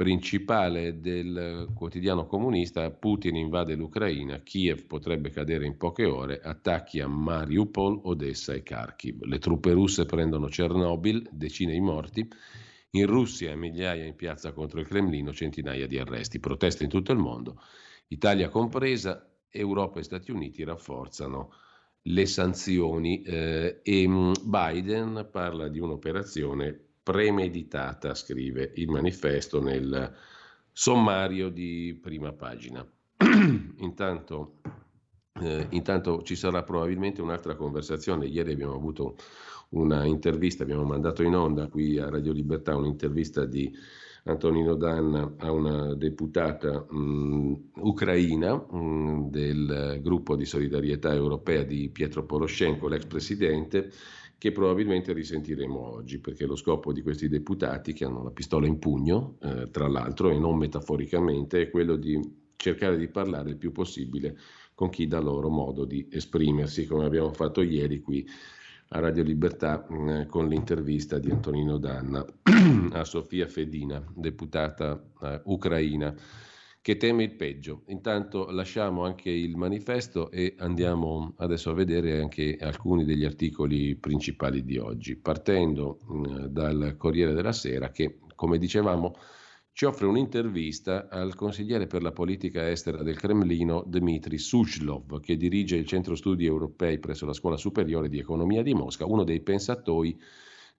principale del quotidiano comunista, Putin invade l'Ucraina, Kiev potrebbe cadere in poche ore, attacchi a Mariupol, Odessa e Kharkiv. Le truppe russe prendono Chernobyl, decine di morti. In Russia migliaia in piazza contro il Cremlino, centinaia di arresti, proteste in tutto il mondo, Italia compresa, Europa e Stati Uniti rafforzano le sanzioni eh, e mm, Biden parla di un'operazione premeditata, scrive il manifesto nel sommario di prima pagina. intanto, eh, intanto ci sarà probabilmente un'altra conversazione. Ieri abbiamo avuto una intervista, abbiamo mandato in onda qui a Radio Libertà un'intervista di Antonino Danna a una deputata mh, ucraina mh, del gruppo di solidarietà europea di Pietro Poroshenko, l'ex presidente, che probabilmente risentiremo oggi, perché lo scopo di questi deputati che hanno la pistola in pugno, eh, tra l'altro, e non metaforicamente, è quello di cercare di parlare il più possibile con chi dà loro modo di esprimersi, come abbiamo fatto ieri qui a Radio Libertà mm, con l'intervista di Antonino Danna a Sofia Fedina, deputata eh, ucraina che teme il peggio. Intanto lasciamo anche il manifesto e andiamo adesso a vedere anche alcuni degli articoli principali di oggi, partendo mm, dal Corriere della Sera che, come dicevamo, ci offre un'intervista al consigliere per la politica estera del Cremlino Dmitry Sushlov, che dirige il Centro Studi Europei presso la Scuola Superiore di Economia di Mosca, uno dei pensatori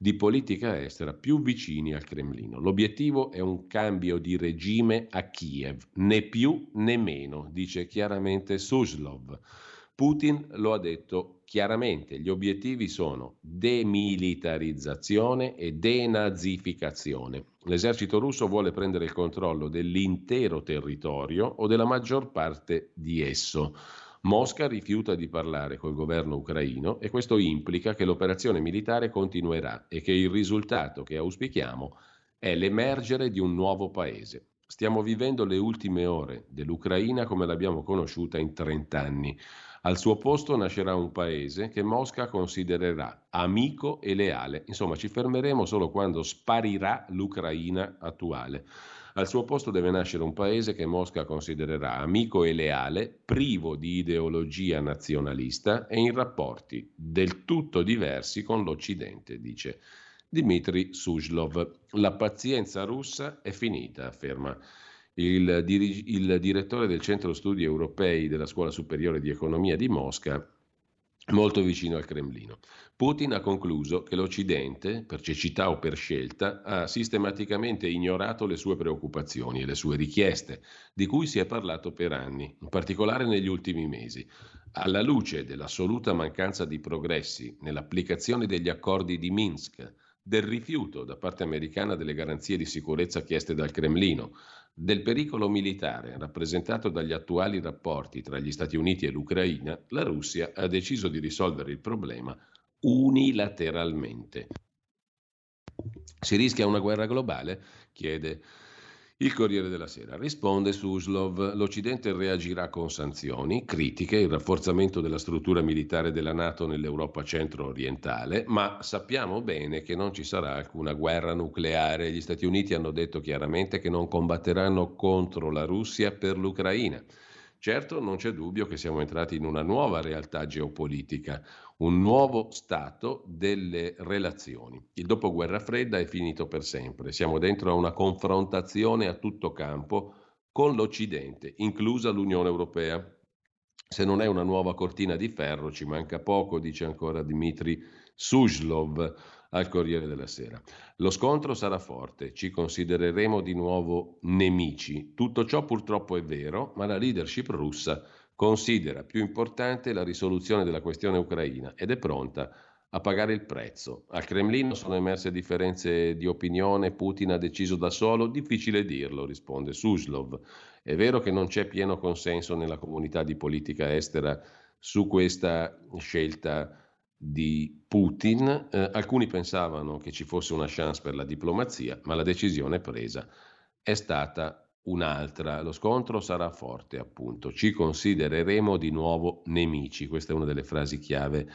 di politica estera più vicini al Cremlino. L'obiettivo è un cambio di regime a Kiev, né più né meno, dice chiaramente Suslov. Putin lo ha detto chiaramente, gli obiettivi sono demilitarizzazione e denazificazione. L'esercito russo vuole prendere il controllo dell'intero territorio o della maggior parte di esso. Mosca rifiuta di parlare col governo ucraino e questo implica che l'operazione militare continuerà e che il risultato che auspichiamo è l'emergere di un nuovo paese. Stiamo vivendo le ultime ore dell'Ucraina come l'abbiamo conosciuta in 30 anni. Al suo posto nascerà un paese che Mosca considererà amico e leale. Insomma, ci fermeremo solo quando sparirà l'Ucraina attuale. Al suo posto deve nascere un paese che Mosca considererà amico e leale, privo di ideologia nazionalista e in rapporti del tutto diversi con l'Occidente, dice Dmitry Suzlov. La pazienza russa è finita, afferma il, dir- il direttore del Centro Studi Europei della Scuola Superiore di Economia di Mosca, molto vicino al Cremlino. Putin ha concluso che l'Occidente, per cecità o per scelta, ha sistematicamente ignorato le sue preoccupazioni e le sue richieste, di cui si è parlato per anni, in particolare negli ultimi mesi. Alla luce dell'assoluta mancanza di progressi nell'applicazione degli accordi di Minsk, del rifiuto da parte americana delle garanzie di sicurezza chieste dal Cremlino, del pericolo militare rappresentato dagli attuali rapporti tra gli Stati Uniti e l'Ucraina, la Russia ha deciso di risolvere il problema unilateralmente. Si rischia una guerra globale? chiede il Corriere della Sera. Risponde Suslov, l'Occidente reagirà con sanzioni, critiche, il rafforzamento della struttura militare della Nato nell'Europa centro-orientale, ma sappiamo bene che non ci sarà alcuna guerra nucleare. Gli Stati Uniti hanno detto chiaramente che non combatteranno contro la Russia per l'Ucraina. Certo, non c'è dubbio che siamo entrati in una nuova realtà geopolitica, un nuovo stato delle relazioni. Il dopoguerra fredda è finito per sempre, siamo dentro a una confrontazione a tutto campo con l'Occidente, inclusa l'Unione Europea. Se non è una nuova cortina di ferro, ci manca poco, dice ancora Dmitry Sujlov al Corriere della Sera. Lo scontro sarà forte, ci considereremo di nuovo nemici. Tutto ciò purtroppo è vero, ma la leadership russa considera più importante la risoluzione della questione ucraina ed è pronta a pagare il prezzo. Al Cremlino sono emerse differenze di opinione, Putin ha deciso da solo, difficile dirlo, risponde Suslov. È vero che non c'è pieno consenso nella comunità di politica estera su questa scelta di Putin. Eh, alcuni pensavano che ci fosse una chance per la diplomazia, ma la decisione presa è stata un'altra. Lo scontro sarà forte, appunto. Ci considereremo di nuovo nemici. Questa è una delle frasi chiave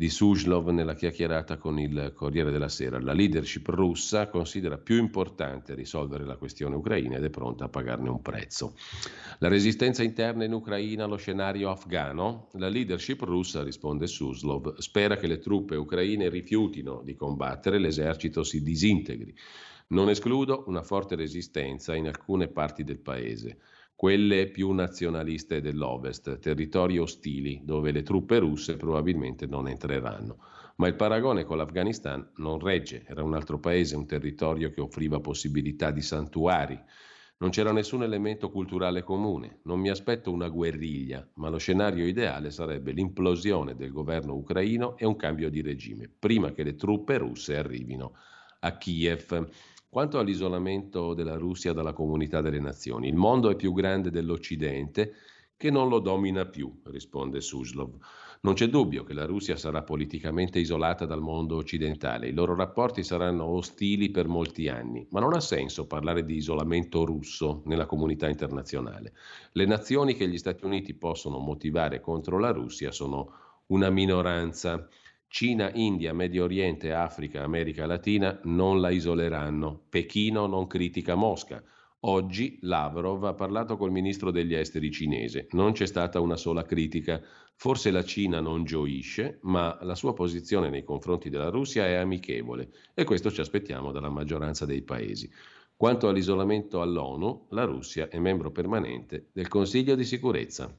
di Sujlov nella chiacchierata con il Corriere della Sera. La leadership russa considera più importante risolvere la questione ucraina ed è pronta a pagarne un prezzo. La resistenza interna in Ucraina, lo scenario afghano, la leadership russa, risponde Suslov, spera che le truppe ucraine rifiutino di combattere, l'esercito si disintegri. Non escludo una forte resistenza in alcune parti del paese quelle più nazionaliste dell'Ovest, territori ostili dove le truppe russe probabilmente non entreranno. Ma il paragone con l'Afghanistan non regge, era un altro paese, un territorio che offriva possibilità di santuari. Non c'era nessun elemento culturale comune. Non mi aspetto una guerriglia, ma lo scenario ideale sarebbe l'implosione del governo ucraino e un cambio di regime, prima che le truppe russe arrivino a Kiev. Quanto all'isolamento della Russia dalla comunità delle nazioni, il mondo è più grande dell'Occidente che non lo domina più, risponde Suslov. Non c'è dubbio che la Russia sarà politicamente isolata dal mondo occidentale, i loro rapporti saranno ostili per molti anni, ma non ha senso parlare di isolamento russo nella comunità internazionale. Le nazioni che gli Stati Uniti possono motivare contro la Russia sono una minoranza. Cina, India, Medio Oriente, Africa, America Latina non la isoleranno. Pechino non critica Mosca. Oggi Lavrov ha parlato col ministro degli esteri cinese. Non c'è stata una sola critica. Forse la Cina non gioisce, ma la sua posizione nei confronti della Russia è amichevole e questo ci aspettiamo dalla maggioranza dei paesi. Quanto all'isolamento all'ONU, la Russia è membro permanente del Consiglio di sicurezza.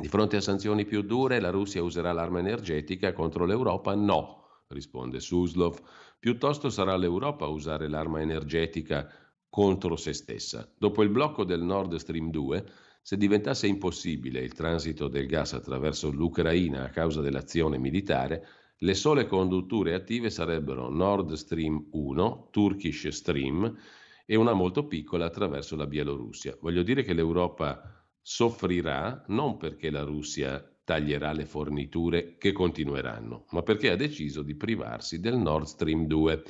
Di fronte a sanzioni più dure, la Russia userà l'arma energetica contro l'Europa? No, risponde Suslov. Piuttosto sarà l'Europa a usare l'arma energetica contro se stessa. Dopo il blocco del Nord Stream 2, se diventasse impossibile il transito del gas attraverso l'Ucraina a causa dell'azione militare, le sole condutture attive sarebbero Nord Stream 1, Turkish Stream e una molto piccola attraverso la Bielorussia. Voglio dire che l'Europa soffrirà non perché la Russia taglierà le forniture che continueranno, ma perché ha deciso di privarsi del Nord Stream 2.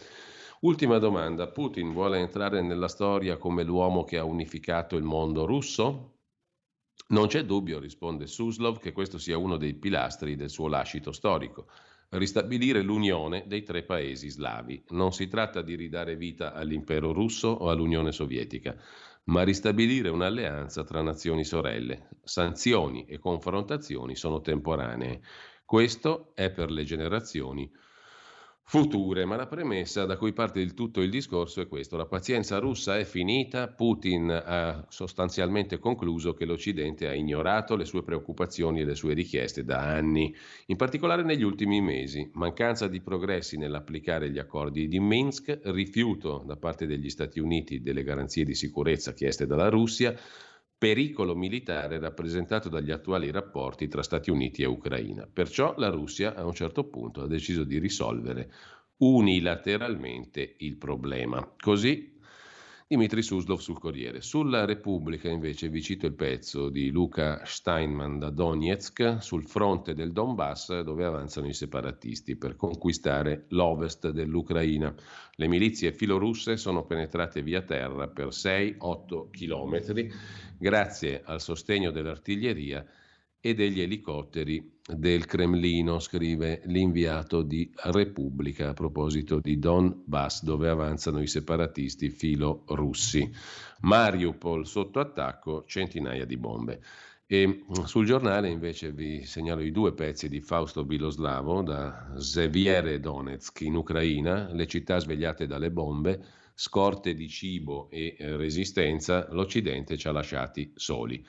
Ultima domanda, Putin vuole entrare nella storia come l'uomo che ha unificato il mondo russo? Non c'è dubbio, risponde Suslov, che questo sia uno dei pilastri del suo lascito storico ristabilire l'unione dei tre paesi slavi. Non si tratta di ridare vita all'impero russo o all'Unione Sovietica, ma ristabilire un'alleanza tra nazioni sorelle. Sanzioni e confrontazioni sono temporanee. Questo è per le generazioni future, ma la premessa da cui parte il tutto il discorso è questo. La pazienza russa è finita, Putin ha sostanzialmente concluso che l'Occidente ha ignorato le sue preoccupazioni e le sue richieste da anni, in particolare negli ultimi mesi. Mancanza di progressi nell'applicare gli accordi di Minsk, rifiuto da parte degli Stati Uniti delle garanzie di sicurezza chieste dalla Russia, pericolo militare rappresentato dagli attuali rapporti tra Stati Uniti e Ucraina. Perciò la Russia a un certo punto ha deciso di risolvere unilateralmente il problema. Così Dimitri Suslov sul Corriere. Sulla Repubblica invece vi cito il pezzo di Luca Steinman da Donetsk sul fronte del Donbass dove avanzano i separatisti per conquistare l'ovest dell'Ucraina. Le milizie filorusse sono penetrate via terra per 6-8 chilometri grazie al sostegno dell'artiglieria e degli elicotteri del Cremlino, scrive l'inviato di Repubblica a proposito di Donbass, dove avanzano i separatisti filo-russi. Mariupol sotto attacco, centinaia di bombe. E sul giornale invece vi segnalo i due pezzi di Fausto Biloslavo da Zeviere Donetsk in Ucraina, le città svegliate dalle bombe, scorte di cibo e resistenza, l'Occidente ci ha lasciati soli.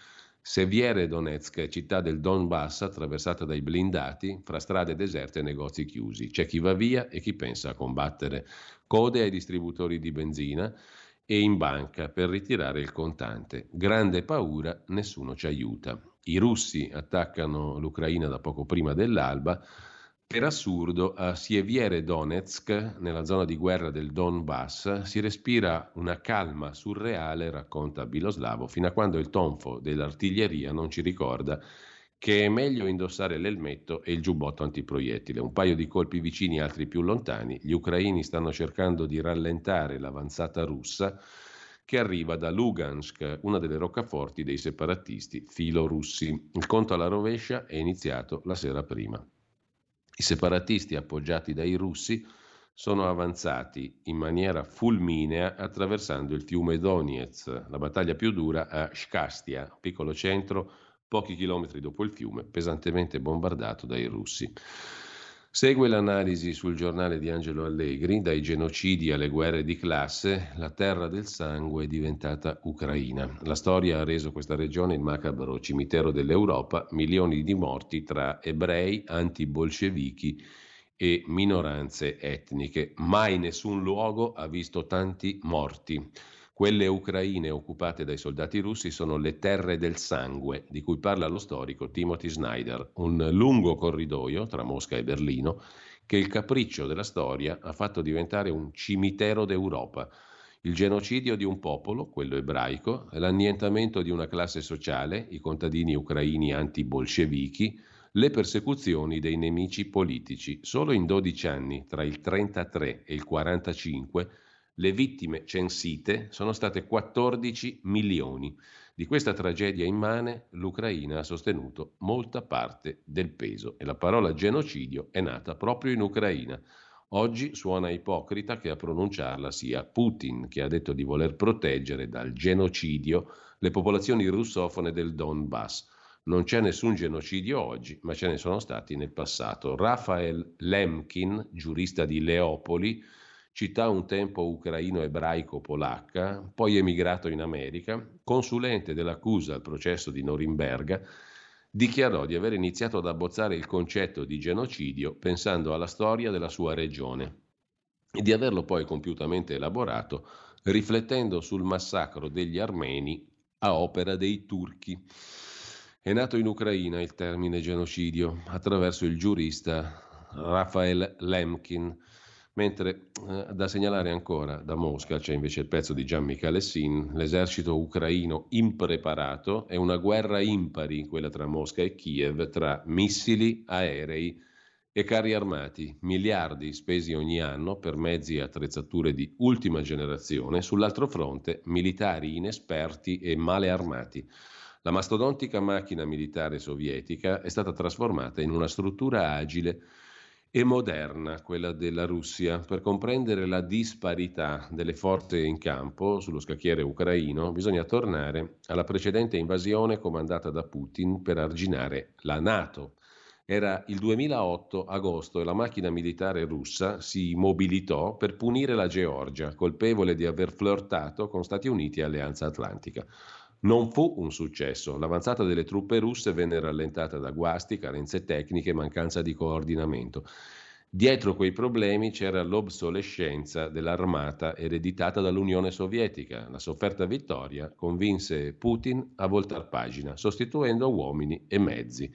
Seviere Donetsk, città del Donbass attraversata dai blindati, fra strade deserte e negozi chiusi. C'è chi va via e chi pensa a combattere. Code ai distributori di benzina e in banca per ritirare il contante. Grande paura, nessuno ci aiuta. I russi attaccano l'Ucraina da poco prima dell'alba per assurdo, a Sieviere Donetsk, nella zona di guerra del Donbass, si respira una calma surreale, racconta Biloslavo, fino a quando il tonfo dell'artiglieria non ci ricorda che è meglio indossare l'elmetto e il giubbotto antiproiettile. Un paio di colpi vicini, altri più lontani. Gli ucraini stanno cercando di rallentare l'avanzata russa che arriva da Lugansk, una delle roccaforti dei separatisti filo-russi. Il conto alla rovescia è iniziato la sera prima. I separatisti appoggiati dai russi sono avanzati in maniera fulminea attraversando il fiume Donetsk, la battaglia più dura a Shkastia, piccolo centro pochi chilometri dopo il fiume, pesantemente bombardato dai russi. Segue l'analisi sul giornale di Angelo Allegri, dai genocidi alle guerre di classe, la terra del sangue è diventata Ucraina. La storia ha reso questa regione il macabro cimitero dell'Europa, milioni di morti tra ebrei, anti-bolscevichi e minoranze etniche. Mai nessun luogo ha visto tanti morti. Quelle ucraine occupate dai soldati russi sono le terre del sangue, di cui parla lo storico Timothy Snyder, un lungo corridoio tra Mosca e Berlino che il capriccio della storia ha fatto diventare un cimitero d'Europa. Il genocidio di un popolo, quello ebraico, l'annientamento di una classe sociale, i contadini ucraini anti-bolscevichi, le persecuzioni dei nemici politici. Solo in 12 anni, tra il 33 e il 45, le vittime censite sono state 14 milioni. Di questa tragedia immane l'Ucraina ha sostenuto molta parte del peso e la parola genocidio è nata proprio in Ucraina. Oggi suona ipocrita che a pronunciarla sia Putin, che ha detto di voler proteggere dal genocidio le popolazioni russofone del Donbass. Non c'è nessun genocidio oggi, ma ce ne sono stati nel passato. Rafael Lemkin, giurista di Leopoli, città un tempo ucraino-ebraico-polacca, poi emigrato in America, consulente dell'accusa al processo di Norimberga, dichiarò di aver iniziato ad abbozzare il concetto di genocidio pensando alla storia della sua regione e di averlo poi compiutamente elaborato riflettendo sul massacro degli armeni a opera dei turchi. È nato in Ucraina il termine genocidio attraverso il giurista Rafael Lemkin, Mentre eh, da segnalare ancora da Mosca c'è invece il pezzo di Gian Michele l'esercito ucraino impreparato è una guerra impari, quella tra Mosca e Kiev, tra missili, aerei e carri armati, miliardi spesi ogni anno per mezzi e attrezzature di ultima generazione, sull'altro fronte militari inesperti e male armati. La mastodontica macchina militare sovietica è stata trasformata in una struttura agile e moderna, quella della Russia, per comprendere la disparità delle forze in campo sullo scacchiere ucraino, bisogna tornare alla precedente invasione comandata da Putin per arginare la Nato. Era il 2008 agosto e la macchina militare russa si mobilitò per punire la Georgia, colpevole di aver flirtato con Stati Uniti e Alleanza Atlantica. Non fu un successo. L'avanzata delle truppe russe venne rallentata da guasti, carenze tecniche e mancanza di coordinamento. Dietro quei problemi c'era l'obsolescenza dell'armata ereditata dall'Unione Sovietica. La sofferta vittoria convinse Putin a voltar pagina, sostituendo uomini e mezzi.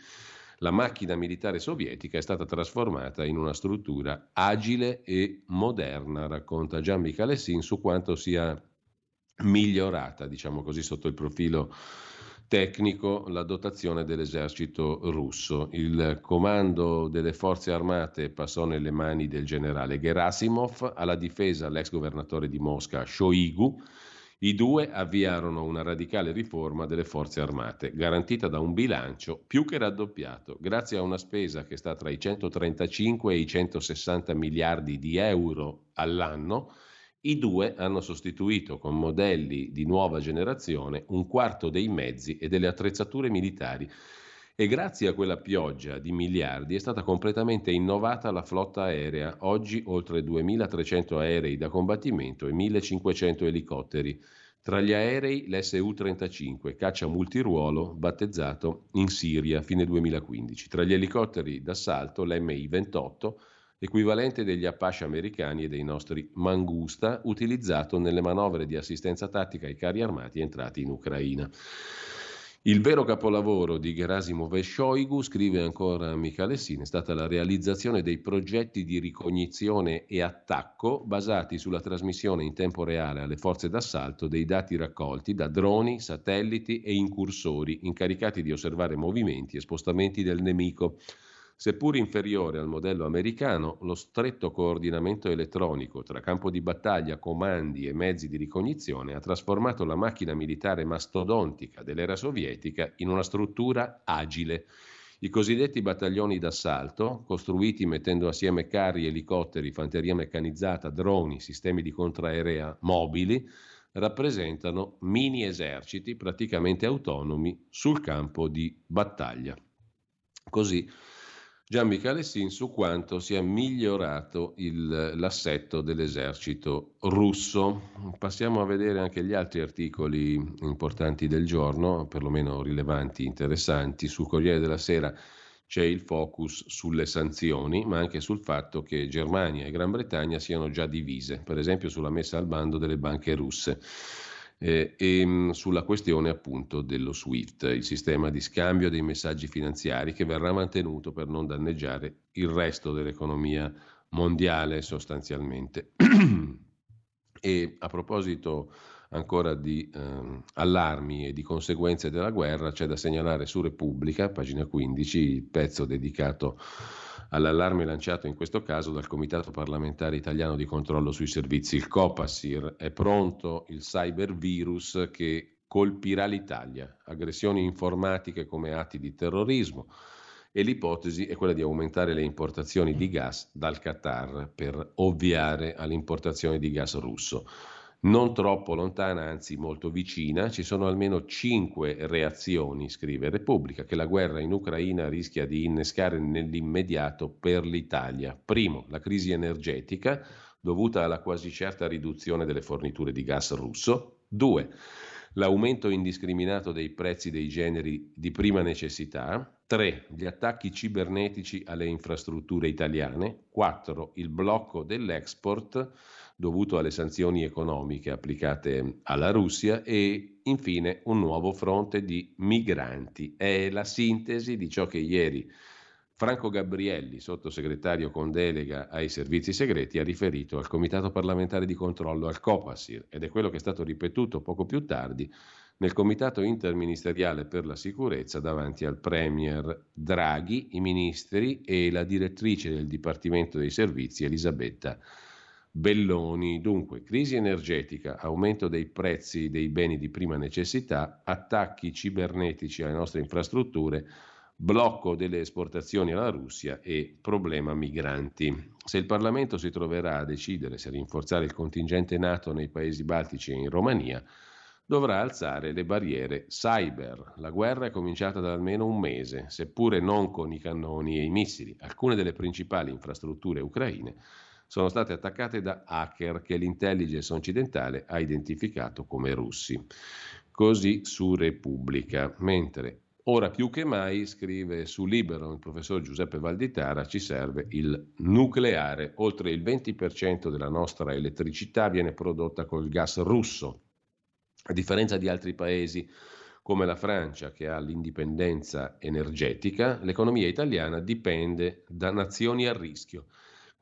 La macchina militare sovietica è stata trasformata in una struttura agile e moderna, racconta Gian Michalessin su quanto sia migliorata, diciamo così, sotto il profilo tecnico la dotazione dell'esercito russo. Il comando delle forze armate passò nelle mani del generale Gerasimov, alla difesa l'ex governatore di Mosca Shoigu. I due avviarono una radicale riforma delle forze armate, garantita da un bilancio più che raddoppiato, grazie a una spesa che sta tra i 135 e i 160 miliardi di euro all'anno i due hanno sostituito con modelli di nuova generazione un quarto dei mezzi e delle attrezzature militari e grazie a quella pioggia di miliardi è stata completamente innovata la flotta aerea, oggi oltre 2.300 aerei da combattimento e 1.500 elicotteri. Tra gli aerei l'SU-35, caccia multiruolo, battezzato in Siria fine 2015. Tra gli elicotteri d'assalto l'MI-28, equivalente degli Apache americani e dei nostri Mangusta, utilizzato nelle manovre di assistenza tattica ai carri armati entrati in Ucraina. Il vero capolavoro di Gerasimov e Shoigu, scrive ancora Michalessin, è stata la realizzazione dei progetti di ricognizione e attacco basati sulla trasmissione in tempo reale alle forze d'assalto dei dati raccolti da droni, satelliti e incursori incaricati di osservare movimenti e spostamenti del nemico Seppur inferiore al modello americano, lo stretto coordinamento elettronico tra campo di battaglia, comandi e mezzi di ricognizione ha trasformato la macchina militare mastodontica dell'era sovietica in una struttura agile. I cosiddetti battaglioni d'assalto, costruiti mettendo assieme carri, elicotteri, fanteria meccanizzata, droni, sistemi di contraerea mobili, rappresentano mini eserciti praticamente autonomi sul campo di battaglia. Così Gian Michele Sin su quanto sia migliorato il, l'assetto dell'esercito russo. Passiamo a vedere anche gli altri articoli importanti del giorno, perlomeno rilevanti, interessanti. Sul Corriere della Sera c'è il focus sulle sanzioni, ma anche sul fatto che Germania e Gran Bretagna siano già divise, per esempio sulla messa al bando delle banche russe eh, e mh, sulla questione appunto dello SWIFT, il sistema di scambio dei messaggi finanziari che verrà mantenuto per non danneggiare il resto dell'economia mondiale sostanzialmente. e a proposito ancora di eh, allarmi e di conseguenze della guerra, c'è da segnalare su Repubblica, pagina 15, il pezzo dedicato all'allarme lanciato in questo caso dal Comitato parlamentare italiano di controllo sui servizi, il COPASIR. È pronto il cybervirus che colpirà l'Italia, aggressioni informatiche come atti di terrorismo e l'ipotesi è quella di aumentare le importazioni di gas dal Qatar per ovviare all'importazione di gas russo non troppo lontana, anzi molto vicina, ci sono almeno cinque reazioni, scrive Repubblica, che la guerra in Ucraina rischia di innescare nell'immediato per l'Italia. Primo, la crisi energetica dovuta alla quasi certa riduzione delle forniture di gas russo. Due, l'aumento indiscriminato dei prezzi dei generi di prima necessità. 3. Gli attacchi cibernetici alle infrastrutture italiane. 4. Il blocco dell'export dovuto alle sanzioni economiche applicate alla Russia e infine un nuovo fronte di migranti. È la sintesi di ciò che ieri Franco Gabrielli, sottosegretario con delega ai servizi segreti, ha riferito al Comitato parlamentare di controllo al Copasir ed è quello che è stato ripetuto poco più tardi nel Comitato interministeriale per la sicurezza davanti al Premier Draghi, i ministri e la direttrice del Dipartimento dei Servizi Elisabetta Belloni. Dunque, crisi energetica, aumento dei prezzi dei beni di prima necessità, attacchi cibernetici alle nostre infrastrutture, blocco delle esportazioni alla Russia e problema migranti. Se il Parlamento si troverà a decidere se rinforzare il contingente NATO nei paesi baltici e in Romania, dovrà alzare le barriere cyber. La guerra è cominciata da almeno un mese, seppure non con i cannoni e i missili. Alcune delle principali infrastrutture ucraine sono state attaccate da hacker che l'intelligence occidentale ha identificato come russi. Così su Repubblica. Mentre ora più che mai, scrive su Libero il professor Giuseppe Valditara, ci serve il nucleare. Oltre il 20% della nostra elettricità viene prodotta col gas russo. A differenza di altri paesi come la Francia che ha l'indipendenza energetica, l'economia italiana dipende da nazioni a rischio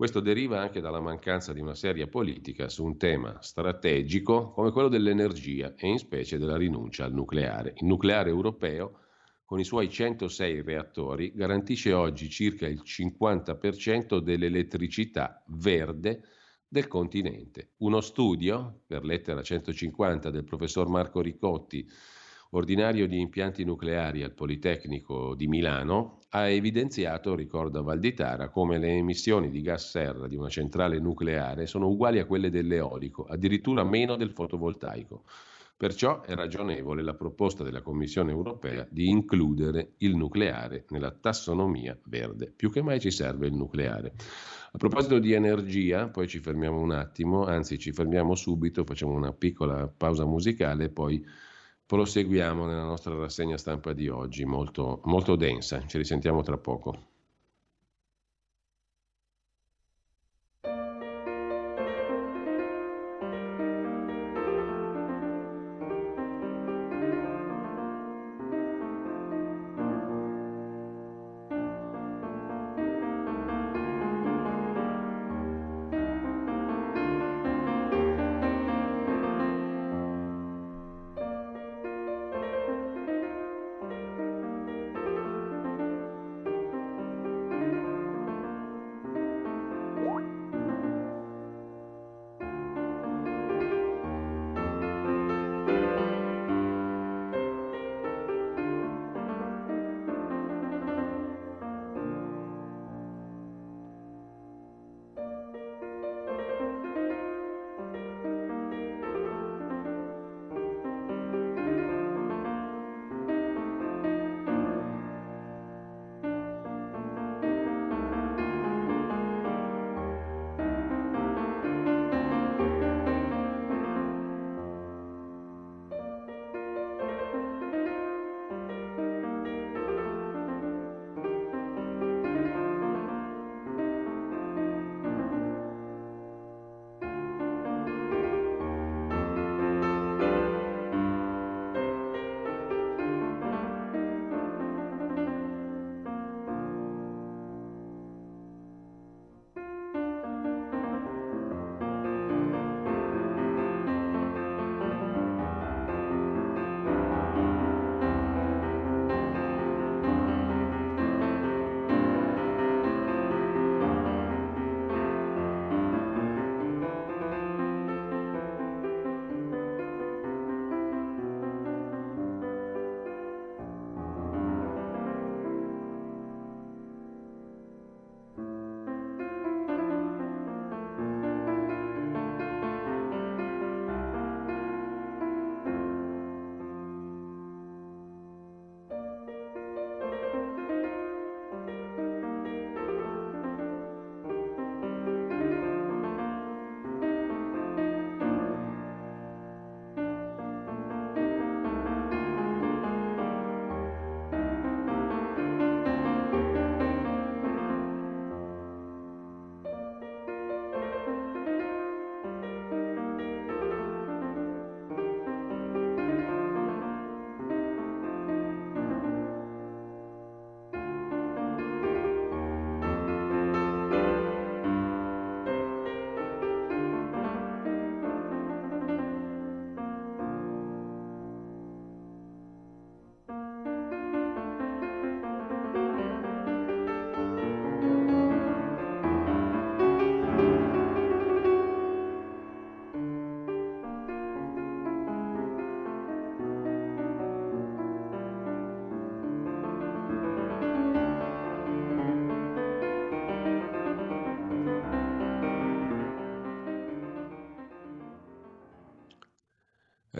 Questo deriva anche dalla mancanza di una seria politica su un tema strategico come quello dell'energia e in specie della rinuncia al nucleare. Il nucleare europeo, con i suoi 106 reattori, garantisce oggi circa il 50% dell'elettricità verde del continente. Uno studio, per lettera 150 del professor Marco Ricotti, ordinario di impianti nucleari al Politecnico di Milano, ha evidenziato, ricorda Valditara, come le emissioni di gas serra di una centrale nucleare sono uguali a quelle dell'eolico, addirittura meno del fotovoltaico. Perciò è ragionevole la proposta della Commissione europea di includere il nucleare nella tassonomia verde. Più che mai ci serve il nucleare. A proposito di energia, poi ci fermiamo un attimo, anzi ci fermiamo subito, facciamo una piccola pausa musicale e poi proseguiamo nella nostra rassegna stampa di oggi, molto, molto densa. Ci risentiamo tra poco.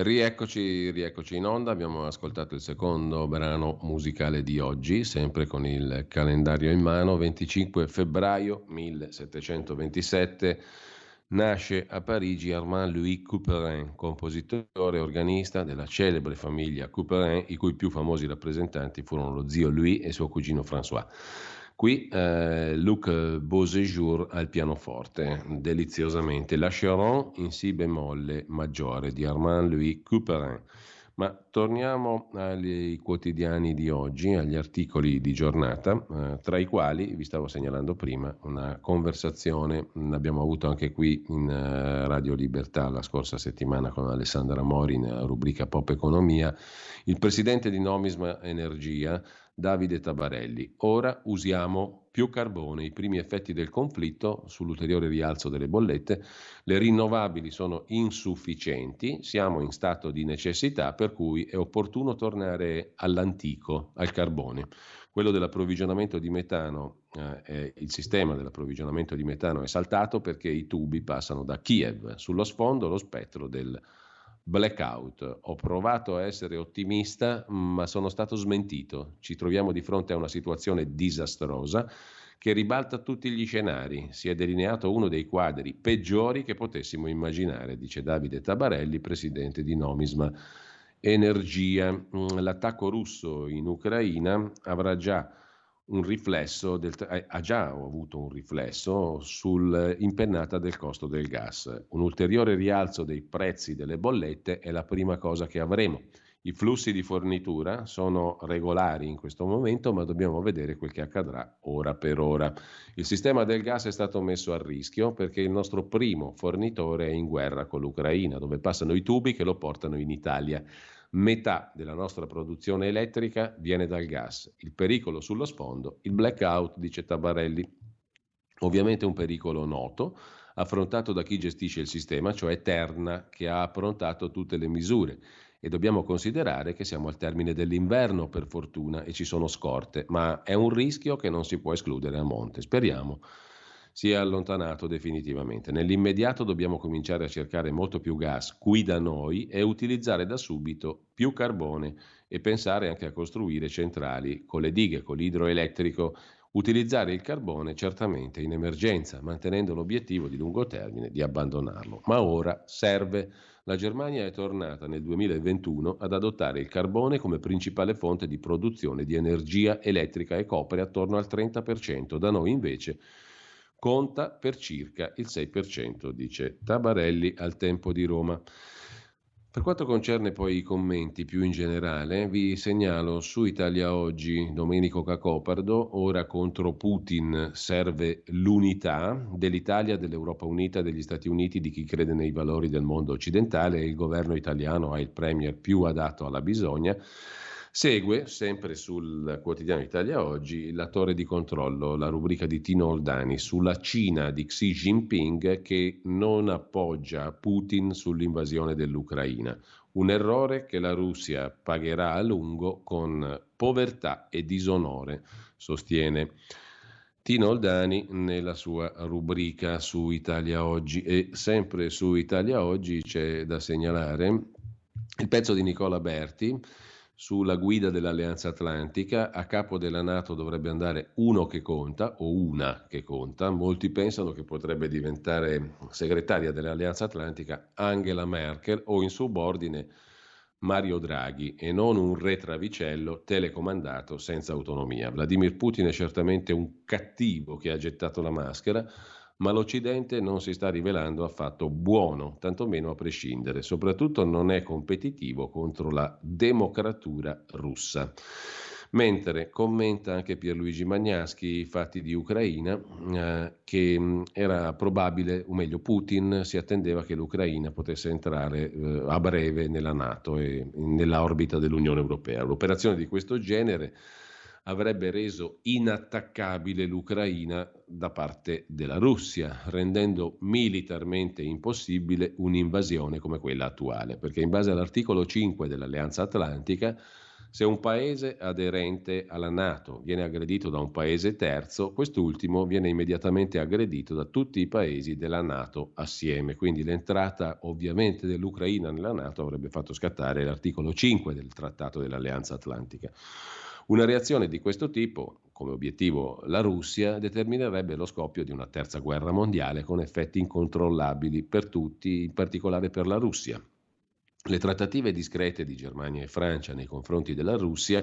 Rieccoci, rieccoci in onda, abbiamo ascoltato il secondo brano musicale di oggi, sempre con il calendario in mano, 25 febbraio 1727 nasce a Parigi Armand-Louis Couperin, compositore e organista della celebre famiglia Couperin, i cui più famosi rappresentanti furono lo zio Louis e suo cugino François. Qui eh, Luc Beauséjour al pianoforte, deliziosamente. La Charon in Si bemolle maggiore di Armand Louis Couperin. Ma torniamo ai quotidiani di oggi, agli articoli di giornata, eh, tra i quali vi stavo segnalando prima una conversazione, l'abbiamo avuto anche qui in eh, Radio Libertà la scorsa settimana con Alessandra Mori in rubrica Pop Economia, il presidente di Nomisma Energia Davide Tabarelli. Ora usiamo più carbone. I primi effetti del conflitto sull'ulteriore rialzo delle bollette. Le rinnovabili sono insufficienti, siamo in stato di necessità, per cui è opportuno tornare all'antico, al carbone. Quello dell'approvvigionamento di metano, eh, il sistema dell'approvvigionamento di metano è saltato perché i tubi passano da Kiev. Sullo sfondo lo spettro del blackout. Ho provato a essere ottimista, ma sono stato smentito. Ci troviamo di fronte a una situazione disastrosa che ribalta tutti gli scenari. Si è delineato uno dei quadri peggiori che potessimo immaginare, dice Davide Tabarelli, presidente di Nomisma Energia. Mm, l'attacco russo in Ucraina avrà già un riflesso del, eh, ha già avuto un riflesso sull'impennata del costo del gas. Un ulteriore rialzo dei prezzi delle bollette è la prima cosa che avremo. I flussi di fornitura sono regolari in questo momento, ma dobbiamo vedere quel che accadrà ora per ora. Il sistema del gas è stato messo a rischio perché il nostro primo fornitore è in guerra con l'Ucraina, dove passano i tubi che lo portano in Italia. Metà della nostra produzione elettrica viene dal gas. Il pericolo sullo sfondo, il blackout, dice Tabarelli. Ovviamente un pericolo noto, affrontato da chi gestisce il sistema, cioè Terna, che ha approntato tutte le misure. E dobbiamo considerare che siamo al termine dell'inverno, per fortuna, e ci sono scorte, ma è un rischio che non si può escludere a monte. Speriamo si è allontanato definitivamente. Nell'immediato dobbiamo cominciare a cercare molto più gas qui da noi e utilizzare da subito più carbone e pensare anche a costruire centrali con le dighe, con l'idroelettrico. Utilizzare il carbone certamente in emergenza, mantenendo l'obiettivo di lungo termine di abbandonarlo. Ma ora serve. La Germania è tornata nel 2021 ad adottare il carbone come principale fonte di produzione di energia elettrica e copre attorno al 30%. Da noi invece conta per circa il 6%, dice Tabarelli al tempo di Roma. Per quanto concerne poi i commenti più in generale, vi segnalo su Italia Oggi Domenico Cacopardo, ora contro Putin serve l'unità dell'Italia, dell'Europa Unita, degli Stati Uniti, di chi crede nei valori del mondo occidentale il governo italiano ha il premier più adatto alla bisogna. Segue, sempre sul quotidiano Italia Oggi, la torre di controllo, la rubrica di Tino Oldani sulla Cina di Xi Jinping che non appoggia Putin sull'invasione dell'Ucraina. Un errore che la Russia pagherà a lungo con povertà e disonore, sostiene. Tino Oldani nella sua rubrica su Italia Oggi e sempre su Italia Oggi c'è da segnalare il pezzo di Nicola Berti sulla guida dell'Alleanza Atlantica. A capo della Nato dovrebbe andare uno che conta o una che conta. Molti pensano che potrebbe diventare segretaria dell'Alleanza Atlantica Angela Merkel o in subordine Mario Draghi e non un re travicello telecomandato senza autonomia. Vladimir Putin è certamente un cattivo che ha gettato la maschera ma l'Occidente non si sta rivelando affatto buono, tantomeno a prescindere, soprattutto non è competitivo contro la democratura russa. Mentre commenta anche Pierluigi Magnaschi i fatti di Ucraina, eh, che mh, era probabile, o meglio Putin si attendeva che l'Ucraina potesse entrare eh, a breve nella Nato e nella orbita dell'Unione Europea. L'operazione di questo genere avrebbe reso inattaccabile l'Ucraina da parte della Russia, rendendo militarmente impossibile un'invasione come quella attuale, perché in base all'articolo 5 dell'Alleanza Atlantica, se un paese aderente alla Nato viene aggredito da un paese terzo, quest'ultimo viene immediatamente aggredito da tutti i paesi della Nato assieme. Quindi l'entrata ovviamente dell'Ucraina nella Nato avrebbe fatto scattare l'articolo 5 del Trattato dell'Alleanza Atlantica. Una reazione di questo tipo, come obiettivo la Russia, determinerebbe lo scoppio di una terza guerra mondiale con effetti incontrollabili per tutti, in particolare per la Russia. Le trattative discrete di Germania e Francia nei confronti della Russia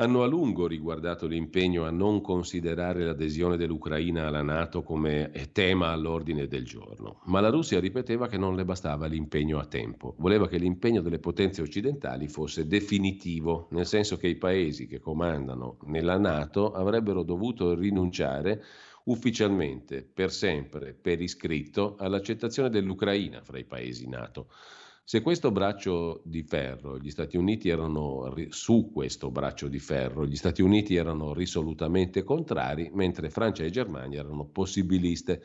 hanno a lungo riguardato l'impegno a non considerare l'adesione dell'Ucraina alla Nato come tema all'ordine del giorno. Ma la Russia ripeteva che non le bastava l'impegno a tempo, voleva che l'impegno delle potenze occidentali fosse definitivo, nel senso che i paesi che comandano nella Nato avrebbero dovuto rinunciare ufficialmente, per sempre, per iscritto, all'accettazione dell'Ucraina fra i paesi NATO. Se questo braccio di ferro, gli Stati Uniti erano su questo braccio di ferro, gli Stati Uniti erano risolutamente contrari, mentre Francia e Germania erano possibiliste.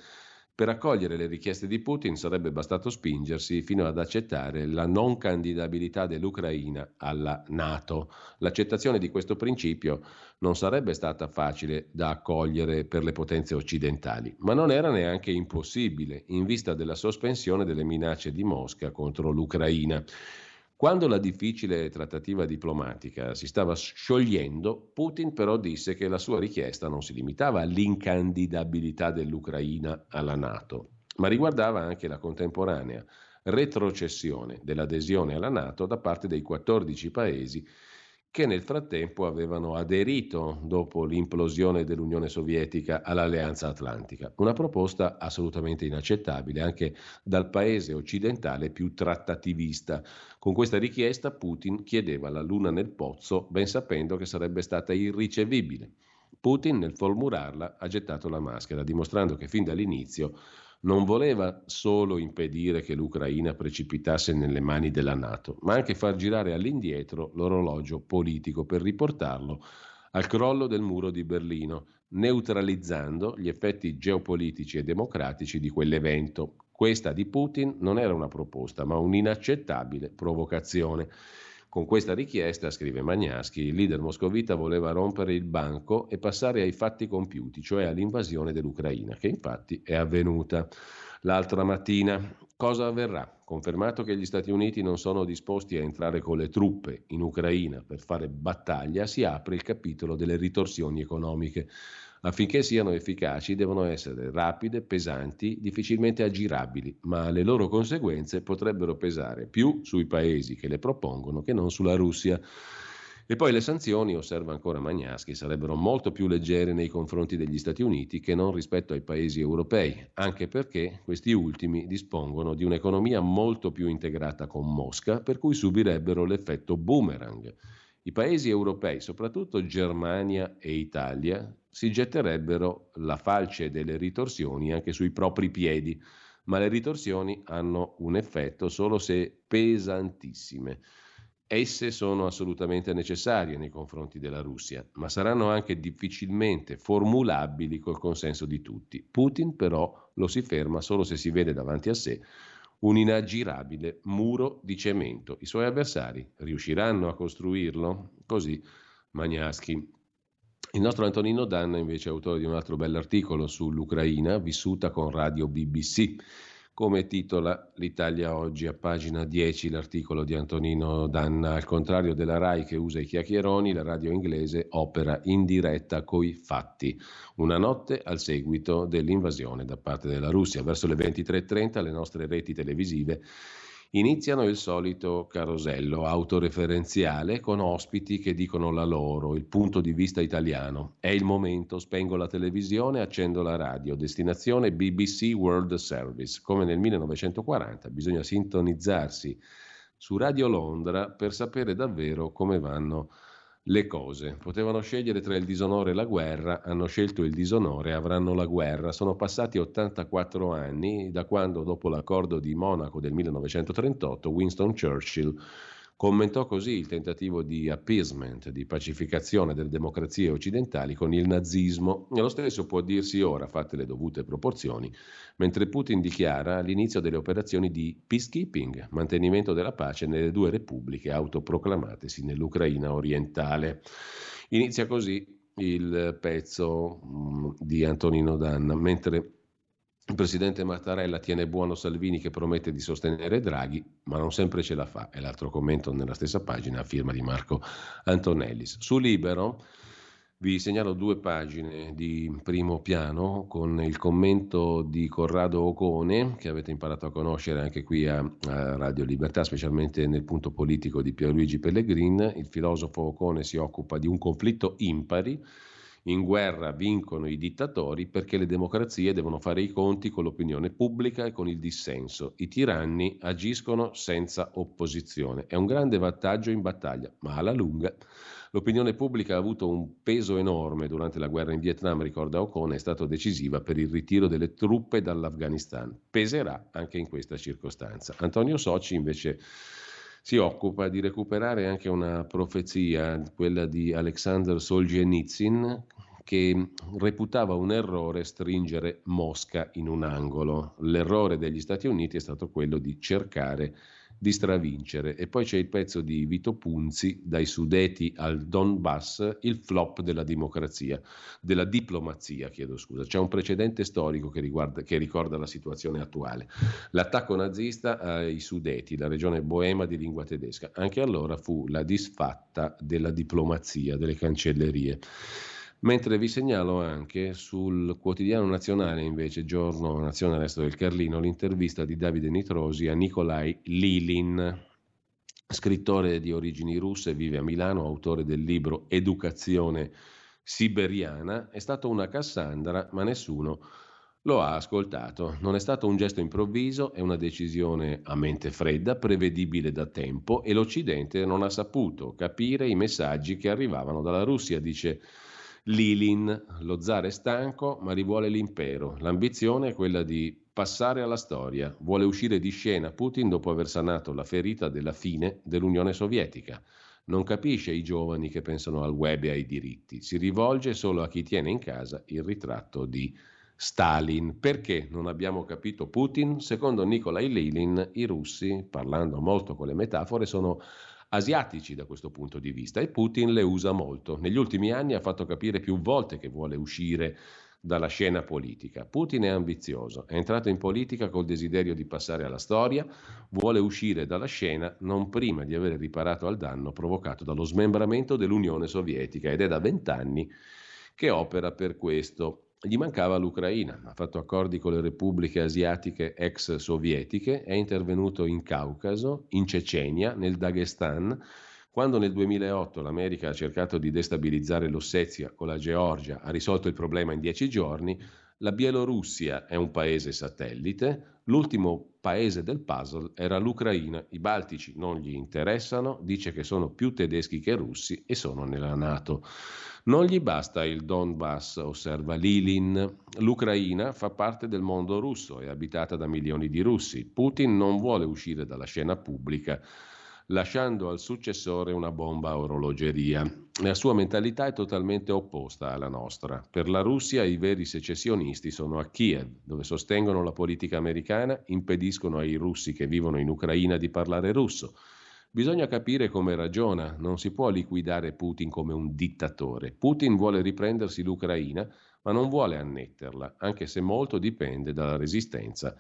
Per accogliere le richieste di Putin sarebbe bastato spingersi fino ad accettare la non candidabilità dell'Ucraina alla Nato. L'accettazione di questo principio non sarebbe stata facile da accogliere per le potenze occidentali, ma non era neanche impossibile in vista della sospensione delle minacce di Mosca contro l'Ucraina. Quando la difficile trattativa diplomatica si stava sciogliendo, Putin però disse che la sua richiesta non si limitava all'incandidabilità dell'Ucraina alla Nato, ma riguardava anche la contemporanea retrocessione dell'adesione alla Nato da parte dei 14 paesi che nel frattempo avevano aderito dopo l'implosione dell'Unione Sovietica all'Alleanza Atlantica. Una proposta assolutamente inaccettabile anche dal paese occidentale più trattativista. Con questa richiesta Putin chiedeva la luna nel pozzo, ben sapendo che sarebbe stata irricevibile. Putin nel formularla ha gettato la maschera, dimostrando che fin dall'inizio non voleva solo impedire che l'Ucraina precipitasse nelle mani della Nato, ma anche far girare all'indietro l'orologio politico per riportarlo al crollo del muro di Berlino, neutralizzando gli effetti geopolitici e democratici di quell'evento. Questa di Putin non era una proposta, ma un'inaccettabile provocazione. Con questa richiesta, scrive Magnaschi, il leader moscovita voleva rompere il banco e passare ai fatti compiuti, cioè all'invasione dell'Ucraina, che infatti è avvenuta l'altra mattina. Cosa avverrà? Confermato che gli Stati Uniti non sono disposti a entrare con le truppe in Ucraina per fare battaglia, si apre il capitolo delle ritorsioni economiche. Affinché siano efficaci devono essere rapide, pesanti, difficilmente aggirabili, ma le loro conseguenze potrebbero pesare più sui paesi che le propongono che non sulla Russia. E poi le sanzioni, osserva ancora Magnaschi, sarebbero molto più leggere nei confronti degli Stati Uniti che non rispetto ai paesi europei, anche perché questi ultimi dispongono di un'economia molto più integrata con Mosca, per cui subirebbero l'effetto boomerang. I paesi europei, soprattutto Germania e Italia, si getterebbero la falce delle ritorsioni anche sui propri piedi, ma le ritorsioni hanno un effetto solo se pesantissime. Esse sono assolutamente necessarie nei confronti della Russia, ma saranno anche difficilmente formulabili col consenso di tutti. Putin però lo si ferma solo se si vede davanti a sé un inaggirabile muro di cemento. I suoi avversari riusciranno a costruirlo? Così Magnaschi. Il nostro Antonino Danna invece è autore di un altro bell'articolo sull'Ucraina vissuta con radio BBC. Come titola l'Italia oggi a pagina 10 l'articolo di Antonino Danna, al contrario della RAI che usa i chiacchieroni, la radio inglese opera in diretta coi fatti. Una notte al seguito dell'invasione da parte della Russia. Verso le 23.30 le nostre reti televisive iniziano il solito carosello autoreferenziale con ospiti che dicono la loro, il punto di vista italiano. È il momento, spengo la televisione, accendo la radio, destinazione BBC World Service. Come nel 1940 bisogna sintonizzarsi su Radio Londra per sapere davvero come vanno le cose. Potevano scegliere tra il disonore e la guerra, hanno scelto il disonore, avranno la guerra. Sono passati 84 anni da quando, dopo l'accordo di Monaco del 1938, Winston Churchill Commentò così il tentativo di appeasement, di pacificazione delle democrazie occidentali con il nazismo. E lo stesso può dirsi ora, fatte le dovute proporzioni, mentre Putin dichiara l'inizio delle operazioni di peacekeeping, mantenimento della pace nelle due repubbliche autoproclamatesi nell'Ucraina orientale. Inizia così il pezzo mm, di Antonino Danna, mentre il presidente Mattarella tiene buono Salvini che promette di sostenere Draghi, ma non sempre ce la fa. È l'altro commento nella stessa pagina a firma di Marco Antonellis. Su Libero Vi segnalo due pagine di primo piano con il commento di Corrado Ocone, che avete imparato a conoscere anche qui a, Radio Libertà, specialmente nel punto politico di Pierluigi Pellegrin. Il filosofo Ocone si occupa di un conflitto impari. In guerra vincono i dittatori perché le democrazie devono fare i conti con l'opinione pubblica e con il dissenso. I tiranni agiscono senza opposizione. È un grande vantaggio in battaglia, ma alla lunga L'opinione pubblica ha avuto un peso enorme durante la guerra in Vietnam, ricorda Ocone, è stato decisiva per il ritiro delle truppe dall'Afghanistan. Peserà anche in questa circostanza. Antonio Soci invece si occupa di recuperare anche una profezia, quella di Alexander Solzhenitsyn, che reputava un errore stringere Mosca in un angolo. L'errore degli Stati Uniti è stato quello di cercare di stravincere. E poi c'è il pezzo di Vito Punzi, dai Sudeti al Donbass, il flop della democrazia, della diplomazia, chiedo scusa. C'è un precedente storico che, riguarda, che ricorda la situazione attuale. L'attacco nazista ai Sudeti, la regione boema di lingua tedesca. Anche allora fu la disfatta della diplomazia, delle cancellerie. Mentre vi segnalo anche sul quotidiano nazionale, invece, giorno Nazione Resto del Carlino, l'intervista di Davide Nitrosi a Nikolai Lilin, scrittore di origini russe, vive a Milano, autore del libro Educazione siberiana. È stato una Cassandra, ma nessuno lo ha ascoltato. Non è stato un gesto improvviso, è una decisione a mente fredda, prevedibile da tempo e l'Occidente non ha saputo capire i messaggi che arrivavano dalla Russia, dice Lilin, lo zar è stanco ma rivuole l'impero. L'ambizione è quella di passare alla storia. Vuole uscire di scena Putin dopo aver sanato la ferita della fine dell'Unione Sovietica. Non capisce i giovani che pensano al web e ai diritti. Si rivolge solo a chi tiene in casa il ritratto di Stalin. Perché non abbiamo capito Putin? Secondo Nikolai Lilin, i russi, parlando molto con le metafore, sono asiatici da questo punto di vista e Putin le usa molto. Negli ultimi anni ha fatto capire più volte che vuole uscire dalla scena politica. Putin è ambizioso, è entrato in politica col desiderio di passare alla storia, vuole uscire dalla scena non prima di aver riparato al danno provocato dallo smembramento dell'Unione Sovietica ed è da vent'anni che opera per questo. Gli mancava l'Ucraina, ha fatto accordi con le repubbliche asiatiche ex sovietiche, è intervenuto in Caucaso, in Cecenia, nel Dagestan. Quando nel 2008 l'America ha cercato di destabilizzare l'Ossetia con la Georgia, ha risolto il problema in dieci giorni, la Bielorussia è un paese satellite, l'ultimo paese del puzzle era l'Ucraina, i baltici non gli interessano, dice che sono più tedeschi che russi e sono nella Nato. Non gli basta il Donbass, osserva Lilin. L'Ucraina fa parte del mondo russo, è abitata da milioni di russi. Putin non vuole uscire dalla scena pubblica lasciando al successore una bomba orologeria. La sua mentalità è totalmente opposta alla nostra. Per la Russia i veri secessionisti sono a Kiev, dove sostengono la politica americana, impediscono ai russi che vivono in Ucraina di parlare russo Bisogna capire come ragiona, non si può liquidare Putin come un dittatore. Putin vuole riprendersi l'Ucraina, ma non vuole annetterla, anche se molto dipende dalla resistenza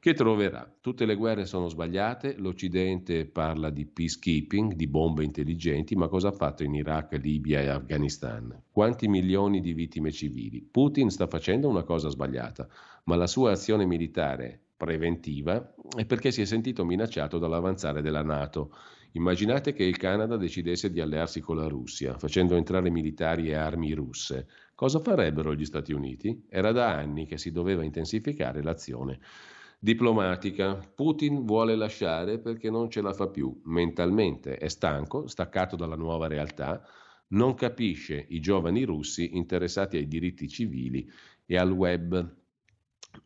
che troverà. Tutte le guerre sono sbagliate, l'Occidente parla di peacekeeping, di bombe intelligenti, ma cosa ha fatto in Iraq, Libia e Afghanistan? Quanti milioni di vittime civili? Putin sta facendo una cosa sbagliata, ma la sua azione militare preventiva è perché si è sentito minacciato dall'avanzare della Nato. Immaginate che il Canada decidesse di allearsi con la Russia, facendo entrare militari e armi russe. Cosa farebbero gli Stati Uniti? Era da anni che si doveva intensificare l'azione diplomatica. Putin vuole lasciare perché non ce la fa più. Mentalmente è stanco, staccato dalla nuova realtà, non capisce i giovani russi interessati ai diritti civili e al web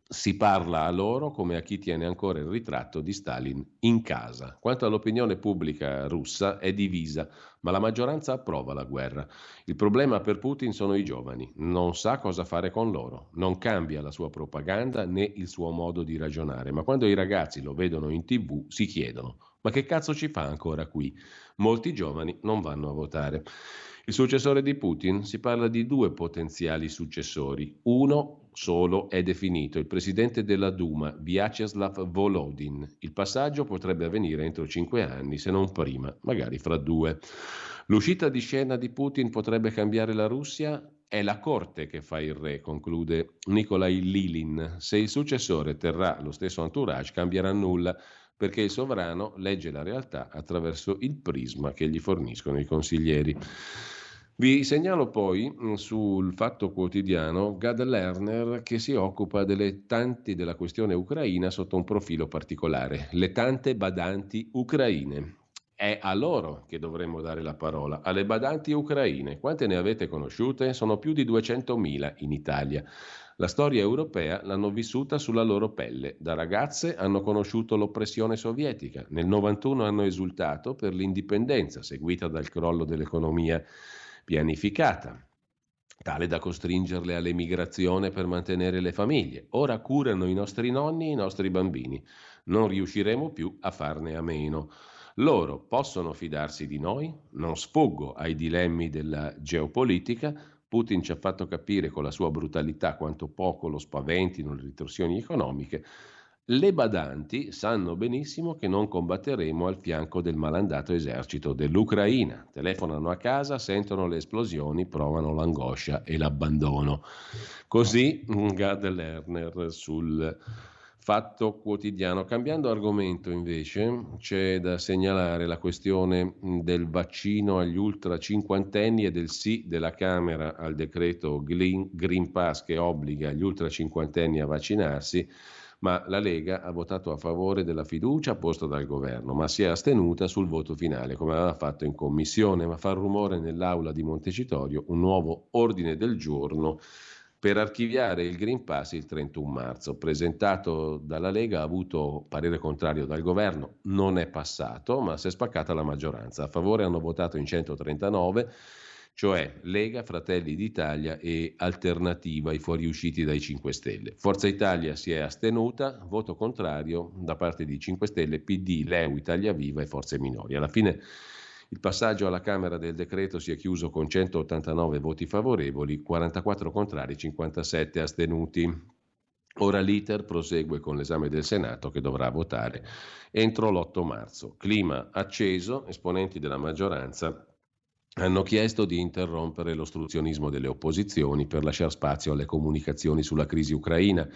si parla a loro come a chi tiene ancora il ritratto di Stalin in casa. Quanto all'opinione pubblica russa è divisa, ma la maggioranza approva la guerra. Il problema per Putin sono i giovani, non sa cosa fare con loro, non cambia la sua propaganda né il suo modo di ragionare, ma quando i ragazzi lo vedono in tv si chiedono ma che cazzo ci fa ancora qui? Molti giovani non vanno a votare. Il successore di Putin si parla di due potenziali successori. Uno solo è definito, il presidente della Duma, Vyacheslav Volodin. Il passaggio potrebbe avvenire entro cinque anni, se non prima, magari fra due. L'uscita di scena di Putin potrebbe cambiare la Russia? È la corte che fa il re, conclude Nikolai Lilin. Se il successore terrà lo stesso entourage, cambierà nulla perché il sovrano legge la realtà attraverso il prisma che gli forniscono i consiglieri. Vi segnalo poi mm, sul Fatto Quotidiano Gad Lerner che si occupa delle tanti della questione ucraina sotto un profilo particolare, le tante badanti ucraine. È a loro che dovremmo dare la parola, alle badanti ucraine. Quante ne avete conosciute? Sono più di 200.000 in Italia. La storia europea l'hanno vissuta sulla loro pelle. Da ragazze hanno conosciuto l'oppressione sovietica. Nel 91 hanno esultato per l'indipendenza, seguita dal crollo dell'economia pianificata, tale da costringerle all'emigrazione per mantenere le famiglie. Ora curano i nostri nonni e i nostri bambini. Non riusciremo più a farne a meno. Loro possono fidarsi di noi? Non sfuggo ai dilemmi della geopolitica. Putin ci ha fatto capire con la sua brutalità quanto poco lo spaventino le ritorsioni economiche. Le badanti sanno benissimo che non combatteremo al fianco del malandato esercito dell'Ucraina. Telefonano a casa, sentono le esplosioni, provano l'angoscia e l'abbandono. Così Gad Lerner sul Fatto Quotidiano. Cambiando argomento invece, c'è da segnalare la questione del vaccino agli ultra cinquantenni e del sì della Camera al decreto Green Pass che obbliga gli ultra cinquantenni a vaccinarsi ma la Lega ha votato a favore della fiducia posta dal governo, ma si è astenuta sul voto finale, come aveva fatto in commissione, ma fa rumore nell'aula di Montecitorio un nuovo ordine del giorno per archiviare il Green Pass il 31 marzo. Presentato dalla Lega ha avuto parere contrario dal governo, non è passato, ma si è spaccata la maggioranza. A favore hanno votato in 139 cioè Lega, Fratelli d'Italia e Alternativa ai fuoriusciti dai 5 Stelle. Forza Italia si è astenuta, voto contrario da parte di 5 Stelle, PD, Leu, Italia Viva e Forze Minori. Alla fine il passaggio alla Camera del decreto si è chiuso con 189 voti favorevoli, 44 contrari, 57 astenuti. Ora l'iter prosegue con l'esame del Senato che dovrà votare entro l'8 marzo. Clima acceso, esponenti della maggioranza hanno chiesto di interrompere l'ostruzionismo delle opposizioni per lasciare spazio alle comunicazioni sulla crisi ucraina.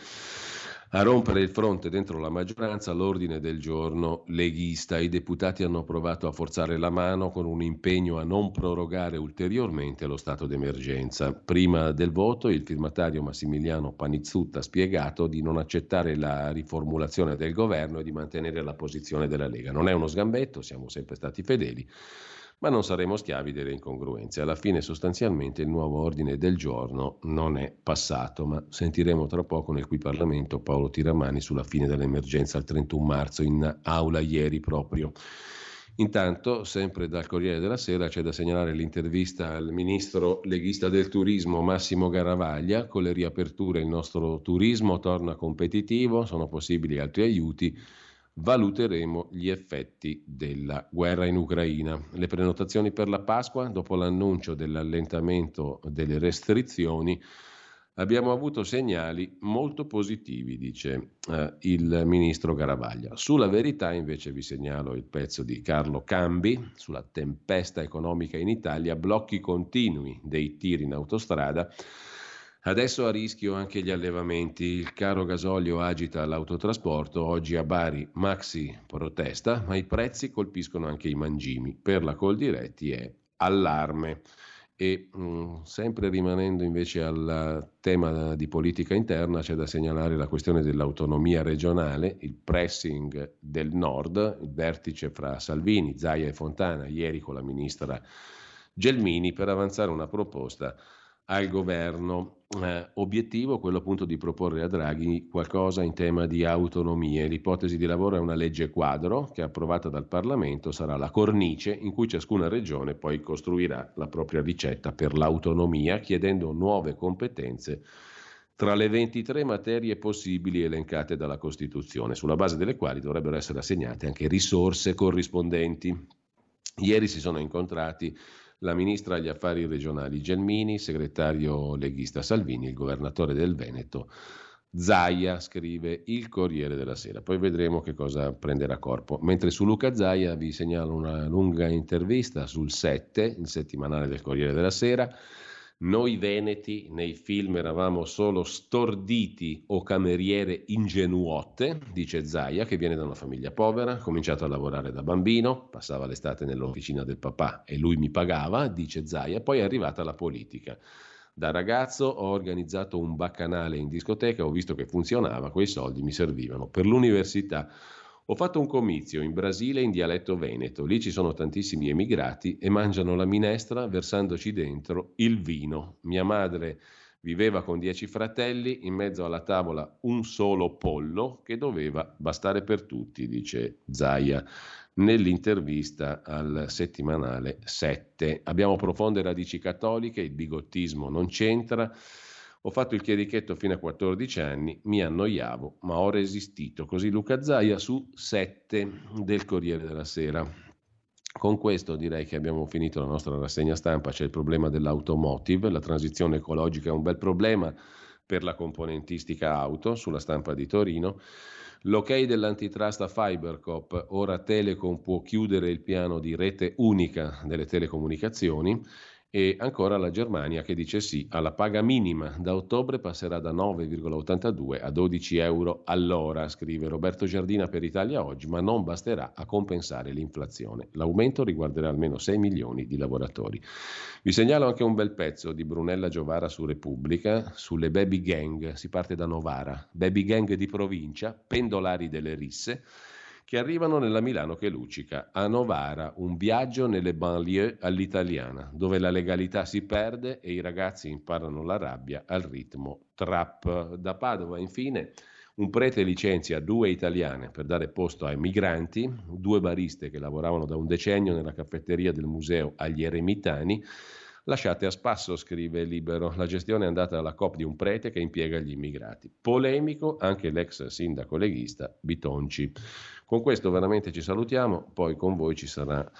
A rompere il fronte dentro la maggioranza l'ordine del giorno leghista. I deputati hanno provato a forzare la mano con un impegno a non prorogare ulteriormente lo stato d'emergenza. Prima del voto il firmatario Massimiliano Panizzutta ha spiegato di non accettare la riformulazione del governo e di mantenere la posizione della Lega. Non è uno sgambetto, siamo sempre stati fedeli ma non saremo schiavi delle incongruenze. Alla fine sostanzialmente il nuovo ordine del giorno non è passato, ma sentiremo tra poco nel qui Parlamento Paolo Tiramani sulla fine dell'emergenza il 31 marzo in aula ieri proprio. Intanto, sempre dal Corriere della Sera, c'è da segnalare l'intervista al ministro leghista del turismo Massimo Garavaglia. Con le riaperture il nostro turismo torna competitivo, sono possibili altri aiuti valuteremo gli effetti della guerra in Ucraina. Le prenotazioni per la Pasqua, dopo l'annuncio dell'allentamento delle restrizioni, abbiamo avuto segnali molto positivi, dice eh, il ministro Garavaglia. Sulla verità invece vi segnalo il pezzo di Carlo Cambi sulla tempesta economica in Italia, blocchi continui dei tiri in autostrada Adesso a rischio anche gli allevamenti. Il caro gasolio agita l'autotrasporto. Oggi a Bari Maxi protesta, ma i prezzi colpiscono anche i mangimi. Per la Coldiretti è allarme. E mh, mm, sempre rimanendo invece al tema di politica interna, c'è da segnalare la questione dell'autonomia regionale, il pressing del nord, il vertice fra Salvini, Zaia e Fontana, ieri con la ministra Gelmini, per avanzare una proposta al governo. Eh, obiettivo quello appunto di proporre a Draghi qualcosa in tema di autonomie. L'ipotesi di lavoro è una legge quadro che approvata dal Parlamento sarà la cornice in cui ciascuna regione poi costruirà la propria ricetta per l'autonomia chiedendo nuove competenze tra le 23 materie possibili elencate dalla Costituzione, sulla base delle quali dovrebbero essere assegnate anche risorse corrispondenti. Ieri si sono incontrati la ministra agli affari regionali Gelmini, segretario leghista Salvini, il governatore del Veneto Zaia, scrive il Corriere della Sera. Poi vedremo che cosa prenderà corpo. Mentre su Luca Zaia vi segnalo una lunga intervista sul 7, il settimanale del Corriere della Sera. Noi veneti nei film eravamo solo storditi o cameriere ingenuote, dice Zaia, che viene da una famiglia povera, cominciato a lavorare da bambino, passava l'estate nell'officina del papà e lui mi pagava, dice Zaia, poi è arrivata la politica. Da ragazzo ho organizzato un baccanale in discoteca, ho visto che funzionava, quei soldi mi servivano. Per l'università ho fatto un comizio in Brasile in dialetto veneto, lì ci sono tantissimi emigrati e mangiano la minestra versandoci dentro il vino. Mia madre viveva con dieci fratelli, in mezzo alla tavola un solo pollo che doveva bastare per tutti, dice Zaia nell'intervista al settimanale 7. Abbiamo profonde radici cattoliche, il bigottismo non c'entra. Ho fatto il chierichetto fino a 14 anni, mi annoiavo, ma ho resistito. Così Luca Zaia su 7 del Corriere della Sera. Con questo direi che abbiamo finito la nostra rassegna stampa, c'è il problema dell'automotive, la transizione ecologica è un bel problema per la componentistica auto sulla stampa di Torino. L'ok dell'antitrust a Fibercop, ora Telecom può chiudere il piano di rete unica delle telecomunicazioni e ancora la Germania che dice sì alla paga minima. Da ottobre passerà da 9,82 a 12 euro all'ora, scrive Roberto Giardina per Italia Oggi, ma non basterà a compensare l'inflazione. L'aumento riguarderà almeno 6 milioni di lavoratori. Vi segnalo anche un bel pezzo di Brunella Giovara su Repubblica sulle baby gang. Si parte da Novara, baby gang di provincia, pendolari delle risse che arrivano nella Milano che luccica. A Novara, un viaggio nelle banlieue all'italiana, dove la legalità si perde e i ragazzi imparano la rabbia al ritmo trap. Da Padova, infine, un prete licenzia due italiane per dare posto ai migranti, due bariste che lavoravano da un decennio nella caffetteria del museo agli eremitani, lasciate a spasso, scrive Libero. La gestione è andata alla COP di un prete che impiega gli immigrati. Polemico anche l'ex sindaco leghista Bitonci. Con questo veramente ci salutiamo, poi con voi ci sarà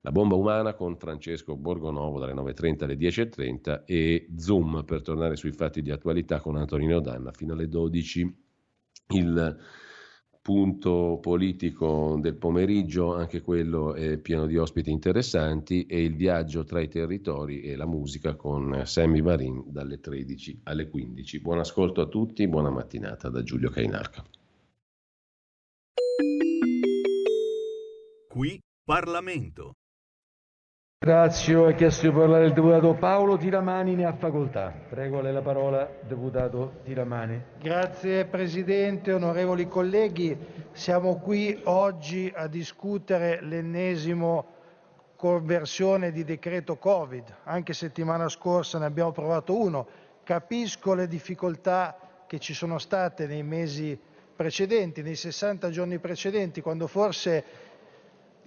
la bomba umana con Francesco Borgonovo dalle 9.30 alle 10.30 e Zoom per tornare sui fatti di attualità con Antonino Danna fino alle 12. Il punto politico del pomeriggio, anche quello è pieno di ospiti interessanti e il viaggio tra i territori e la musica con Sammy Varin dalle 13 alle 15. Buon ascolto a tutti, buona mattinata da Giulio Cainarca. Qui Parlamento. Grazie, ho chiesto di parlare il deputato Paolo Tiramani, ne ha facoltà. Prego lei la parola, deputato Tiramani. Grazie Presidente, onorevoli colleghi, siamo qui oggi a discutere l'ennesimo conversione di decreto Covid, anche settimana scorsa ne abbiamo provato uno. Capisco le difficoltà che ci sono state nei mesi precedenti, nei 60 giorni precedenti, quando forse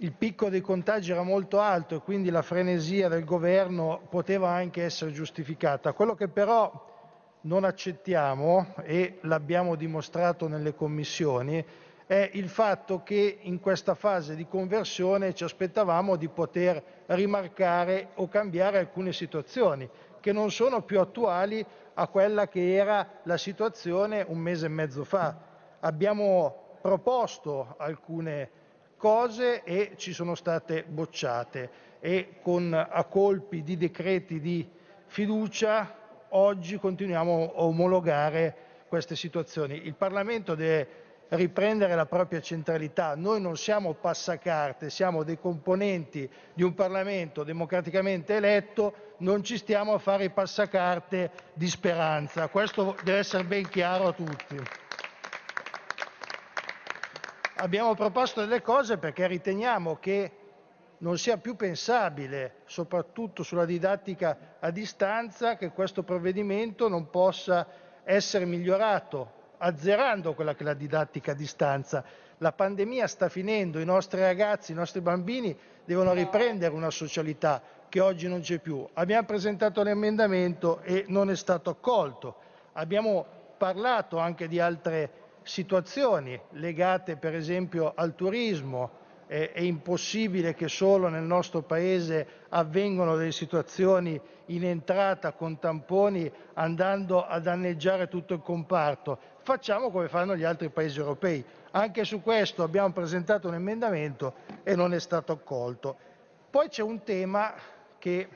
il picco dei contagi era molto alto e quindi la frenesia del governo poteva anche essere giustificata. Quello che però non accettiamo, e l'abbiamo dimostrato nelle commissioni, è il fatto che in questa fase di conversione ci aspettavamo di poter rimarcare o cambiare alcune situazioni che non sono più attuali a quella che era la situazione un mese e mezzo fa. Abbiamo proposto alcune cose e ci sono state bocciate e con a colpi di decreti di fiducia oggi continuiamo a omologare queste situazioni. Il Parlamento deve riprendere la propria centralità. Noi non siamo passacarte, siamo dei componenti di un Parlamento democraticamente eletto, non ci stiamo a fare i passacarte di speranza. Questo deve essere ben chiaro a tutti. Abbiamo proposto delle cose perché riteniamo che non sia più pensabile, soprattutto sulla didattica a distanza, che questo provvedimento non possa essere migliorato azzerando quella che è la didattica a distanza. La pandemia sta finendo, i nostri ragazzi, i nostri bambini devono riprendere una socialità che oggi non c'è più. Abbiamo presentato l'emendamento e non è stato accolto. Abbiamo parlato anche di altre situazioni legate per esempio al turismo, è impossibile che solo nel nostro paese avvengano delle situazioni in entrata con tamponi andando a danneggiare tutto il comparto. Facciamo come fanno gli altri paesi europei. Anche su questo abbiamo presentato un emendamento e non è stato accolto. Poi c'è un tema che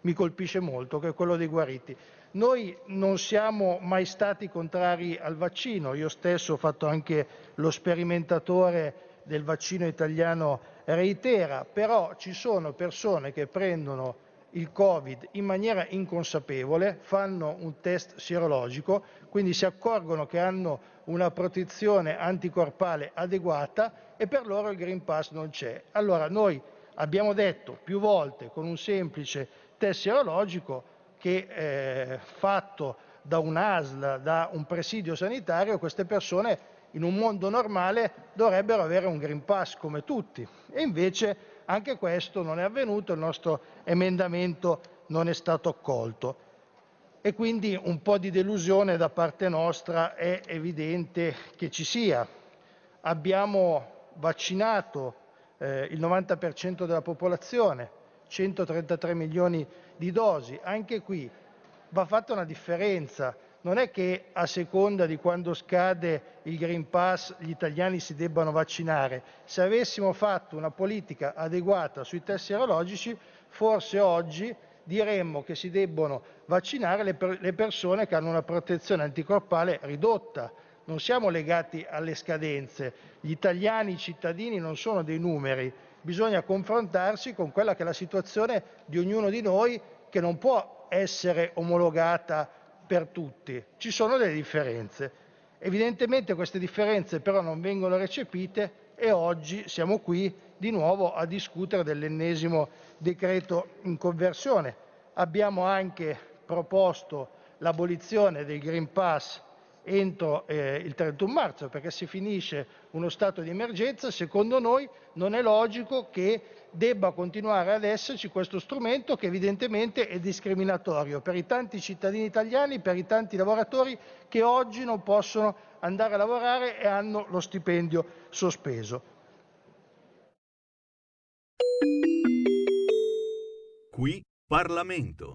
mi colpisce molto, che è quello dei guariti. Noi non siamo mai stati contrari al vaccino, io stesso ho fatto anche lo sperimentatore del vaccino italiano Reitera, però ci sono persone che prendono il Covid in maniera inconsapevole, fanno un test sierologico, quindi si accorgono che hanno una protezione anticorpale adeguata e per loro il Green Pass non c'è. Allora noi abbiamo detto più volte con un semplice test sierologico che eh, fatto da un ASL, da un presidio sanitario, queste persone in un mondo normale dovrebbero avere un Green Pass come tutti. E invece anche questo non è avvenuto, il nostro emendamento non è stato accolto. E quindi un po' di delusione da parte nostra è evidente che ci sia. Abbiamo vaccinato eh, il 90% della popolazione, 133 milioni di dosi. Anche qui va fatta una differenza. Non è che a seconda di quando scade il Green Pass gli italiani si debbano vaccinare. Se avessimo fatto una politica adeguata sui test serologici, forse oggi diremmo che si debbono vaccinare le, per- le persone che hanno una protezione anticorpale ridotta. Non siamo legati alle scadenze. Gli italiani, i cittadini non sono dei numeri. Bisogna confrontarsi con quella che è la situazione di ognuno di noi che non può essere omologata per tutti. Ci sono delle differenze. Evidentemente queste differenze però non vengono recepite e oggi siamo qui di nuovo a discutere dell'ennesimo decreto in conversione. Abbiamo anche proposto l'abolizione del Green Pass entro eh, il 31 marzo perché se finisce uno stato di emergenza, secondo noi non è logico che debba continuare ad esserci questo strumento che evidentemente è discriminatorio per i tanti cittadini italiani, per i tanti lavoratori che oggi non possono andare a lavorare e hanno lo stipendio sospeso. Qui Parlamento.